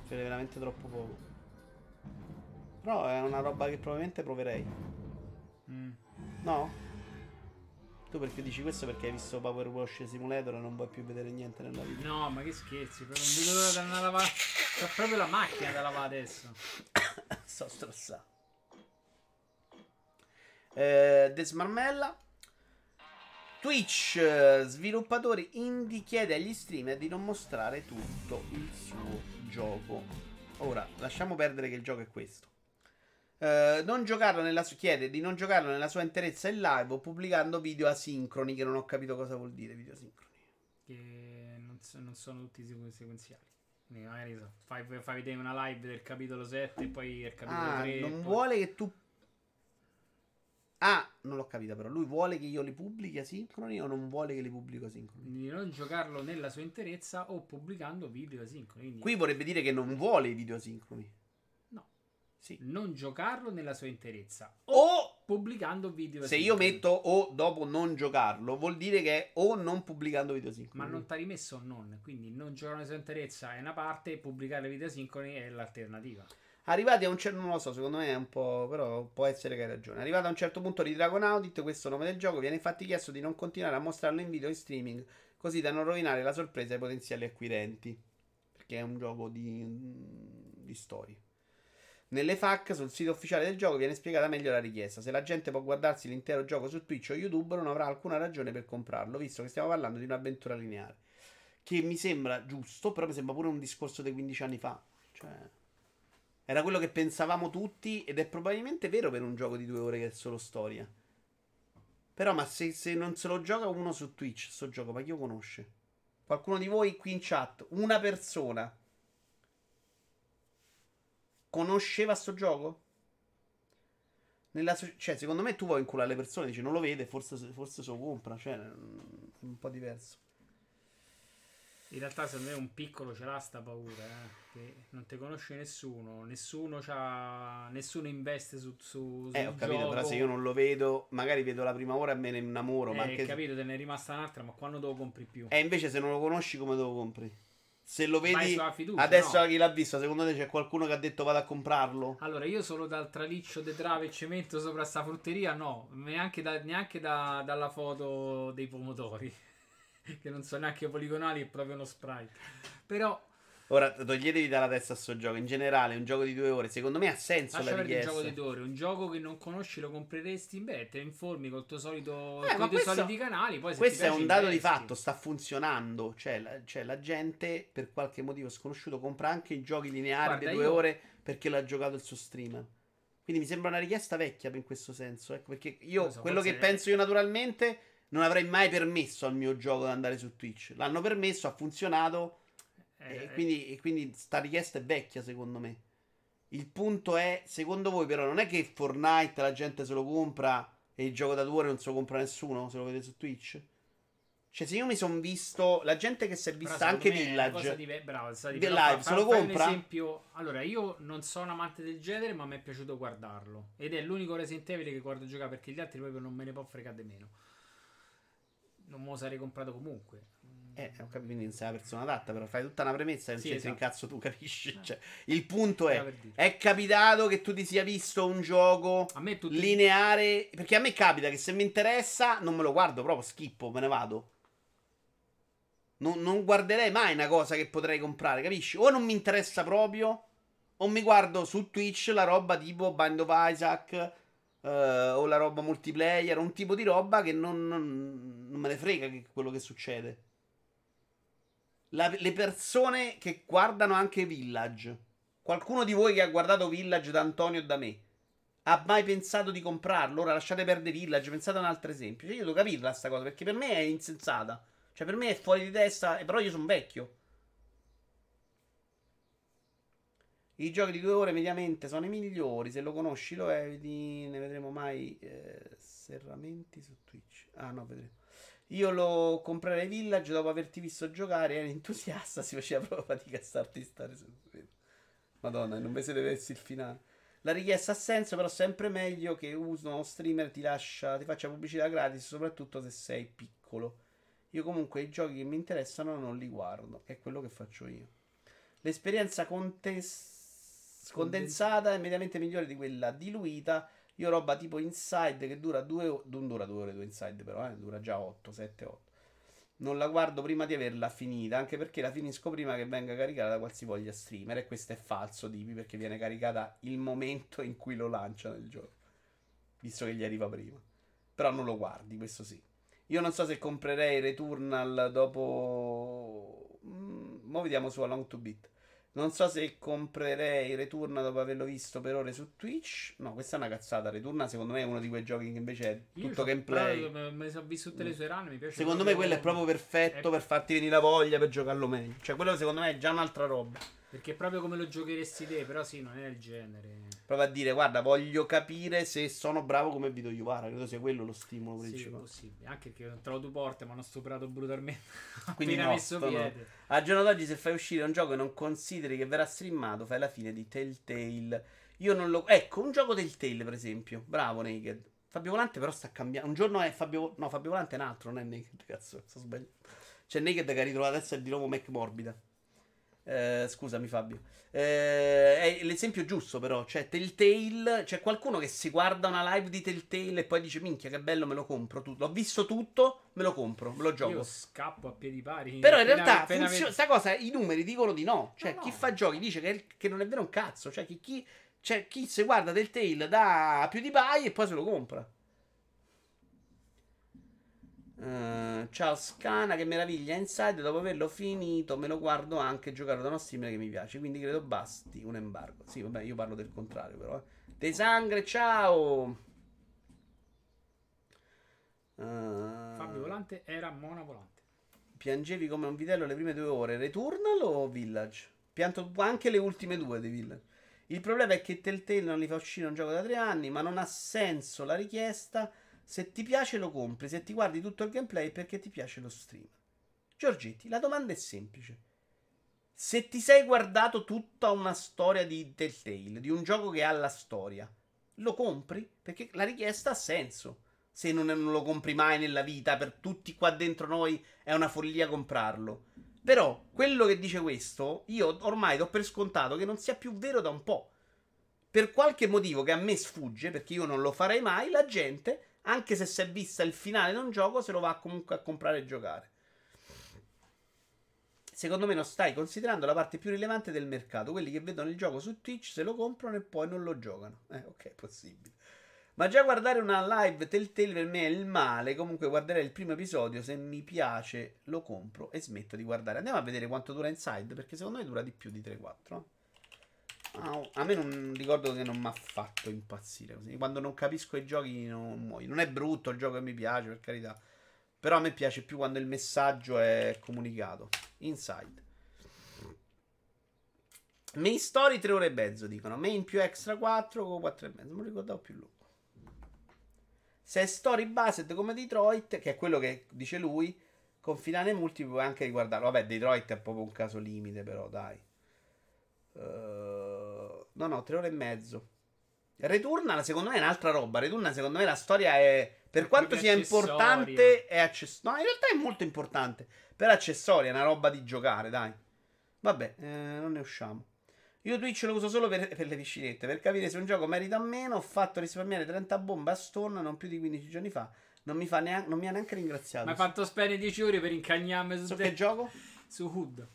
Si vede veramente troppo poco. Però è una roba che probabilmente proverei. Mm. No? Tu perché dici questo perché hai visto Power Wash Simulator e non vuoi più vedere niente nella vita? No, ma che scherzi, proprio non vedo l'ora da andare a lavare. C'ho proprio la macchina da lavare adesso. Sto stressato. Eh, Desmarmella. Twitch, eh, sviluppatori indie chiede agli streamer di non mostrare tutto il suo gioco. Ora, lasciamo perdere che il gioco è questo. Eh, non giocarlo nella su- chiede di non giocarlo nella sua interezza in live o pubblicando video asincroni, che non ho capito cosa vuol dire video asincroni. Che non, so- non sono tutti sequ- sequenziali. Quindi magari so, fai, fai vedere una live del capitolo 7 e poi il capitolo Ah, 3. non poi- vuole che tu. Ah, non l'ho capita però. Lui vuole che io li pubblichi asincroni o non vuole che li pubblico asincroni? di non giocarlo nella sua interezza o pubblicando video asincroni. Quindi Qui vorrebbe dire che non vuole i video asincroni. Sì. non giocarlo nella sua interezza O pubblicando video se io metto o dopo non giocarlo, vuol dire che è o non pubblicando video asincroni. Ma non ti ha rimesso non, quindi non giocare nella sua interezza è una parte, pubblicare video asincroni è l'alternativa. Arrivati a un certo non lo so, secondo me è un po'. Però può essere che hai ragione. Arrivato a un certo punto di Dragon Audit, questo nome del gioco, viene infatti chiesto di non continuare a mostrarlo in video in streaming, così da non rovinare la sorpresa ai potenziali acquirenti. Perché è un gioco di, di storia. Nelle FAQ sul sito ufficiale del gioco viene spiegata meglio la richiesta. Se la gente può guardarsi l'intero gioco su Twitch o YouTube, non avrà alcuna ragione per comprarlo, visto che stiamo parlando di un'avventura lineare. Che mi sembra giusto, però mi sembra pure un discorso dei 15 anni fa. Cioè. Era quello che pensavamo tutti ed è probabilmente vero per un gioco di due ore che è solo storia. Però ma se, se non se lo gioca uno su Twitch, sto gioco, ma chi lo conosce? Qualcuno di voi qui in chat, una persona, conosceva sto gioco? Nella cioè, secondo me tu vuoi inculare le persone, dici non lo vede, forse, forse se lo compra, cioè è un po' diverso. In realtà secondo me un piccolo ce l'ha sta paura, eh, che non ti conosce nessuno, nessuno, c'ha, nessuno investe su, su, Eh, sul ho capito, gioco. però se io non lo vedo, magari vedo la prima ora e me ne innamoro, ma Eh, anche capito, te ne è rimasta un'altra, ma quando te lo compri più? E invece se non lo conosci come te lo compri? Se lo vedi fiducia, adesso no? chi l'ha visto, secondo te c'è qualcuno che ha detto vado a comprarlo? Allora, io solo dal traliccio di trave e cemento sopra sta frutteria, no, neanche, da- neanche da- dalla foto dei pomodori, che non sono neanche poligonali, è proprio uno sprite. Però, Ora toglietevi dalla testa sto gioco. In generale, un gioco di due ore, secondo me ha senso lascia la richiesta. gioco di due ore, un gioco che non conosci lo compreresti, beh, te informi col tuo solito, Eh, con i tuoi soliti canali, poi se Questo è un dato di fatto, sta funzionando. Cioè la, cioè, la gente, per qualche motivo sconosciuto, compra anche i giochi lineari di due io- ore perché l'ha giocato il suo streamer. Quindi mi sembra una richiesta vecchia in questo senso. Ecco, perché io, so, quello che penso io naturalmente, non avrei mai permesso al mio gioco di andare su Twitch. L'hanno permesso, ha funzionato. Eh, E quindi, e quindi sta richiesta è vecchia, secondo me. Il punto è, secondo voi, però, non è che Fortnite la gente se lo compra e il gioco da due ore non se lo compra nessuno, se lo vede su Twitch? Cioè, se io mi sono visto, la gente che si è vista anche Village, dive- di- The Live, fa- se lo compra? Un esempio, allora io non sono amante del genere, ma mi è piaciuto guardarlo. Ed è l'unico Resident Evil che guardo giocare perché gli altri proprio non me ne può fregare di meno. Non me lo sarei comprato comunque. Eh, ho capito, quindi non sei la persona adatta, però fai tutta una premessa e non Sì, c'entri in esatto. cazzo tu, capisci? Cioè, il punto è, è capitato che tu ti sia visto un gioco tutti lineare, perché a me capita che se mi interessa non me lo guardo proprio, schippo, me ne vado. Non, non guarderei mai una cosa che potrei comprare, capisci? O non mi interessa proprio, o mi guardo su Twitch la roba tipo Bind of Isaac, eh, o la roba multiplayer, un tipo di roba che non, non- non me ne frega che quello che succede. La- le persone che guardano anche Village, qualcuno di voi che ha guardato Village da Antonio e da me, ha mai pensato di comprarlo? Ora lasciate perdere Village, pensate a un altro esempio. Cioè, io devo capirla sta cosa, perché per me è insensata. Cioè, per me è fuori di testa, eh, però io sono vecchio. I giochi di due ore mediamente sono i migliori. Se lo conosci lo eviti. Ne vedremo mai eh, serramenti su Twitch. Ah, no, vedremo. Io lo comprerei Village dopo averti visto giocare. Eri entusiasta. Si faceva proprio fatica a starti stare su Madonna, non vi siete messi il finale. La richiesta ha senso, però sempre meglio che uno streamer ti lascia, ti faccia pubblicità gratis, soprattutto se sei piccolo. Io comunque i giochi che mi interessano non li guardo, è quello che faccio io. L'esperienza contes- condensata è mediamente migliore di quella diluita. Io roba tipo Inside che dura due ore. Non dura due ore, due Inside, però, eh, dura già 8, 7, 8. Non la guardo prima di averla finita, anche perché la finisco prima che venga caricata da qualsivoglia streamer. E questo è falso, Dipi, perché viene caricata il momento in cui lo lanciano il gioco. Visto che gli arriva prima. Però non lo guardi, questo sì. Io non so se comprerei Returnal dopo. Mm, mo vediamo su Along to Beat. Non so se comprerei Returnal dopo averlo visto per ore su Twitch. No, questa è una cazzata. Returnal secondo me è uno di quei giochi che invece è tutto gameplay. però ne sono visto tutte le sue run, mi piace Secondo me quello è proprio perfetto è- per farti venire la voglia per giocarlo meglio. Cioè, quello secondo me è già un'altra roba. Perché è proprio come lo giocheresti te, però sì, non è il genere. Prova a dire, guarda, voglio capire se sono bravo come Vito Iuvara. Credo sia quello lo stimolo Sì, è principale. possibile. Anche che ho trovato porte, ma hanno stuprato brutalmente. Quindi appena no, messo no, no. piede. Al giorno d'oggi, se fai uscire un gioco e non consideri che verrà streamato, fai la fine di Telltale. Io non lo. Ecco, un gioco Telltale, per esempio. Bravo, Naked. Fabio Volante, però, sta cambiando. Un giorno è Fabio. No, Fabio Volante è un altro, non è Naked. Cazzo, sto sbagliando. C'è Naked che ha ritrovato adesso è di nuovo Mac Morbida. Eh, scusami, Fabio. Eh, è l'esempio giusto, però. Cioè, Telltale. C'è qualcuno che si guarda una live di Telltale e poi dice: Minchia, che bello, me lo compro. tutto. L'ho visto tutto, me lo compro, me lo gioco. Io scappo a piedi pari. Però in Appena- realtà appena funziona. vedo- Sta cosa, i numeri dicono di no. Cioè, No, chi no. fa giochi dice che, che non è vero un cazzo. Cioè, chi, chi, cioè, chi se guarda del tail da PewDiePie e poi se lo compra. Eh, ciao Scana, che meraviglia Inside. Dopo averlo finito, me lo guardo anche giocare da uno streamer che mi piace. Quindi credo basti un embargo. Sì, vabbè, io parlo del contrario, però. Eh. De Sangre, ciao. Eh, Fabio Volante era Mona Volante. Piangevi come un vitello le prime due ore. Returnal o Village? Pianto anche le ultime due di Village. Il problema è che Telltale non li fa uscire un gioco da tre anni, ma non ha senso la richiesta. Se ti piace lo compri, se ti guardi tutto il gameplay perché ti piace lo stream. Giorgetti, la domanda è semplice. Se ti sei guardato tutta una storia di Telltale, di un gioco che ha la storia, lo compri? Perché la richiesta ha senso. Se non, non lo compri mai nella vita, per tutti qua dentro noi è una follia comprarlo. Però quello che dice questo, io ormai do per scontato che non sia più vero da un po'. Per qualche motivo che a me sfugge, perché io non lo farei mai, la gente, anche se si è vista il finale di un gioco, se lo va comunque a comprare e giocare. Secondo me non stai considerando la parte più rilevante del mercato, quelli che vedono il gioco su Twitch, se lo comprano e poi non lo giocano. Eh, ok, possibile. Ma già guardare una live Telltale per me è il male. Comunque guarderei il primo episodio. Se mi piace, lo compro e smetto di guardare. Andiamo a vedere quanto dura Inside. Perché secondo me dura di più di 3-4. Ah, a me non ricordo che non mi ha fatto impazzire così. Quando non capisco i giochi non muoio. Non è brutto il gioco che mi piace, per carità. Però a me piace più quando il messaggio è comunicato. Inside. Main story 3 ore e mezzo dicono. Main più extra 4 con 4 e mezzo. Non ricordavo più lungo. Se è story based come Detroit, che è quello che dice lui, con finale multiplo puoi anche riguardarlo. Vabbè, Detroit è proprio un caso limite, però dai. Uh, no, no, 3 ore e mezzo. Returnal secondo me è un'altra roba. Returnal secondo me la storia è... Per quanto sia accessoria. importante, è accessoria. No, in realtà è molto importante. Per accessoria, è una roba di giocare, dai. Vabbè, eh, non ne usciamo. Io Twitch lo uso solo per, per le piscinette. Per capire se un gioco merita o meno, ho fatto risparmiare 30 bombe a Stone non più di 15 giorni fa. Non mi, fa neanche, non mi ha neanche ringraziato. Ma hai fatto spendere 10 ore per incagnarmi su, Su te- che gioco? su Hood.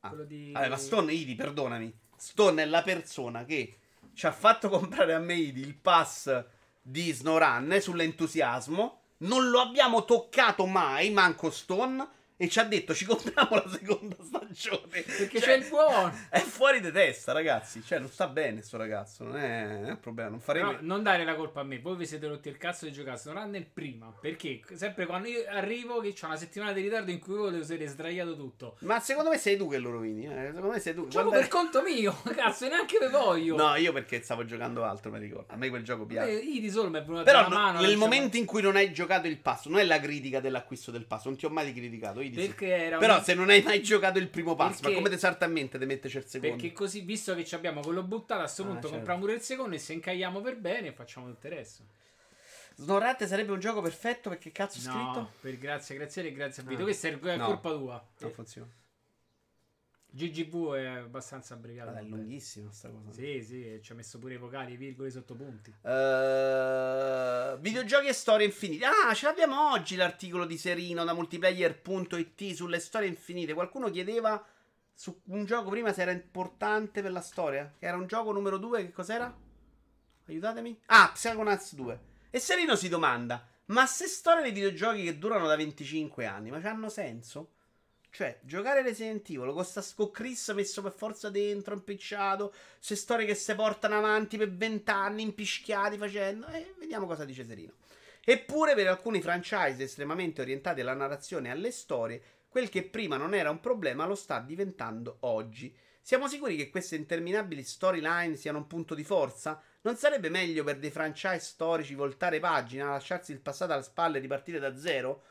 Ah. Quello di... Vabbè, ma Stone, Idi, perdonami. Stone è la persona che ci ha fatto comprare a me Idi il pass di SnowRun eh, sull'entusiasmo. Non lo abbiamo toccato mai, manco Stone. E ci ha detto ci compriamo la seconda stagione. Perché Cioè, c'è il buono. È fuori di testa, ragazzi. Cioè, non sta bene sto ragazzo. Non è, non è un problema. Non faremo. No, non dare la colpa a me, voi vi siete rotti il cazzo di giocare su Runner prima. Perché sempre quando io arrivo, che c'ho una settimana di ritardo in cui voi lo siete sdraiato tutto. Ma secondo me sei tu che lo rovini. Eh? Secondo me sei tu. Gioco Quando- per conto mio, cazzo, neanche ve voglio. No, io perché stavo giocando altro, mi ricordo. A me quel gioco piace. Eh, io di solo mi è venuta Però no- mano. nel non momento in cui non hai giocato il passo, non è la critica dell'acquisto del passo, non ti ho mai criticato. io di sì. Perché era un- Però se non hai mai giocato il primo passo, ma Perché- come esattamente ti metterci il secondo? Perché così, visto che ci abbiamo quello buttato, a questo Ah, punto certo. compriamo pure il secondo e se incagliamo per bene facciamo tutto il resto. Snorrate sarebbe un gioco perfetto perché cazzo è No, scritto? per grazie, grazie e grazie a Vito. Ah. Questa è è No. colpa tua. Non funziona. GGV è abbastanza abbreviato. Vabbè, è lunghissima sta cosa. Sì, sì, ci ha messo pure i vocali, virgole, sottopunti. Eh, videogiochi e storie infinite. Ah, ce l'abbiamo oggi l'articolo di Serino da multiplayer.it sulle storie infinite. Qualcuno chiedeva su un gioco prima se era importante per la storia. Che era un gioco numero 2, che cos'era? Aiutatemi. Ah, Psychonauts 2. E Serino si domanda: ma se storie dei videogiochi che durano da 25 anni, ma hanno senso? Cioè, giocare Resident Evil con, sta, Chris messo per forza dentro, impicciato, se storie che si portano avanti per vent'anni, impischiati facendo. E vediamo cosa dice Serino. Eppure, per alcuni franchise estremamente orientati alla narrazione e alle storie, quel che prima non era un problema lo sta diventando oggi. Siamo sicuri che queste interminabili storyline siano un punto di forza? Non sarebbe meglio per dei franchise storici voltare pagina, lasciarsi il passato alle spalle e ripartire da zero?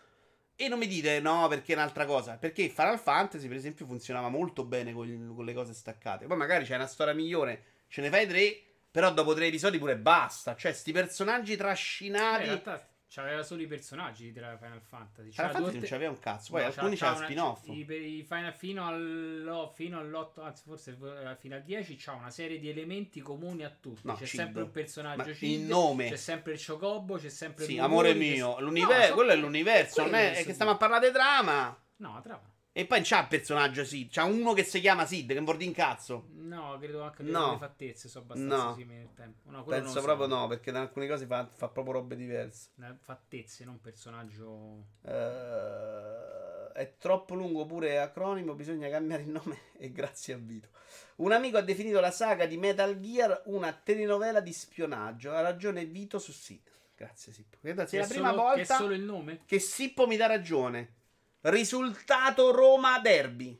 E non mi dite no perché è un'altra cosa. Perché Final Fantasy, per esempio, funzionava molto bene con, con le cose staccate. Poi magari c'è una storia migliore, ce ne fai tre, però dopo tre episodi pure basta. Cioè, sti personaggi Eh, trascinati. in realtà c'aveva solo i personaggi di Final Fantasy. Final C'era Fantasy due non c'aveva un cazzo. Poi No, alcuni c'erano c'ha spin-off. I, Final fino, allo- fino all'8, anzi forse eh, fino al 10 c'ha una serie di elementi comuni a tutti. No, c'è Cid. sempre un personaggio Ma Cid, il nome. c'è sempre il Chocobo, c'è sempre Sì, il amore mio. L'universo, No, so- quello è l'universo. Non quello è, che è so che stiamo a parlare di trama. No, trama. E poi c'ha il personaggio Sid. C'ha uno che si chiama Sid, che è un in cazzo. No, credo anche che No. le fattezze sono abbastanza No. simili nel tempo. No, Penso proprio no, perché da alcune cose fa, fa proprio robe diverse. Eh, Fattezze, non personaggio. Eh, è troppo lungo pure acronimo, bisogna cambiare il nome e grazie a Vito. Un amico ha definito la saga di Metal Gear una telenovela di spionaggio. Ha ragione Vito su sì. Grazie Sippo. Sia Che la è prima solo- volta Che è solo il nome? che Sippo mi dà ragione. Risultato Roma Derby.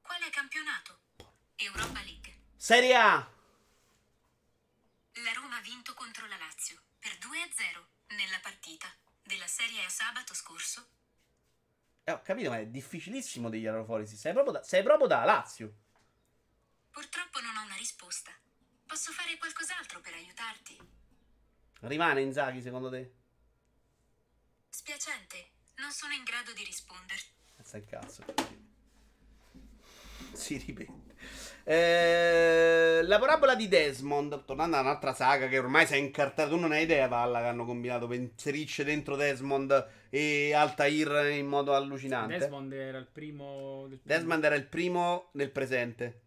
Quale campionato? Europa League. Serie A. La Roma ha vinto contro la Lazio per 2-0 nella partita della Serie A sabato scorso. Eh, ho capito, ma è difficilissimo degli aerofolisi. Sei proprio da, sei proprio da Lazio. Purtroppo non ho una risposta. Posso fare qualcos'altro per aiutarti? Rimane Inzaghi secondo te? Spiacente, non sono in grado di risponderti. Cazzo il cazzo. Si ripete. Eh, la parabola di Desmond, tornando a un'altra saga che ormai si è incartata, tu non hai idea, Palla, che hanno combinato per inserirci dentro Desmond e Altair in modo allucinante. Desmond era il primo. Del Desmond era il primo nel presente.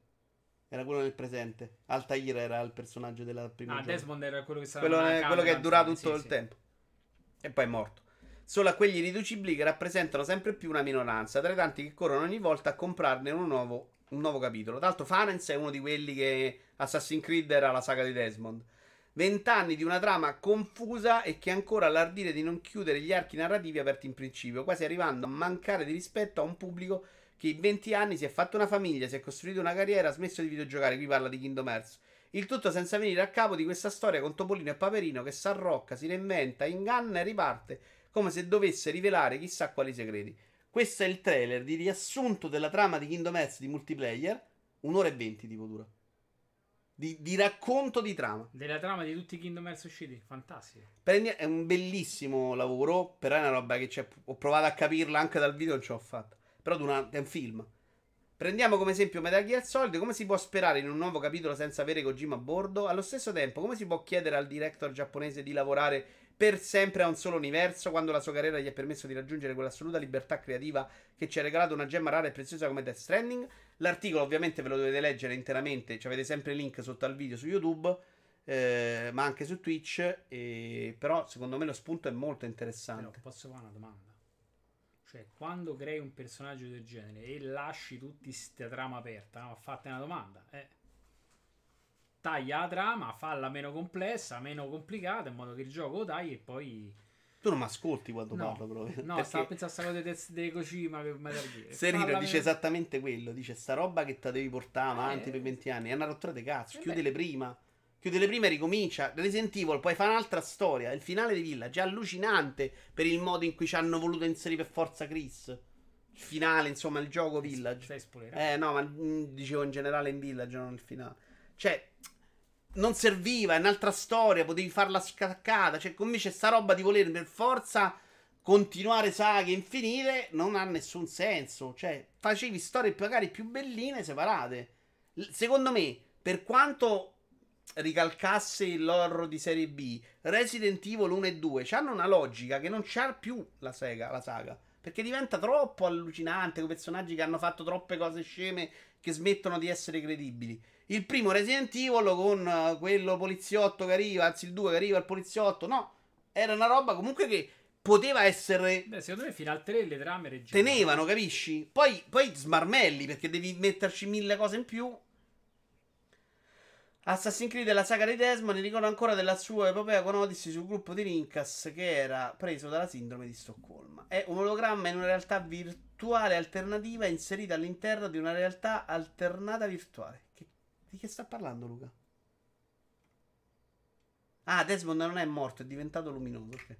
Era quello nel presente. Altair era il personaggio della prima Ah, gioco. Desmond era quello che stava quello, quello che è durato tutto sì, il sì. tempo. E poi è morto. Solo a quegli irriducibili che rappresentano sempre più una minoranza, tra i tanti che corrono ogni volta a comprarne uno nuovo, un nuovo capitolo. Tra l'altro, Farenz è uno di quelli che Assassin's Creed era la saga di Desmond. Vent'anni di una trama confusa e che ancora ha l'ardire di non chiudere gli archi narrativi aperti in principio, quasi arrivando a mancare di rispetto a un pubblico che in 20 anni si è fatto una famiglia, si è costruito una carriera, ha smesso di videogiocare. Qui parla di Kingdom Hearts. Il tutto senza venire a capo di questa storia con Topolino e Paperino che s'arrocca, si reinventa, inganna e riparte come se dovesse rivelare chissà quali segreti. Questo è il trailer di riassunto della trama di Kingdom Hearts di multiplayer. Un'ora e venti tipo dura. Di, di racconto di trama. Della trama di tutti i Kingdom Hearts usciti, fantastico. Prendi- È un bellissimo lavoro, però è una roba che c'è- ho provato a capirla anche dal video, non ce l'ho fatta. Però dura- è un film. Prendiamo come esempio Metal Gear Solid, come si può sperare in un nuovo capitolo senza avere Kojima a bordo? Allo stesso tempo, come si può chiedere al director giapponese di lavorare per sempre a un solo universo quando la sua carriera gli ha permesso di raggiungere quell'assoluta libertà creativa che ci ha regalato una gemma rara e preziosa come Death Stranding? L'articolo ovviamente ve lo dovete leggere interamente, ci avete sempre il link sotto al video su YouTube, eh, ma anche su Twitch, e- però secondo me lo spunto è molto Però interessante. posso fare una domanda? Cioè, quando crei un personaggio del genere e lasci tutti sta trama aperta, no? Fate una domanda. Eh. Taglia la trama, falla meno complessa, meno complicata, in modo che il gioco lo tagli e poi... Tu non mi ascolti quando No, parlo, proprio. no, stavo pensando a questa cosa dei, dei Kojima per Metal Gear. Serino dice meno- esattamente quello. Dice sta roba che te devi portare avanti Eh. per 20 anni. È una rottura di cazzo. Eh Chiudile prima. Chiudile prima e ricomincia. Resident Evil, poi fa un'altra storia. Il finale di Village è allucinante per il modo in cui ci hanno voluto inserire per forza Chris. Il finale, insomma, il gioco Village. Stai spoilerando. Eh, no, ma mm, dicevo in generale in Village, non il finale. Cioè, non serviva, è un'altra storia, potevi farla scaccata. Cioè, come c'è sta roba di voler per forza continuare saghe infinite non ha nessun senso. Cioè, facevi storie magari più belline separate. L- secondo me, per quanto ricalcasse il loro di serie B, Resident Evil 1 e 2 hanno una logica che non c'ha più la, sega, la saga. Perché diventa troppo allucinante con personaggi che hanno fatto troppe cose sceme che smettono di essere credibili. Il primo Resident Evil con uh, quello poliziotto che arriva, anzi il 2 che arriva il poliziotto, no, era una roba comunque che poteva essere Beh, secondo me fino al 3 le trame reggevano. tenevano, capisci? Poi, poi smarmelli perché devi metterci mille cose in più. Assassin's Creed e la saga di Desmond ricordo ancora della sua epopea con Odyssey sul gruppo di Rincas che era preso dalla sindrome di Stoccolma. È un ologramma in una realtà virtuale alternativa inserita all'interno di una realtà alternata virtuale. Che- di che sta parlando Luca? Ah, Desmond non è morto, è diventato luminoso. ok.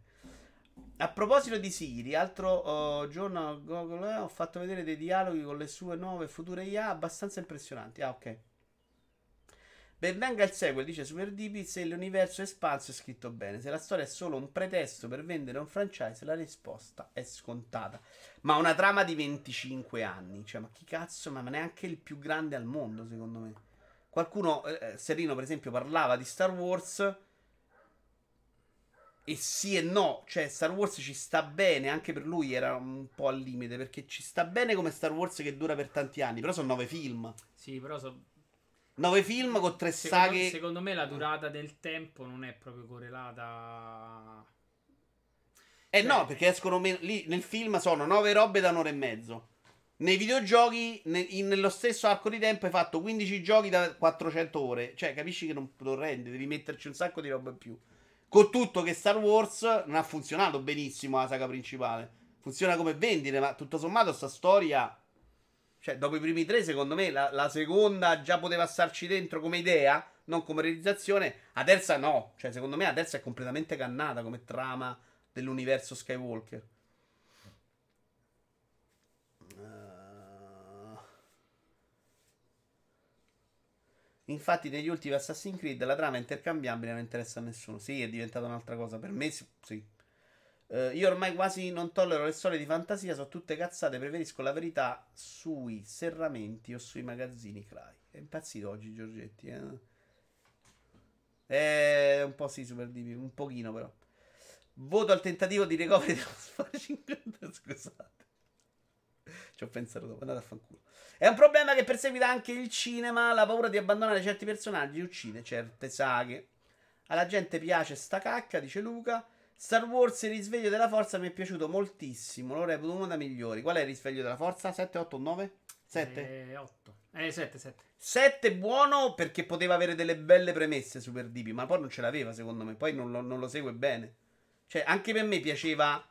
A proposito di Siri, altro oh, giorno Google eh, ho fatto vedere dei dialoghi con le sue nuove future IA abbastanza impressionanti. Ah, ok. Ben venga il sequel, dice Super Deep, se l'universo è espanso è scritto bene. Se la storia è solo un pretesto per vendere un franchise, la risposta è scontata. Ma una trama di 25 anni, cioè, ma chi cazzo, ma neanche il più grande al mondo, secondo me. Qualcuno, eh, eh, Serino per esempio, parlava di Star Wars. E sì e no, cioè Star Wars ci sta bene, anche per lui era un po' al limite, perché ci sta bene come Star Wars che dura per tanti anni, però sono nove film. Sì, però sono 9 film con 3 secondo, saghe. Secondo me la durata del tempo non è proprio correlata. Eh cioè... no, perché escono me- lì nel film sono 9 robe da un'ora e mezzo. Nei videogiochi, ne- in- nello stesso arco di tempo, hai fatto 15 giochi da 400 ore. Cioè, capisci che non, lo rende, devi metterci un sacco di roba in più. Con tutto che Star Wars non ha funzionato benissimo la saga principale. Funziona come vendite, ma tutto sommato sta storia cioè, dopo i primi tre, secondo me, la, la seconda già poteva starci dentro come idea, non come realizzazione. La terza no. Cioè, secondo me la terza è completamente cannata come trama dell'universo Skywalker. Uh, Infatti, negli ultimi Assassin's Creed la trama è intercambiabile non interessa a nessuno. Sì, è diventata un'altra cosa. Per me, sì. Eh, io ormai quasi non tollero le storie di fantasia, sono tutte cazzate. Preferisco la verità sui serramenti o sui magazzini Cry. È impazzito oggi, Giorgetti. Eh? È un po' sì, Super DP, un pochino però. Voto al tentativo di recovery dello Sparring. Scusate. Ci ho pensato dopo, andate a fanculo. È un problema che perseguita anche il cinema. La paura di abbandonare certi personaggi uccide certe saghe. Alla gente piace sta cacca, dice Luca. Star Wars il risveglio della forza mi è piaciuto moltissimo. Lo reputo uno dei migliori. Qual è il risveglio della forza? 7, 8, 9? 7? Eh, 8. Eh, 7, 7. 7 buono perché poteva avere delle belle premesse Super DP, ma poi non ce l'aveva secondo me, poi non lo, non lo segue bene. Cioè, anche per me piaceva...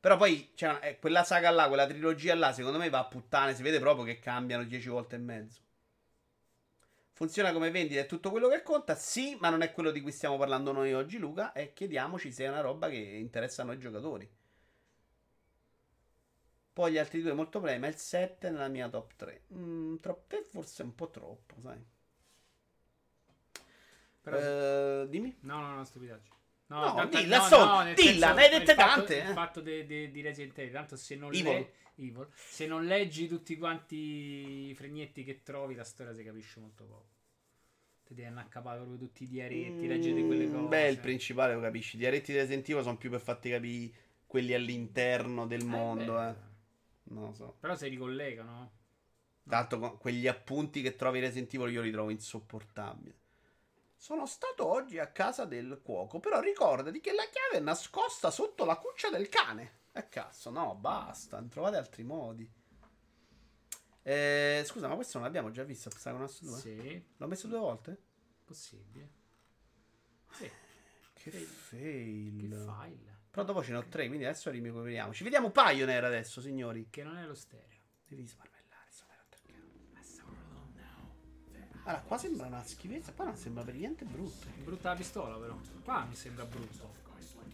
Però poi, cioè, quella saga là, quella trilogia là, secondo me va a puttane, si vede proprio che cambiano 10 volte e mezzo. Funziona come vendita, è tutto quello che conta? Sì, ma non è quello di cui stiamo parlando noi oggi, Luca, e chiediamoci se è una roba che interessa a noi giocatori. Poi gli altri due molto premi, ma il 7 nella mia top 3. Mm, top 3 forse è un po' troppo, sai. Però Eh, dimmi. No, no, no, stupidaggine. No, dilla, so, nel dilla, ne hai dette il fatto- tante, Il eh. fatto de- de- di Resident Evil, tanto se non, Evil. le- Evil, se non leggi tutti quanti i fregnetti che trovi, la storia si capisce molto poco. Ti devi annaccapare proprio tutti i diaretti, leggete quelle cose. Mm, Beh, il principale lo capisci. I diaretti di Resident Evil sono più per farti capire quelli all'interno del Eh, mondo, beh. eh. Non lo so. Però si ricollegano. Tanto con quegli appunti che trovi Resident Evil io li trovo insopportabili. Sono stato oggi a casa del cuoco, però ricordati che la chiave è nascosta sotto la cuccia del cane. E cazzo, no, basta, trovate altri modi. Eh, scusa, ma questo non l'abbiamo già visto, Psychonauts 2? Sì, L'ho messo due volte? possibile. Sì, Che Che- fail. che file. Però dopo ce ne ho tre, quindi adesso rimicoveriamoci. Vediamo Pioneer adesso, signori. Che non è lo stereo. Devi smarmellare, perché. Allora, qua sembra una schifezza, qua non sembra per niente brutto. Brutta la pistola, però. Qua mi sembra brutto.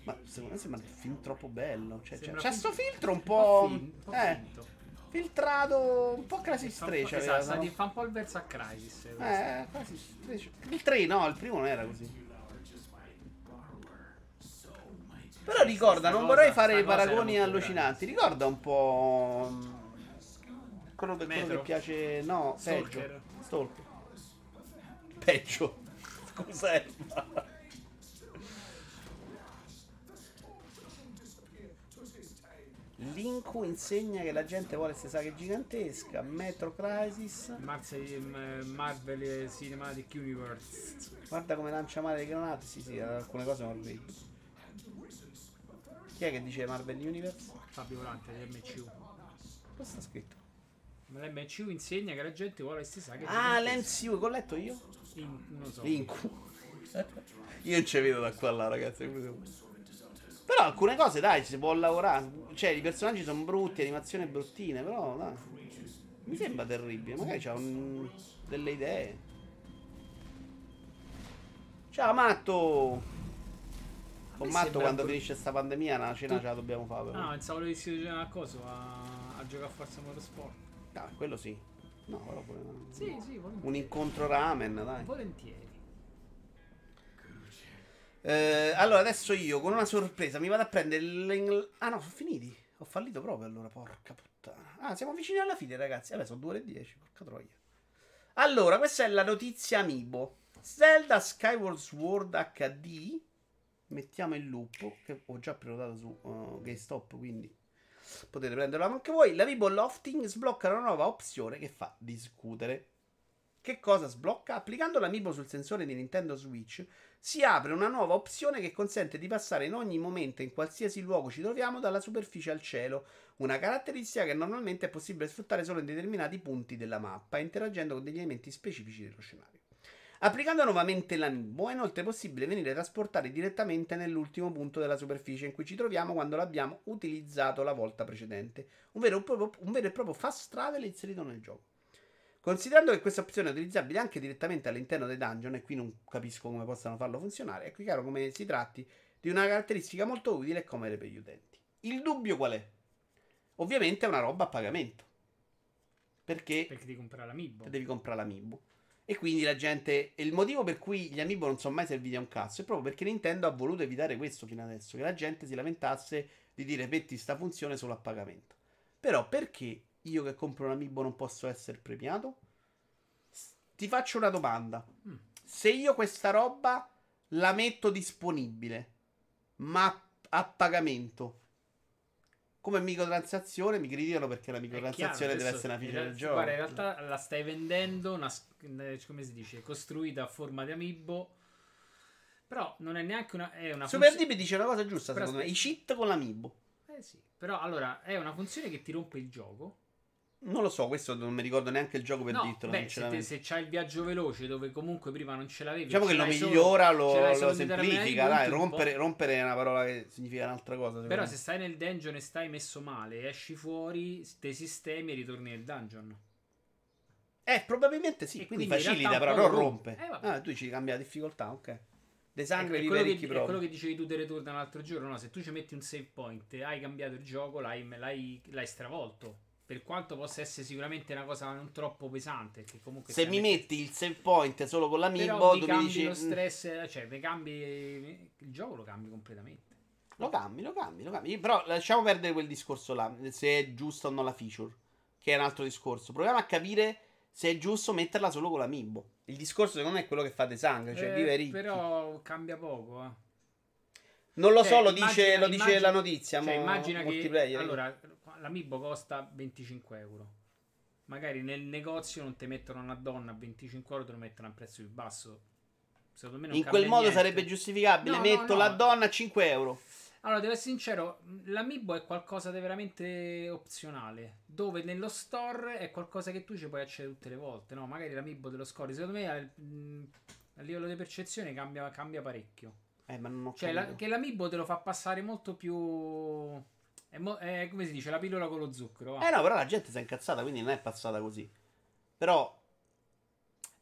Ma secondo me sembra un film troppo bello. Cioè, c'è, Sembra c'è fin- sto filtro un Un po'. fin- un po' eh, finto. Filtrato un po' un po'- stretch. esatto, aveva, sa no? di- fa un po' il verso a Crisis. Eh, quasi stretch. Il 3 no, il primo non era così. Però ricorda, non vorrei fare era paragoni allucinanti. Ricorda un po'. mm, Quello, che- quello che piace. No, Stalker? peggio. Stalker. Peggio. Scusa, Linku insegna che la gente vuole queste saghe gigantesca. Metro Crisis. Marse- m- Marvel Cinematic Universe. Guarda come lancia male le granate. Sì, sì, alcune cose sono orribili. Chi è che dice Marvel Universe? Fabio Volante dell'MCU. Cosa sta scritto? Ma l'MCU insegna che la gente vuole queste saghe. Ah, l'MCU, che ho letto io? In- non so. Linku. Io non ci vedo da qua là, ragazzi. Però alcune cose, dai, si può lavorare. Cioè, i personaggi sono brutti, animazioni bruttine, però, dai. Mi sembra terribile. Magari c'ha un- delle idee. Ciao, Matto! Con Matto, quando bru- finisce sta pandemia, una cena ce la dobbiamo fare. però. Ah, pensavo volessi dire una cosa a, a giocare a Forza Motorsport. Ah, quello sì. No, però pure no. Sì, sì, volentieri. Un incontro ramen, dai. Volentieri. Eh, allora, adesso io con una sorpresa mi vado a prendere l'Engl... Ah no, sono finiti. Ho fallito proprio allora, porca puttana. Ah, siamo vicini alla fine, ragazzi. Vabbè, sono 2 ore e 10, porca troia. Allora, questa è la notizia Amiibo. Zelda Skyward Sword HD. Mettiamo il lupo, che ho già prenotato su uh, GameStop, quindi potete prenderlo anche voi. L'Amiibo Lofting sblocca una nuova opzione che fa discutere. Che cosa sblocca? Applicando l'Amiibo sul sensore di Nintendo Switch si apre una nuova opzione che consente di passare in ogni momento, in qualsiasi luogo ci troviamo, dalla superficie al cielo. Una caratteristica che normalmente è possibile sfruttare solo in determinati punti della mappa, interagendo con degli elementi specifici dello scenario. Applicando nuovamente l'amiibo è inoltre possibile venire trasportati direttamente nell'ultimo punto della superficie in cui ci troviamo quando l'abbiamo utilizzato la volta precedente. Un vero, proprio, un vero e proprio fast travel inserito nel gioco. Considerando che questa opzione è utilizzabile anche direttamente all'interno dei dungeon, e qui non capisco come possano farlo funzionare, è qui chiaro come si tratti di una caratteristica molto utile e comode per gli utenti. Il dubbio qual è? Ovviamente è una roba a pagamento. Perché Perché devi comprare l'amiibo. devi comprare l'amiibo. E quindi la gente. E il motivo per cui gli amiibo non sono mai serviti a un cazzo è proprio perché Nintendo ha voluto evitare questo fino adesso. Che la gente si lamentasse di dire metti sta funzione solo a pagamento. Però perché io che compro un amiibo non posso essere premiato? Ti faccio una domanda. Mm. Se io questa roba la metto disponibile, ma a pagamento. Come microtransazione mi criticano perché la microtransazione chiaro, deve essere una feature del gioco. Guarda, in realtà la stai vendendo, una, eh, come si dice, costruita a forma di amiibo. Però non è neanche una. È una Super funzio- DB dice una cosa giusta, Però secondo me. aspetta. I cheat con l'amiibo. Eh sì. Però allora è una funzione che ti rompe il gioco. Non lo so, questo non mi ricordo neanche il gioco per no, dirtelo, beh, se, te- se c'hai il viaggio veloce dove comunque prima non ce l'avevi. Diciamo ce che lo l'hai solo- migliora, lo, lo semplifica. Dai, rompere, rompere è una parola che significa un'altra cosa. Però me. se stai nel dungeon e stai messo male, esci fuori, dei sistemi e ritorni nel dungeon. Eh, probabilmente sì. Quindi, quindi in facilita, però non rompe. Eh, ah, tu ci cambia la difficoltà, ok. De È, sangue è vive quello che, ricchi è quello proprio. che dicevi tu del Return l'altro giorno. No? Se tu ci metti un save point hai cambiato il gioco, l'hai, l'hai- l'hai stravolto. Per quanto possa essere sicuramente una cosa non troppo pesante. Che comunque Se mi metti il save point solo con l'amiibo, Però mi cambi dici. lo "Mm, stress, cioè mi cambi il gioco lo cambi completamente. Lo cambi, lo cambi, lo cambi. Però lasciamo perdere quel discorso là, se è giusta o no la feature, che è un altro discorso. Proviamo a capire se è giusto metterla solo con l'amiibo. Il discorso secondo me è quello che fa De Sangue, cioè Eh, vive ricchi. Però cambia poco. eh. Non lo Cioè, so, lo immagina- dice, lo dice immagina- la notizia. Cioè, mo- immagina che multiplayer. allora l'amiibo costa 25 euro. Magari nel negozio non ti mettono una donna a 25 euro, te lo mettono a un prezzo più basso. Secondo me non In quel modo niente. sarebbe giustificabile. No, no, Metto no. la donna a 5 euro. Allora, devo essere sincero, l'amiibo è qualcosa di veramente opzionale. Dove nello store è qualcosa che tu ci puoi accedere tutte le volte. No, magari l'amiibo dello score, secondo me mh, a livello di percezione cambia, cambia parecchio. Eh, ma non ho Cioè, la- che l'amiibo te lo fa passare molto più. È, mo- è come si dice, la pillola con lo zucchero. va. Eh no, però la gente si è incazzata, quindi non è passata così. Però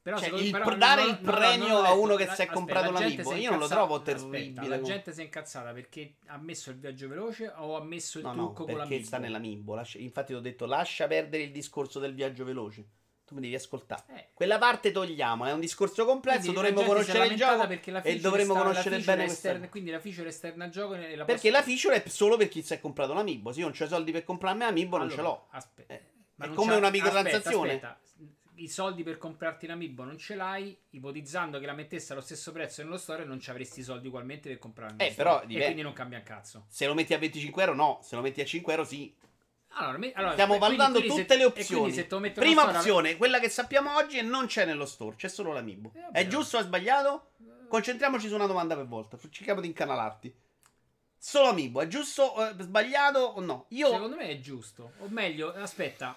Però, cioè, secondo- il- però dare non- il no, no, premio non ho a uno che la- si è aspetta, comprato la è io non lo trovo aspetta, terribile la come- gente si è incazzata perché ha messo il viaggio veloce o ha messo il No, no, trucco con perché l'amiibo? sta nell'amiibo. Lascia- infatti, ti ho detto lascia perdere il discorso del viaggio veloce. Tu mi devi ascoltare. Eh. Quella parte togliamo, è un discorso complesso, Quindi dovremmo conoscere il gioco e dovremmo sta- conoscere bene esterna- Quindi la feature esterna al gioco la Perché la feature è solo per chi si è comprato l'amiibo. Se io non ho soldi per comprarmi l'amiibo, non ce Allora, l'ho. Aspetta. Eh, Ma è come una microtransazione. Aspetta, aspetta. I soldi per comprarti l'amiibo non ce l'hai, ipotizzando che la mettesse allo stesso prezzo nello store non ci avresti i soldi ugualmente per comprarlo. Eh, però E quindi non cambia un cazzo. Se lo metti a 25 euro, no. Se lo metti a 5 euro, sì. Allora, me- allora, Stiamo valutando tutte se- le opzioni. Prima store- opzione, quella che sappiamo oggi, e non c'è nello store, c'è solo l'amiibo. Eh. È giusto o è sbagliato? Concentriamoci su una domanda per volta. Cerchiamo di incanalarti. Solo amiibo, è giusto o è sbagliato o no? Io Secondo me è giusto. O meglio, aspetta.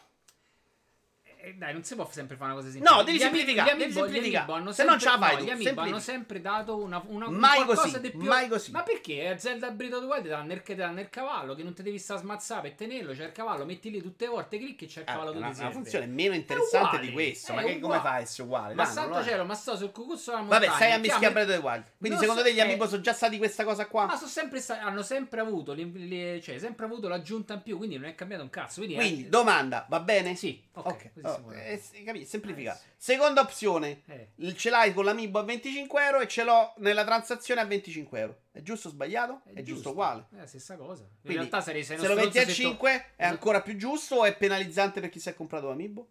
Eh, dai, non si può sempre fare una cosa No, semplice. devi Gli ami- semplificare, amiibo- devi semplificare. Se no ce la fai no, tu, Gli amiibo semplifica. hanno sempre dato una, una un Mai qualcosa così, di più. mai così. Ma perché? Zelda Breath of the Wild ti danno nel, cavallo che non ti devi stare smazzare per tenerlo. C'è il cavallo, metti lì tutte le volte, clicchi e c'è il Ah, cavallo che una, una funzione meno interessante di questo. è Ma che, come fa a essere uguale? Ma Dai, non santo cielo, ma sto sul cucuzzo della montagna. Vabbè, stai a mischiare Breath of the Wild. Quindi Non secondo te gli eh, amiibo sono già stati questa cosa qua? Ma sono sempre hanno sempre avuto, cioè, sempre avuto l'aggiunta in più, quindi non è cambiato un cazzo. Quindi, eh, domanda, va bene? Sì, ok, Così oh, eh, sì, capito, semplificato. Eh. Seconda opzione, Eh. ce l'hai con l'amiibo a 25 euro e ce l'ho nella transazione a 25 euro. È giusto o sbagliato? È, giusto uguale. È la stessa cosa. In Quindi, realtà sarei se lo metti a stronzo se tu- 5 è ancora più giusto o è penalizzante per chi si è comprato l'amiibo?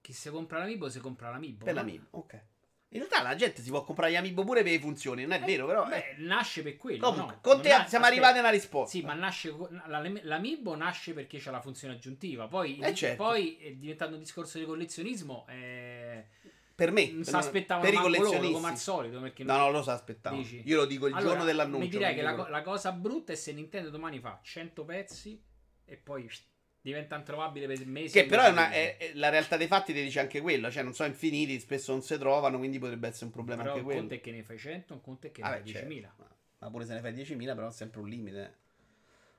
Chi si compra l'amiibo si compra l'amiibo. Per no? l'amiibo, ok. In realtà la gente si può comprare gli amiibo pure per le funzioni, non è Eh, vero, però... Beh, eh. nasce per quello. Comunque, no? con te siamo aspetta. arrivati a una risposta. Sì, ma nasce l'amiibo nasce perché c'ha la funzione aggiuntiva. Poi, Eh, certo. poi è diventato un discorso di collezionismo. eh, Per me, non si per- aspettavano per i collezionisti. come al solito. Perché No, no, lo so, aspettavo. Dici? Io lo dico il Allora, giorno dell'annuncio. Mi direi che la, la cosa brutta è se Nintendo domani fa 100 pezzi e poi diventa introvabile per mesi. Che però è una, è- è- la realtà dei fatti ti dice anche quello, cioè non sono infiniti, spesso non si trovano, quindi potrebbe essere un problema Però anche un quello. conto è che ne fai 100, un conto è che ne fai certo. 10.000. Ma- pure se ne fai 10.000, però è sempre un limite.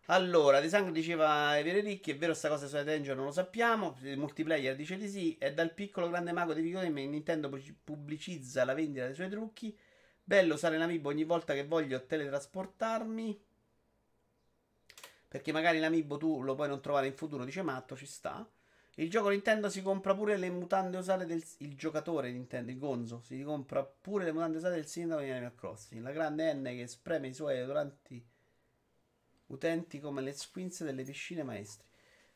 Allora, De Sangue diceva Evere Ricchi, è vero sta cosa sulla Danger non lo sappiamo, il multiplayer dice di sì, è dal piccolo grande mago di videogame Nintendo pu- pubblicizza la vendita dei suoi trucchi, bello usare l'amiibo ogni volta che voglio teletrasportarmi, perché magari l'amiibo tu lo puoi non trovare in futuro, dice Matto, ci sta. Il gioco Nintendo si compra pure le mutande usate del il giocatore Nintendo, il Gonzo, si compra pure le mutande usate del sindaco di Animal Crossing. La grande N che spreme i suoi adoranti utenti come le squinze delle piscine maestri.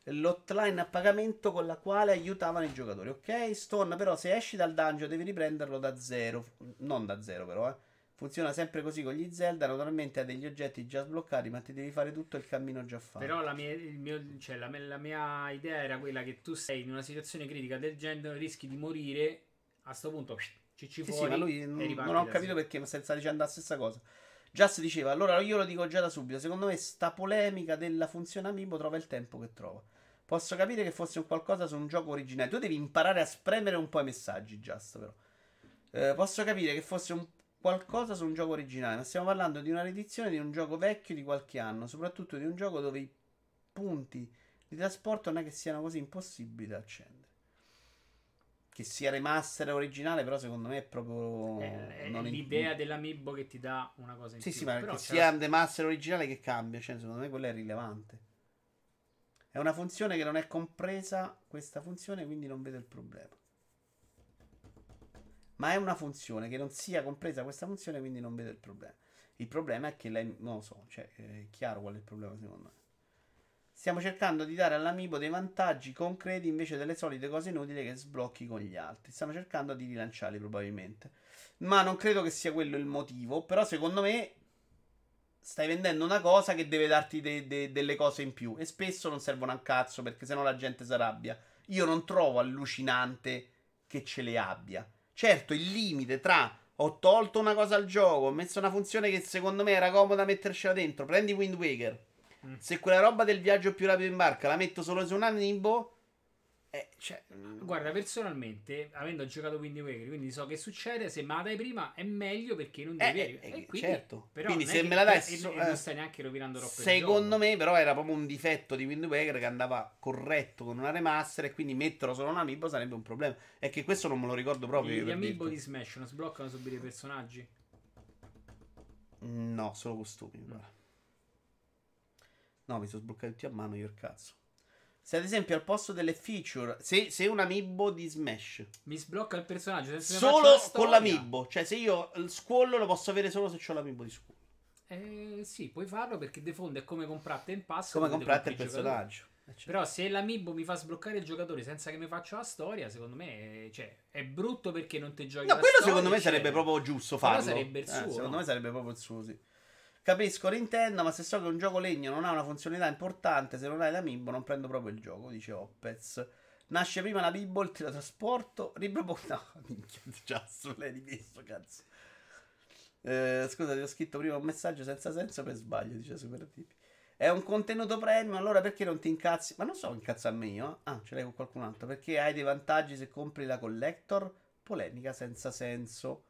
L'hotline a pagamento con la quale aiutavano i giocatori. Ok, Stone, però se esci dal dungeon devi riprenderlo da zero. Non da zero, però, eh. Funziona sempre così con gli Zelda. Naturalmente hai degli oggetti già sbloccati, ma ti devi fare tutto il cammino già fatto. Però la mia, il mio- cioè, la, la mia idea era quella che tu sei in una situazione critica del genere, rischi di morire. A sto punto ci ci Sì, fuori. sì, ma lui e non, ho capito zero. perché, ma sta dicendo la stessa cosa. Just diceva, allora io lo dico già da subito, secondo me sta polemica della funzione amiibo trova il tempo che trova. Posso capire che fosse un qualcosa su un gioco originale. Tu devi imparare a spremere un po' i messaggi, Just, però. Eh, posso capire che fosse un qualcosa su un gioco originale, ma stiamo parlando di una riedizione di un gioco vecchio di qualche anno, soprattutto di un gioco dove i punti di trasporto non è che siano così impossibili da accendere. Che sia remaster originale, però secondo me è proprio È- è non in- l'idea dell'amiibo che ti dà una cosa in Sì, più. sì, ma Però che sia la- remaster originale che cambia, cioè secondo me quello è rilevante. È una funzione che non è compresa questa funzione, quindi non vedo il problema. Ma è una funzione che non sia compresa questa funzione, quindi non vedo il problema. Il problema è che lei non lo so, cioè è chiaro qual è il problema secondo me. Stiamo cercando di dare all'amiibo dei vantaggi concreti invece delle solite cose inutili che sblocchi con gli altri. Stanno cercando di rilanciarli probabilmente. Ma non credo che sia quello il motivo. Però secondo me stai vendendo una cosa che deve darti de- de- delle cose in più. E spesso non servono a cazzo perché sennò la gente si arrabbia. Io non trovo allucinante che ce le abbia. Certo, il limite tra ho tolto una cosa al gioco, ho messo una funzione che secondo me era comoda mettercela dentro. Prendi Wind Waker. Mm. Se quella roba del viaggio più rapido in barca la metto solo su un amiibo, eh, cioè, Guarda, personalmente, avendo giocato Wind Waker, quindi so che succede, se me la dai prima è meglio perché non Eh, devi... eh, e quindi, certo. però Quindi non se me la dai e- so- e eh, non stai neanche rovinando troppo Secondo me, però, era proprio un difetto di Wind Waker che andava corretto con una remaster. E quindi metterlo solo un amiibo sarebbe un problema. È che questo non me lo ricordo proprio. Gli amiibo di Smash non sbloccano subire i personaggi? No, solo costumi. mi pare. No, mi sono sbloccati tutti a mano io il cazzo. Se ad esempio al posto delle feature, se, se un amiibo di Smash, Mi sblocca il personaggio faccia solo la con l'amiibo, cioè se io il squall lo posso avere solo se ho l'amiibo di squall. Eh, sì, puoi farlo perché The Fold è come comprate in pass. Come comprate il personaggio. Eh, certo. Però se l'amiibo mi fa sbloccare il giocatore senza che mi faccia la storia, secondo me cioè, è brutto perché non ti giochi No, quello storia, secondo me eccetera. sarebbe proprio giusto farlo. sarebbe il Eh, suo, secondo no? me sarebbe proprio il suo, sì. Capisco Nintendo, ma se so che un gioco legno non ha una funzionalità importante, se non hai l'amiibo non prendo proprio il gioco, dice Opez. Nasce prima l'amiibo, il teletrasporto, ripropongo... No, minchia, già l'hai rimesso, cazzo. Eh, scusa, ti ho scritto prima un messaggio senza senso per sbaglio, dice Super Tipi. È un contenuto premium, allora perché non ti incazzi? Ma non so incazzarmi io. eh? Ah, ce l'hai con qualcun altro. Perché hai dei vantaggi se compri la collector? Polemica senza senso.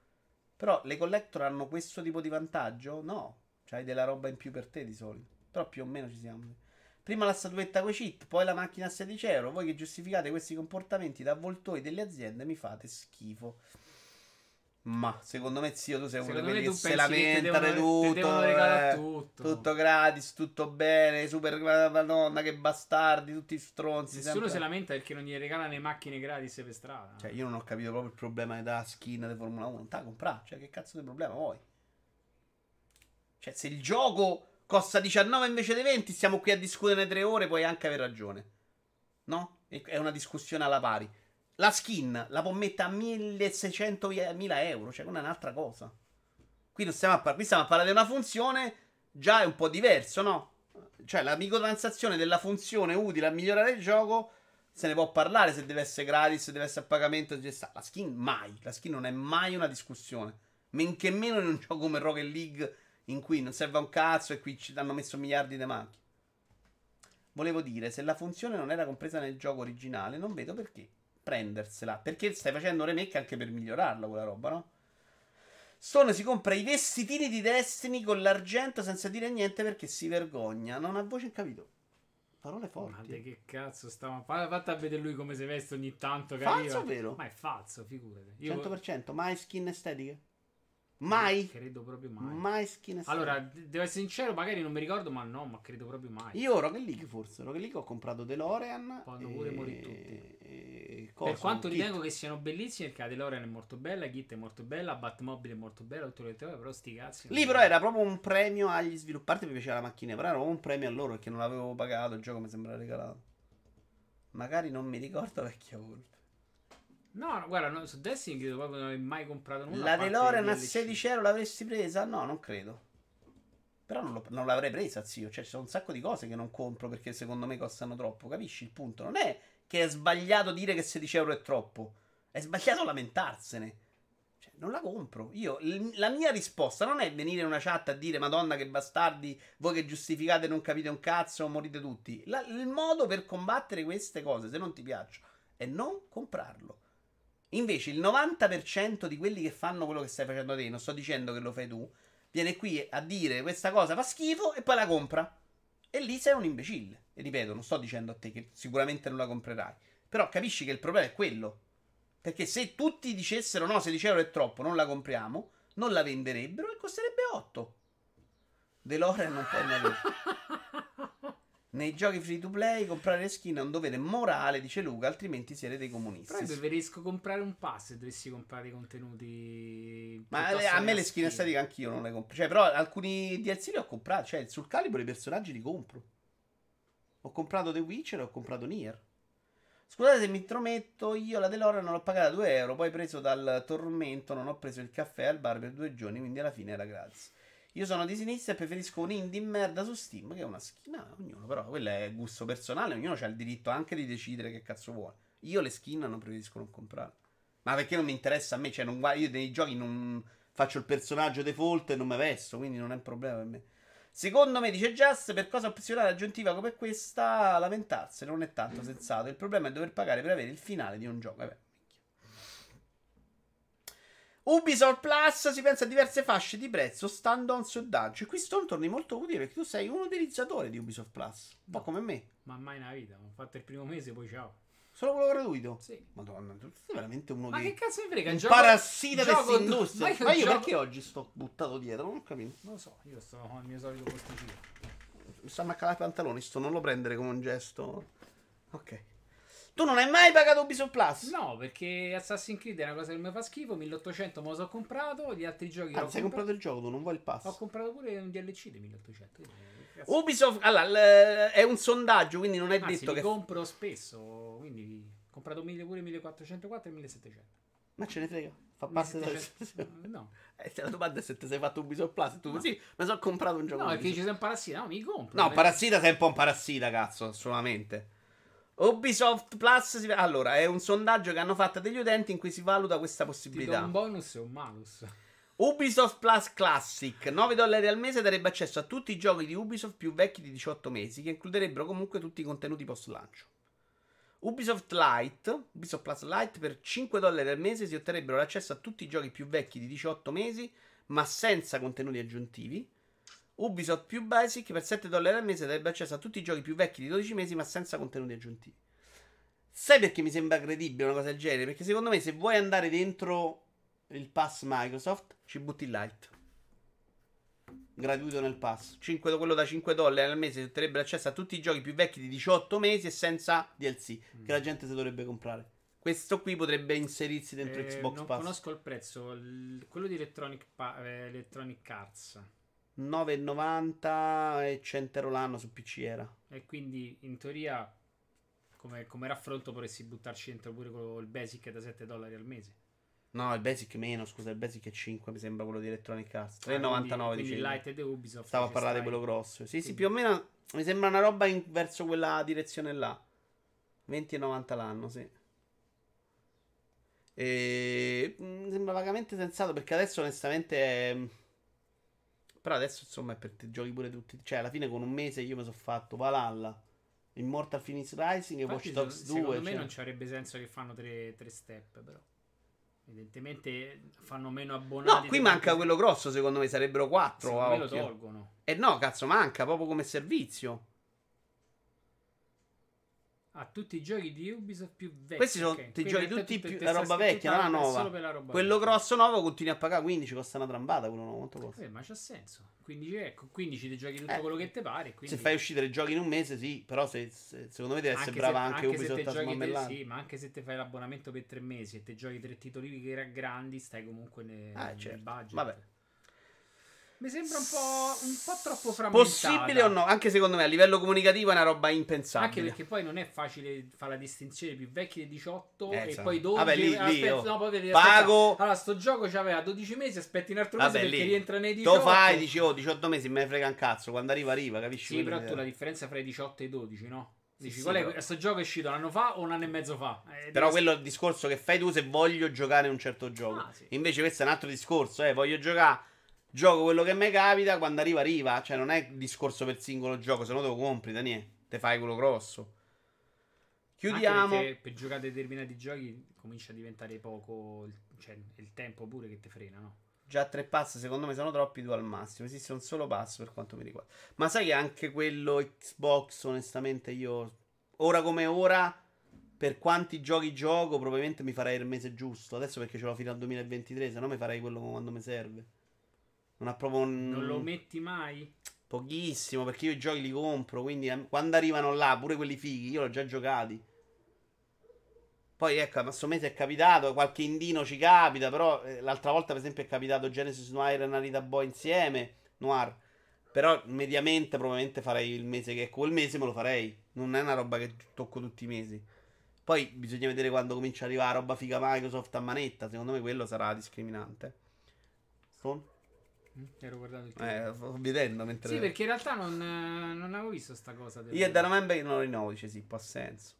Però le collector hanno questo tipo di vantaggio? No. C'hai della roba in più per te di solito. Però più o meno ci siamo. Prima la statuetta coi cheat, poi la macchina a 16 euro. Voi che giustificate questi comportamenti da avvoltoi delle aziende mi fate schifo. Ma secondo me, zio, tu sei uno di quelli che ti lamenta di tutto. eh, tutto. tutto gratis, tutto bene, super madonna, che bastardi, tutti stronzi. Nessuno sempre- si lamenta perché non gli regalano le macchine gratis per strada. Cioè, io non ho capito proprio il problema della skin di Formula 1. Non te la comprare, cioè, che cazzo di problema vuoi? Cioè, se il gioco costa 19 invece di 20, stiamo qui a discuterne tre ore, puoi anche aver ragione. No? È una discussione alla pari. La skin la può mettere a 1600 mila euro, cioè, quella è un'altra cosa. Qui non stiamo a parlare, qui stiamo a parlare di una funzione già è un po' diverso, no? Cioè, la microtransazione della funzione utile a migliorare il gioco se ne può parlare se deve essere gratis, se deve essere a pagamento. La skin mai. La skin non è mai una discussione. Men che meno in un gioco come Rocket League in cui non serve un cazzo e qui ci hanno messo miliardi di macchine. Volevo dire, se la funzione non era compresa nel gioco originale, non vedo perché prendersela. Perché stai facendo un remake anche per migliorarla quella roba, no? Stone si compra i vestitini di Destiny con l'argento senza dire niente perché si vergogna. Non ha voce in capito. Parole Ma forti. che cazzo stava fa- Fate a vedere lui come si veste ogni tanto Falso vero? Ma è falso, figurati. Io 100%. Mai skin estetiche? Mai? credo proprio mai. Mai skin? Allora, devo essere sincero, magari non mi ricordo, ma no, ma credo proprio mai. Io Rocket League forse. Rocket League ho comprato DeLorean. Quando e- pure morì tutti. e- per cosa, quanto ritengo che siano bellissimi, perché la DeLorean è molto bella, Kit è molto bella, Batmobile è molto bella, tutto le teorie, però sti cazzi. Lì però era proprio un premio agli parte mi piaceva la macchina, però era un premio a loro perché non l'avevo pagato. Il gioco mi sembrava regalato. Magari non mi ricordo vecchia volta. No, no, guarda, no, su Destiny credo proprio non avrei mai comprato nulla. La DeLorean a DLC. 16 euro l'avresti presa? No, non credo. Però non, lo- non l'avrei presa, zio. Cioè, ci sono un sacco di cose che non compro perché secondo me costano troppo. Capisci il punto? Non è che è sbagliato dire che 16 euro è troppo. È sbagliato lamentarsene. Cioè, non la compro. Io, l- la mia risposta non è venire in una chat a dire Madonna che bastardi, voi che giustificate non capite un cazzo, morite tutti. La- il modo per combattere queste cose, se non ti piacciono, è non comprarlo. Invece il 90% di quelli che fanno quello che stai facendo te, non sto dicendo che lo fai tu, viene qui a dire questa cosa fa schifo e poi la compra. E lì sei un imbecille. E ripeto, non sto dicendo a te che sicuramente non la comprerai. Però capisci che il problema è quello. Perché se tutti dicessero no, 16 euro è troppo, non la compriamo, non la venderebbero e costerebbe 8. DeLorean non puoi avere. Nei giochi free to play comprare le skin è un dovere morale, dice Luca, altrimenti siete dei comunisti. Però io preferisco comprare un pass se dovessi comprare i contenuti. Ma a me le skin estetiche anch'io non le compro. Cioè, però alcuni DLC li ho comprati. Cioè, sul calibro i personaggi li compro. Ho comprato The Witcher e ho comprato Nier. Scusate se mi intrometto, io la DeLorean non l'ho pagata 2 euro, poi preso dal tormento, non ho preso il caffè al bar per due giorni, quindi alla fine era grazie. Io sono di sinistra e preferisco un indie merda su Steam, che è una skin. No, ognuno, però, quello è gusto personale, ognuno ha il diritto anche di decidere che cazzo vuole. Io le skin non preferisco non comprare. Ma perché non mi interessa a me? Cioè, non guardo, io nei giochi non faccio il personaggio default e non mi vesto, quindi non è un problema per me. Secondo me, dice Just, per cosa opzionale aggiuntiva come questa, lamentarsene non è tanto sensato. Il problema è dover pagare per avere il finale di un gioco. Vabbè. Ubisoft Plus si pensa a diverse fasce di prezzo, stand-on su dungeon. E qui Stone torni molto utile perché tu sei un utilizzatore di Ubisoft Plus, un po' No. come me. Ma mai nella vita, ho fatto il primo mese, poi ciao. Solo quello gratuito. Sì. Madonna, tu sei veramente uno Ma che... che cazzo mi frega? un Gioco- parassita di questa industria. Ma Ma io, io, gioco- perché oggi sto buttato dietro? Non capito. Non lo so, io sto con il mio solito posticino. Mi stanno a calare i pantaloni, sto non lo prendere come un gesto Ok. Tu non hai mai pagato Ubisoft Plus? No, perché Assassin's Creed è una cosa che mi fa schifo. 1800 me lo so comprato. Gli altri giochi. Anzi, hai comprato il gioco, tu non vuoi il pass. Ho comprato pure un DLC di 1800. quindi, cazzo. Ubisoft, allora, è un sondaggio, quindi non è Anzi, detto li che... compro spesso. Quindi ho comprato mille- pure 1404 e 1700. Ma ce ne frega, fa parte della... 1700 No, Eh, la domanda è se ti sei fatto Ubisoft Plus. Tu No. sì, mi sono comprato un gioco. no, è Ubisoft. che ci sei un parassita. No, mi compro. No, Per- parassita sei un po' un parassita, cazzo, assolutamente. Ubisoft Plus, si- allora, è un sondaggio che hanno fatto degli utenti in cui si valuta questa possibilità. un bonus e un malus. Ubisoft Plus Classic, 9 dollari al mese darebbe accesso a tutti i giochi di Ubisoft più vecchi di 18 mesi, che includerebbero comunque tutti i contenuti post lancio. Ubisoft Lite, Ubisoft Plus Lite per 5 dollari al mese si otterrebbero l'accesso a tutti i giochi più vecchi di 18 mesi, ma senza contenuti aggiuntivi. Ubisoft più Basic per 7 dollari al mese darebbe accesso a tutti i giochi più vecchi di 12 mesi, ma senza contenuti aggiuntivi. Sai perché mi sembra credibile una cosa del genere? Perché secondo me se vuoi andare dentro il pass Microsoft, ci butti il Lite. Gratuito nel pass. 5 quello da 5 dollari al mese otterrebbe l'accesso a tutti i giochi più vecchi di 18 mesi e senza DLC, che la gente si dovrebbe comprare. Questo qui potrebbe inserirsi dentro Eh, Xbox non Pass. conosco il prezzo. quello di Electronic, Pa- eh, Electronic Arts. 9,90 e 100 euro l'anno su PC era. E quindi in teoria, come, come raffronto, potresti buttarci dentro pure con il Basic da 7 dollari al mese. No, il Basic meno, scusa, il Basic è 5, mi sembra quello di Electronic Arts. Ah, quindi- 3,99 Quindi. Light ed Ubisoft. Stavo a parlare di quello grosso. Sì, sì, Quindi- più o meno mi sembra una roba in- verso quella direzione là. 20,90 l'anno, sì. E mm, mi sembra vagamente sensato perché adesso onestamente è... Però adesso insomma è per te giochi pure tutti. Cioè alla fine con un mese io mi sono fatto Valhalla, Immortal Phoenix Rising e Infatti, Watch Dogs se- 2. Secondo me cioè. non ci avrebbe senso che fanno tre, tre step, però. Evidentemente fanno meno abbonati. No, qui manca quello grosso, secondo me sarebbero 4 Secondo me lo tolgono. E no, cazzo, manca proprio come servizio. Ah, tutti i giochi di Ubisoft più vecchi. Questi sono ok. tutti i giochi tutti più- la roba vecchia, la nuova. roba Quello vecchia. grosso nuovo continui a pagare 15, costa una trambata quello nuovo, quanto costa? Eh, ma c'ha senso. 15, ecco, 15 ti giochi tutto Eh, quello che ti pare. Quindi... Se fai uscire i giochi in un mese, sì, però se, se- secondo me deve essere Anche brava se- anche, anche Ubisoft a smamellare. sì, ma anche se ti fai l'abbonamento per tre mesi e te giochi tre titoli che era grandi, stai comunque Ah, nel certo. budget. Vabbè. Mi sembra un po', un po' troppo frammentato. Possibile o no? Anche secondo me a livello comunicativo è una roba impensabile. Anche perché poi non è facile fare la distinzione più vecchi di 18 Eh, e so. poi 12. Vabbè, lì- lì, aspetta, oh. no, poi Pago- aspettare. Allora, sto gioco c'aveva 12 mesi, aspetti un altro mese Vabbè, perché lì. rientra nei 18. Tu fai, dici, oh, 18 mesi, me ne frega un cazzo. Quando arriva, arriva, capisci? Sì, però tu la differenza fra i 18 e i 12, no? Dici, sì, qual è però- questo gioco è uscito un anno fa o un anno e mezzo fa? Eh, Però devi- quello è il discorso che fai tu se voglio giocare un certo gioco. Ah, sì. Invece questo è un altro discorso, eh, voglio giocare, gioco quello che mi capita, quando arriva arriva, cioè non è discorso per singolo gioco, se no te lo compri, Daniele, te fai quello grosso. Chiudiamo. Per giocare determinati giochi comincia a diventare poco, cioè il tempo pure che ti frena, no? Già tre pass secondo me sono troppi, due al massimo. Esiste un solo pass per quanto mi riguarda. Ma sai che anche quello Xbox, onestamente, io ora come ora, per quanti giochi gioco, probabilmente mi farei il mese giusto. Adesso perché ce l'ho fino al 2023, se no mi farei quello quando mi serve. Non ha proprio un... Non lo metti mai? Pochissimo, perché io i giochi li compro, quindi eh, quando arrivano là, pure quelli fighi, io l'ho già giocati. Poi ecco, a questo mese è capitato, qualche indino ci capita, però eh, l'altra volta per esempio è capitato Genesis Noir e Narita Boy insieme, Noir. Però mediamente probabilmente farei il mese che è quel mese me lo farei. Non è una roba che tocco tutti i mesi. Poi bisogna vedere quando comincia ad arrivare roba figa Microsoft a manetta, secondo me quello sarà discriminante. Stone? Mm, Ero guardato il Eh, sto vedendo mentre... Sì, perché in realtà non, eh, non avevo visto sta cosa. Io è da novembre che non rinnovo, dice sì, può senso.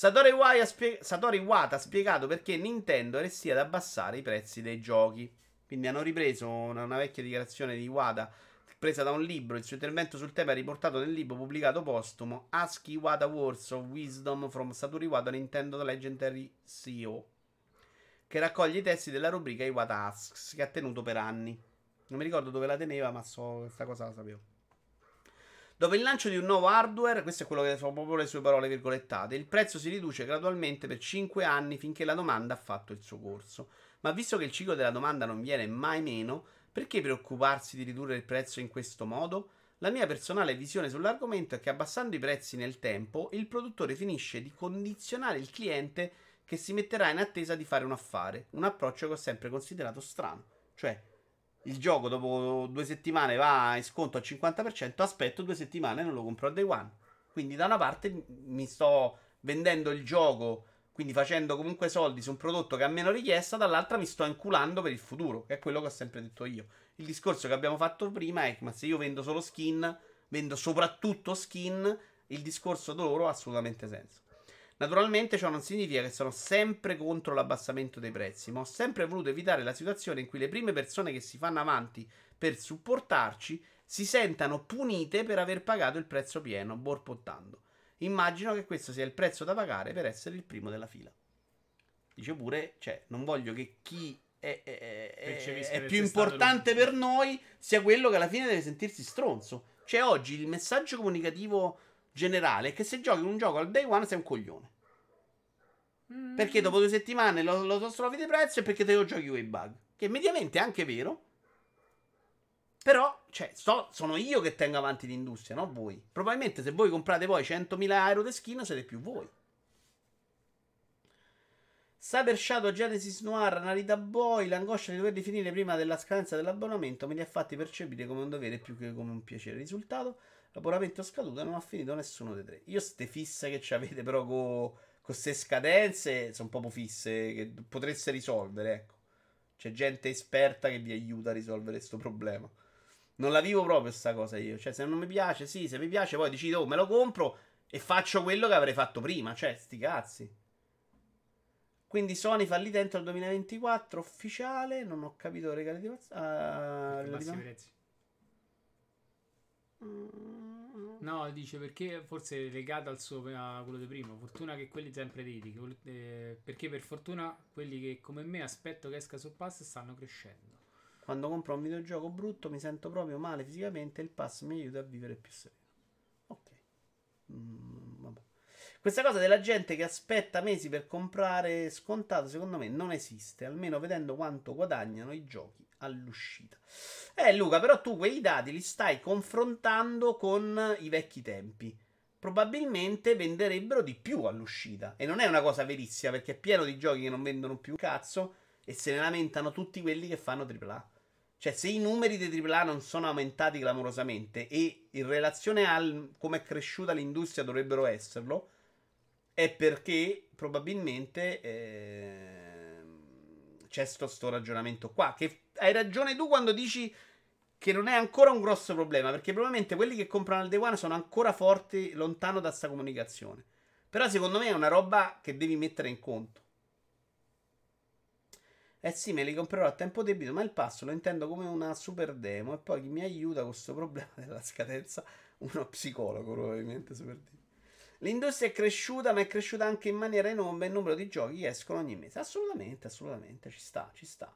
Ha spie- Iwata ha spiegato perché Nintendo restia ad abbassare i prezzi dei giochi. Quindi hanno ripreso una, una vecchia dichiarazione di Iwata presa da un libro. Il suo intervento sul tema è riportato nel libro pubblicato postumo Ask Iwata Words of Wisdom from Satoru Iwata Nintendo Legendary CEO che raccoglie i testi della rubrica Iwata Asks che ha tenuto per anni. Non mi ricordo dove la teneva, ma so questa cosa la sapevo. Dopo il lancio di un nuovo hardware, questo è quello che sono proprio le sue parole virgolettate, il prezzo si riduce gradualmente per 5 anni finché la domanda ha fatto il suo corso. Ma visto che il ciclo della domanda non viene mai meno, perché preoccuparsi di ridurre il prezzo in questo modo? La mia personale visione sull'argomento è che abbassando i prezzi nel tempo, il produttore finisce di condizionare il cliente che si metterà in attesa di fare un affare. Un approccio che ho sempre considerato strano. Cioè, il gioco dopo due settimane va in sconto al 50%, aspetto due settimane e non lo compro a day one. Quindi da una parte mi sto vendendo il gioco, quindi facendo comunque soldi su un prodotto che ha meno richiesta, dall'altra mi sto inculando per il futuro, che è quello che ho sempre detto io. Il discorso che abbiamo fatto prima è che ma se io vendo solo skin, vendo soprattutto skin, il discorso loro ha assolutamente senso. Naturalmente ciò non significa che sono sempre contro l'abbassamento dei prezzi, ma ho sempre voluto evitare la situazione in cui le prime persone che si fanno avanti per supportarci si sentano punite per aver pagato il prezzo pieno, borbottando. Immagino che questo sia il prezzo da pagare per essere il primo della fila. Dice pure, cioè, non voglio che chi è, è, è, è più importante per noi sia quello che alla fine deve sentirsi stronzo. Cioè, oggi il messaggio comunicativo generale è che se giochi un gioco al day one sei un coglione. Mm. Perché dopo due settimane lo, lo trovi di prezzo e perché te lo giochi quei bug. Che mediamente è anche vero. Però, cioè, sto- sono io che tengo avanti l'industria, non voi. Probabilmente se voi comprate poi 100.000 euro di skin siete più voi. Cyber Shadow Genesis Noir, Narita Boy, l'angoscia di dover definire prima della scadenza dell'abbonamento me li ha fatti percepire come un dovere più che come un piacere. Risultato, l'abbonamento scaduto e non ha finito nessuno dei tre. Io ste fisse che avete però con queste scadenze sono proprio fisse che potreste risolvere, ecco. C'è gente esperta che vi aiuta a risolvere questo problema. Non la vivo proprio sta cosa io. Cioè, se non mi piace, sì, se mi piace, poi decido, oh, me lo compro e faccio quello che avrei fatto prima. Cioè, sti cazzi. Quindi Sony fallita entro il 2024 ufficiale. Non ho capito le regali di Mazz- ah, Perché bassi i relativamente- prezzi. No, dice perché forse è legato al suo a quello di prima. Fortuna che quelli sempre quelli- eh, perché per fortuna quelli che come me aspetto che esca sul pass stanno crescendo. Quando compro un videogioco brutto mi sento proprio male fisicamente e il pass mi aiuta a vivere più sereno. Ok. Mm, vabbè. Questa cosa della gente che aspetta mesi per comprare scontato, secondo me non esiste, almeno vedendo quanto guadagnano i giochi all'uscita. Eh Luca, però tu quei dati li stai confrontando con i vecchi tempi. Probabilmente venderebbero di più all'uscita. E non è una cosa verissima perché è pieno di giochi che non vendono più un cazzo e se ne lamentano tutti quelli che fanno AAA. Cioè, se i numeri dei AAA non sono aumentati clamorosamente e in relazione al come è cresciuta l'industria dovrebbero esserlo, è perché probabilmente ehm, c'è sto, sto ragionamento qua. Che hai ragione tu quando dici che non è ancora un grosso problema, perché probabilmente quelli che comprano il Day One sono ancora forti lontano da sta comunicazione. Però secondo me è una roba che devi mettere in conto. Eh sì, me li comprerò a tempo debito, ma il passo lo intendo come una super demo e poi chi mi aiuta con questo problema della scadenza? Uno psicologo probabilmente super demo. L'industria è cresciuta, ma è cresciuta anche in maniera enorme il numero di giochi che escono ogni mese. Assolutamente, assolutamente, ci sta, ci sta.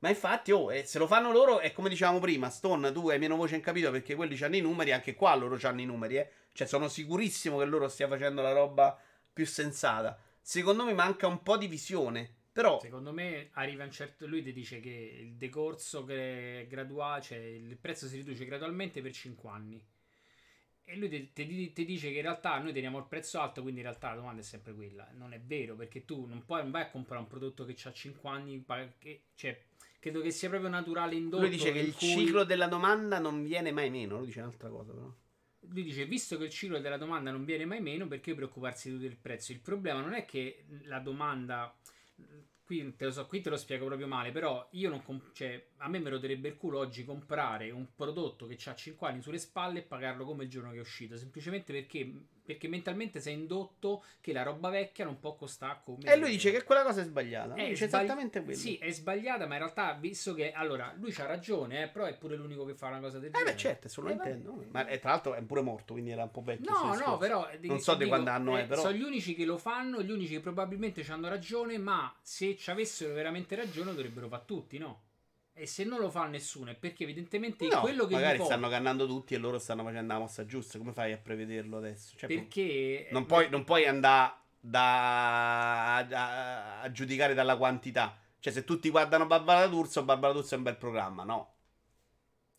Ma infatti, oh, eh, se lo fanno loro, è come dicevamo prima, Stone, tu hai meno voce in capito perché quelli hanno i numeri, anche qua loro hanno i numeri, eh. Cioè, sono sicurissimo che loro stia facendo la roba più sensata. Secondo me manca un po' di visione. Però, Secondo me arriva un certo. Lui ti dice che il decorso che graduale, cioè il prezzo si riduce gradualmente per 5 anni. E lui ti, dice che in realtà noi teniamo il prezzo alto, quindi in realtà la domanda è sempre quella. Non è vero, perché tu non, puoi, non vai a comprare un prodotto che ha 5 anni. che- cioè, credo che sia proprio naturale indotto. lui dice che il cui- ciclo della domanda non viene mai meno. Lui dice un'altra cosa, però. Lui dice, visto che il ciclo della domanda non viene mai meno, perché preoccuparsi di del prezzo? Il problema non è che la domanda... Qui te lo, so, qui te lo spiego proprio male, però io non... comp- cioè, a me mi roderebbe il culo oggi comprare un prodotto che ha 5 anni sulle spalle e pagarlo come il giorno che è uscito, semplicemente perché, perché mentalmente sei indotto che la roba vecchia non può costare come... E lui dice che quella cosa è sbagliata. È dice sbagli- esattamente quello. Sì, è sbagliata, ma in realtà, visto che... Allora, lui c'ha ragione, eh, però è pure l'unico che fa una cosa del Eh genere. beh, certo, adesso lo Eh, vabbè. intendo. Ma eh, tra l'altro è pure morto, quindi era un po' vecchio. No, no, però eh, Non so di quando anno è, eh, però. Sono gli unici che lo fanno, gli unici che probabilmente ci hanno ragione, ma se ci avessero veramente ragione dovrebbero fare tutti, no? E se non lo fa nessuno è perché evidentemente No, quello che magari può- stanno cannando tutti e loro stanno facendo la mossa giusta. Come fai a prevederlo adesso? Cioè, perché non, puoi, non puoi andare da, a, a giudicare dalla quantità. Cioè, se tutti guardano Barbara D'Urso, Barbara D'Urso è un bel programma, no?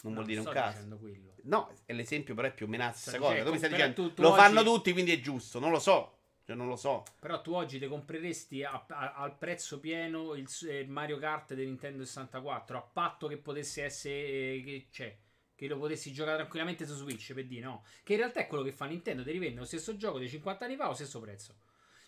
Non No, vuol dire un quello. No, è l'esempio, però è più o meno la stessa cosa. mi stai dicendo, lo oggi- fanno tutti, quindi è giusto. Non lo so. Cioè, non lo so. Però tu oggi ti compreresti a- a- al prezzo pieno il, eh, Mario Kart del Nintendo 64 a patto che potesse essere eh, che, cioè, che lo potessi giocare tranquillamente su Switch per dire no. Che in realtà è quello che fa Nintendo, ti rivende lo stesso gioco di 50 anni fa allo stesso prezzo.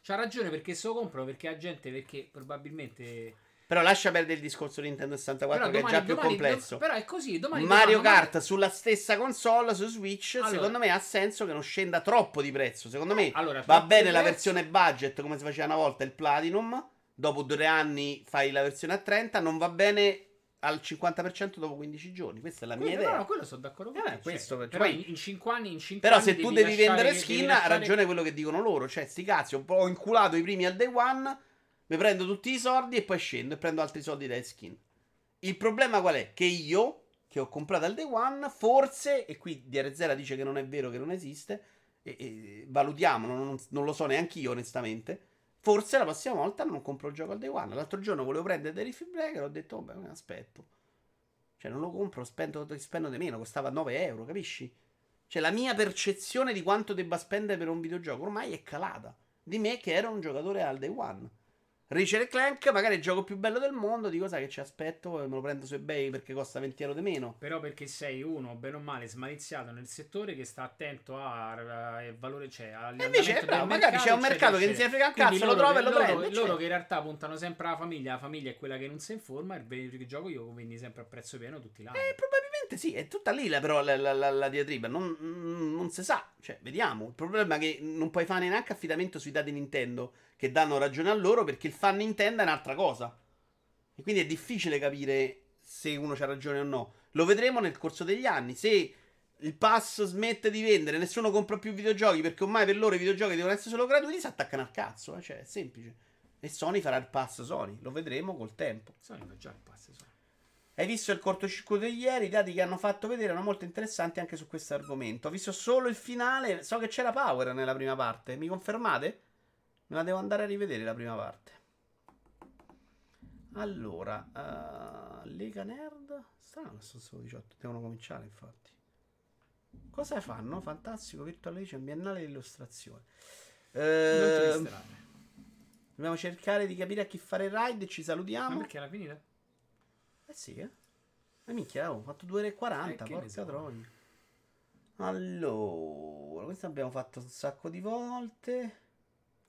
C'ha ragione perché se lo comprano perché la gente perché probabilmente Però lascia perdere il discorso di Nintendo 64 Però che domani- è già più domani- complesso. dom- però è così, domani Mario domani- Kart sulla stessa console su Switch, Allora- secondo me ha senso che non scenda troppo di prezzo. Secondo me Allora, va bene di la prezzo- versione budget come si faceva una volta il Platinum. Dopo due anni fai la versione a 30, non va bene al 50% dopo 15 giorni. Questa è la mia Quello- idea. no, no, quello sono d'accordo con Eh, te. cioè, questo perché però in, 5 anni, in 5 Però se tu devi vendere skin, ha ragione quello che dicono loro. Cioè, sti cazzi, ho inculato i primi al day one, mi prendo tutti i soldi e poi scendo e prendo altri soldi dai skin. Il problema qual è? Che io, che ho comprato al day one, forse, e qui DRZ dice che non è vero che non esiste, e, e valutiamo, non, non- lo so neanche io onestamente, forse la prossima volta non compro il gioco al day one. L'altro giorno volevo prendere The Riff Breaker, ho detto, vabbè, me ne aspetto. Cioè, non lo compro, spendo, spendo di meno, costava 9 euro, capisci? Cioè, la mia percezione di quanto debba spendere per un videogioco ormai è calata. Di me che ero un giocatore al day one. Richard Clank, magari il gioco più bello del mondo, dico sai che ci aspetto me lo prendo su eBay perché costa 20 euro di meno. Però perché sei uno, bene o male, smaliziato nel settore che sta attento al valore, cioè E invece, bravo, magari c'è un mercato che non si frega un cazzo, lo trova e lo loro- prende. Loro cioè. che in realtà puntano sempre alla famiglia, la famiglia è quella che non si informa, il videogioco io vendi sempre a prezzo pieno tutti l'anno. Eh, probabilmente sì, è tutta lì la, però la, la, la- diatriba, non, non si sa, cioè, vediamo. Il problema è che non puoi fare neanche affidamento sui dati Nintendo, che danno ragione a loro, perché il fan Nintendo è un'altra cosa. E quindi è difficile capire se uno c'ha ragione o no. Lo vedremo nel corso degli anni. Se il pass smette di vendere, nessuno compra più videogiochi, perché ormai per loro i videogiochi devono essere solo gratuiti, si attaccano al cazzo, eh, cioè, è semplice. E Sony farà il pass Sony, lo vedremo col tempo. Sony fa già il pass, Sony. Hai visto il cortocircuito di ieri? I dati che hanno fatto vedere erano molto interessanti anche su questo argomento. Ho visto solo il finale. So che c'era Power nella prima parte. Mi confermate? Me la devo andare a rivedere la prima parte. Allora, eh, Lega Nerd. Strano che sono solo 18. Devono cominciare, infatti. Cosa fanno? Fantastico Virtual Edition Biennale di illustrazione. Eh, dobbiamo cercare di capire a chi fare il ride. Ci Ma salutiamo. perché alla finita? Eh sì, eh. Ma minchia, ho fatto 2 ore e 40, Eh, porca troia. Allora, questo abbiamo fatto un sacco di volte.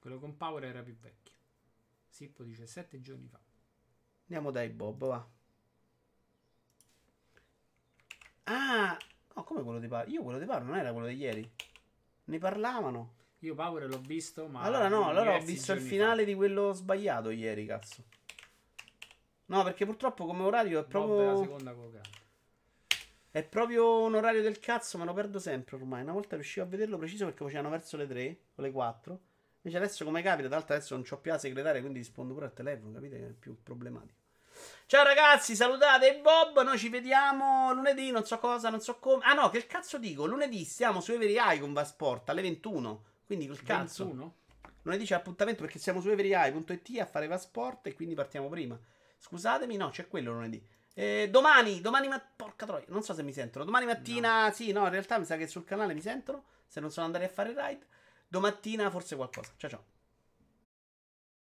Quello con Power era più vecchio. Sippo dice 7 giorni fa. Andiamo dai Bob, va. Ah, no, come quello di Paro? Io quello di Paro non era quello di ieri. Ne parlavano. Io Power l'ho visto, ma allora no, allora ho visto il finale fa. di quello sbagliato ieri, cazzo. No, perché purtroppo come orario è Bob è la proprio... seconda collocata. È proprio un orario del cazzo, me lo perdo sempre ormai. Una volta riuscivo a vederlo preciso perché facevano verso le 3 o le 4. Invece adesso come capita, tra l'altro adesso non c'ho più la segretaria, quindi rispondo pure al telefono, capite che è più problematico. Ciao ragazzi, salutate Bob, noi ci vediamo lunedì, non so cosa, non so come. Ah no, che cazzo dico? Lunedì stiamo su Every Eye con Vasport alle 21. Quindi col cazzo. 21? Lunedì c'è appuntamento perché siamo su everyeye.it a fare Vasport e quindi partiamo prima. Scusatemi, no, c'è quello lunedì. Eh, domani, domani mattina, porca troia, non so se mi sentono. Domani mattina, sì, no, in realtà mi sa che sul canale mi sentono, se non sono andati a fare il ride. Domattina forse qualcosa. Ciao ciao.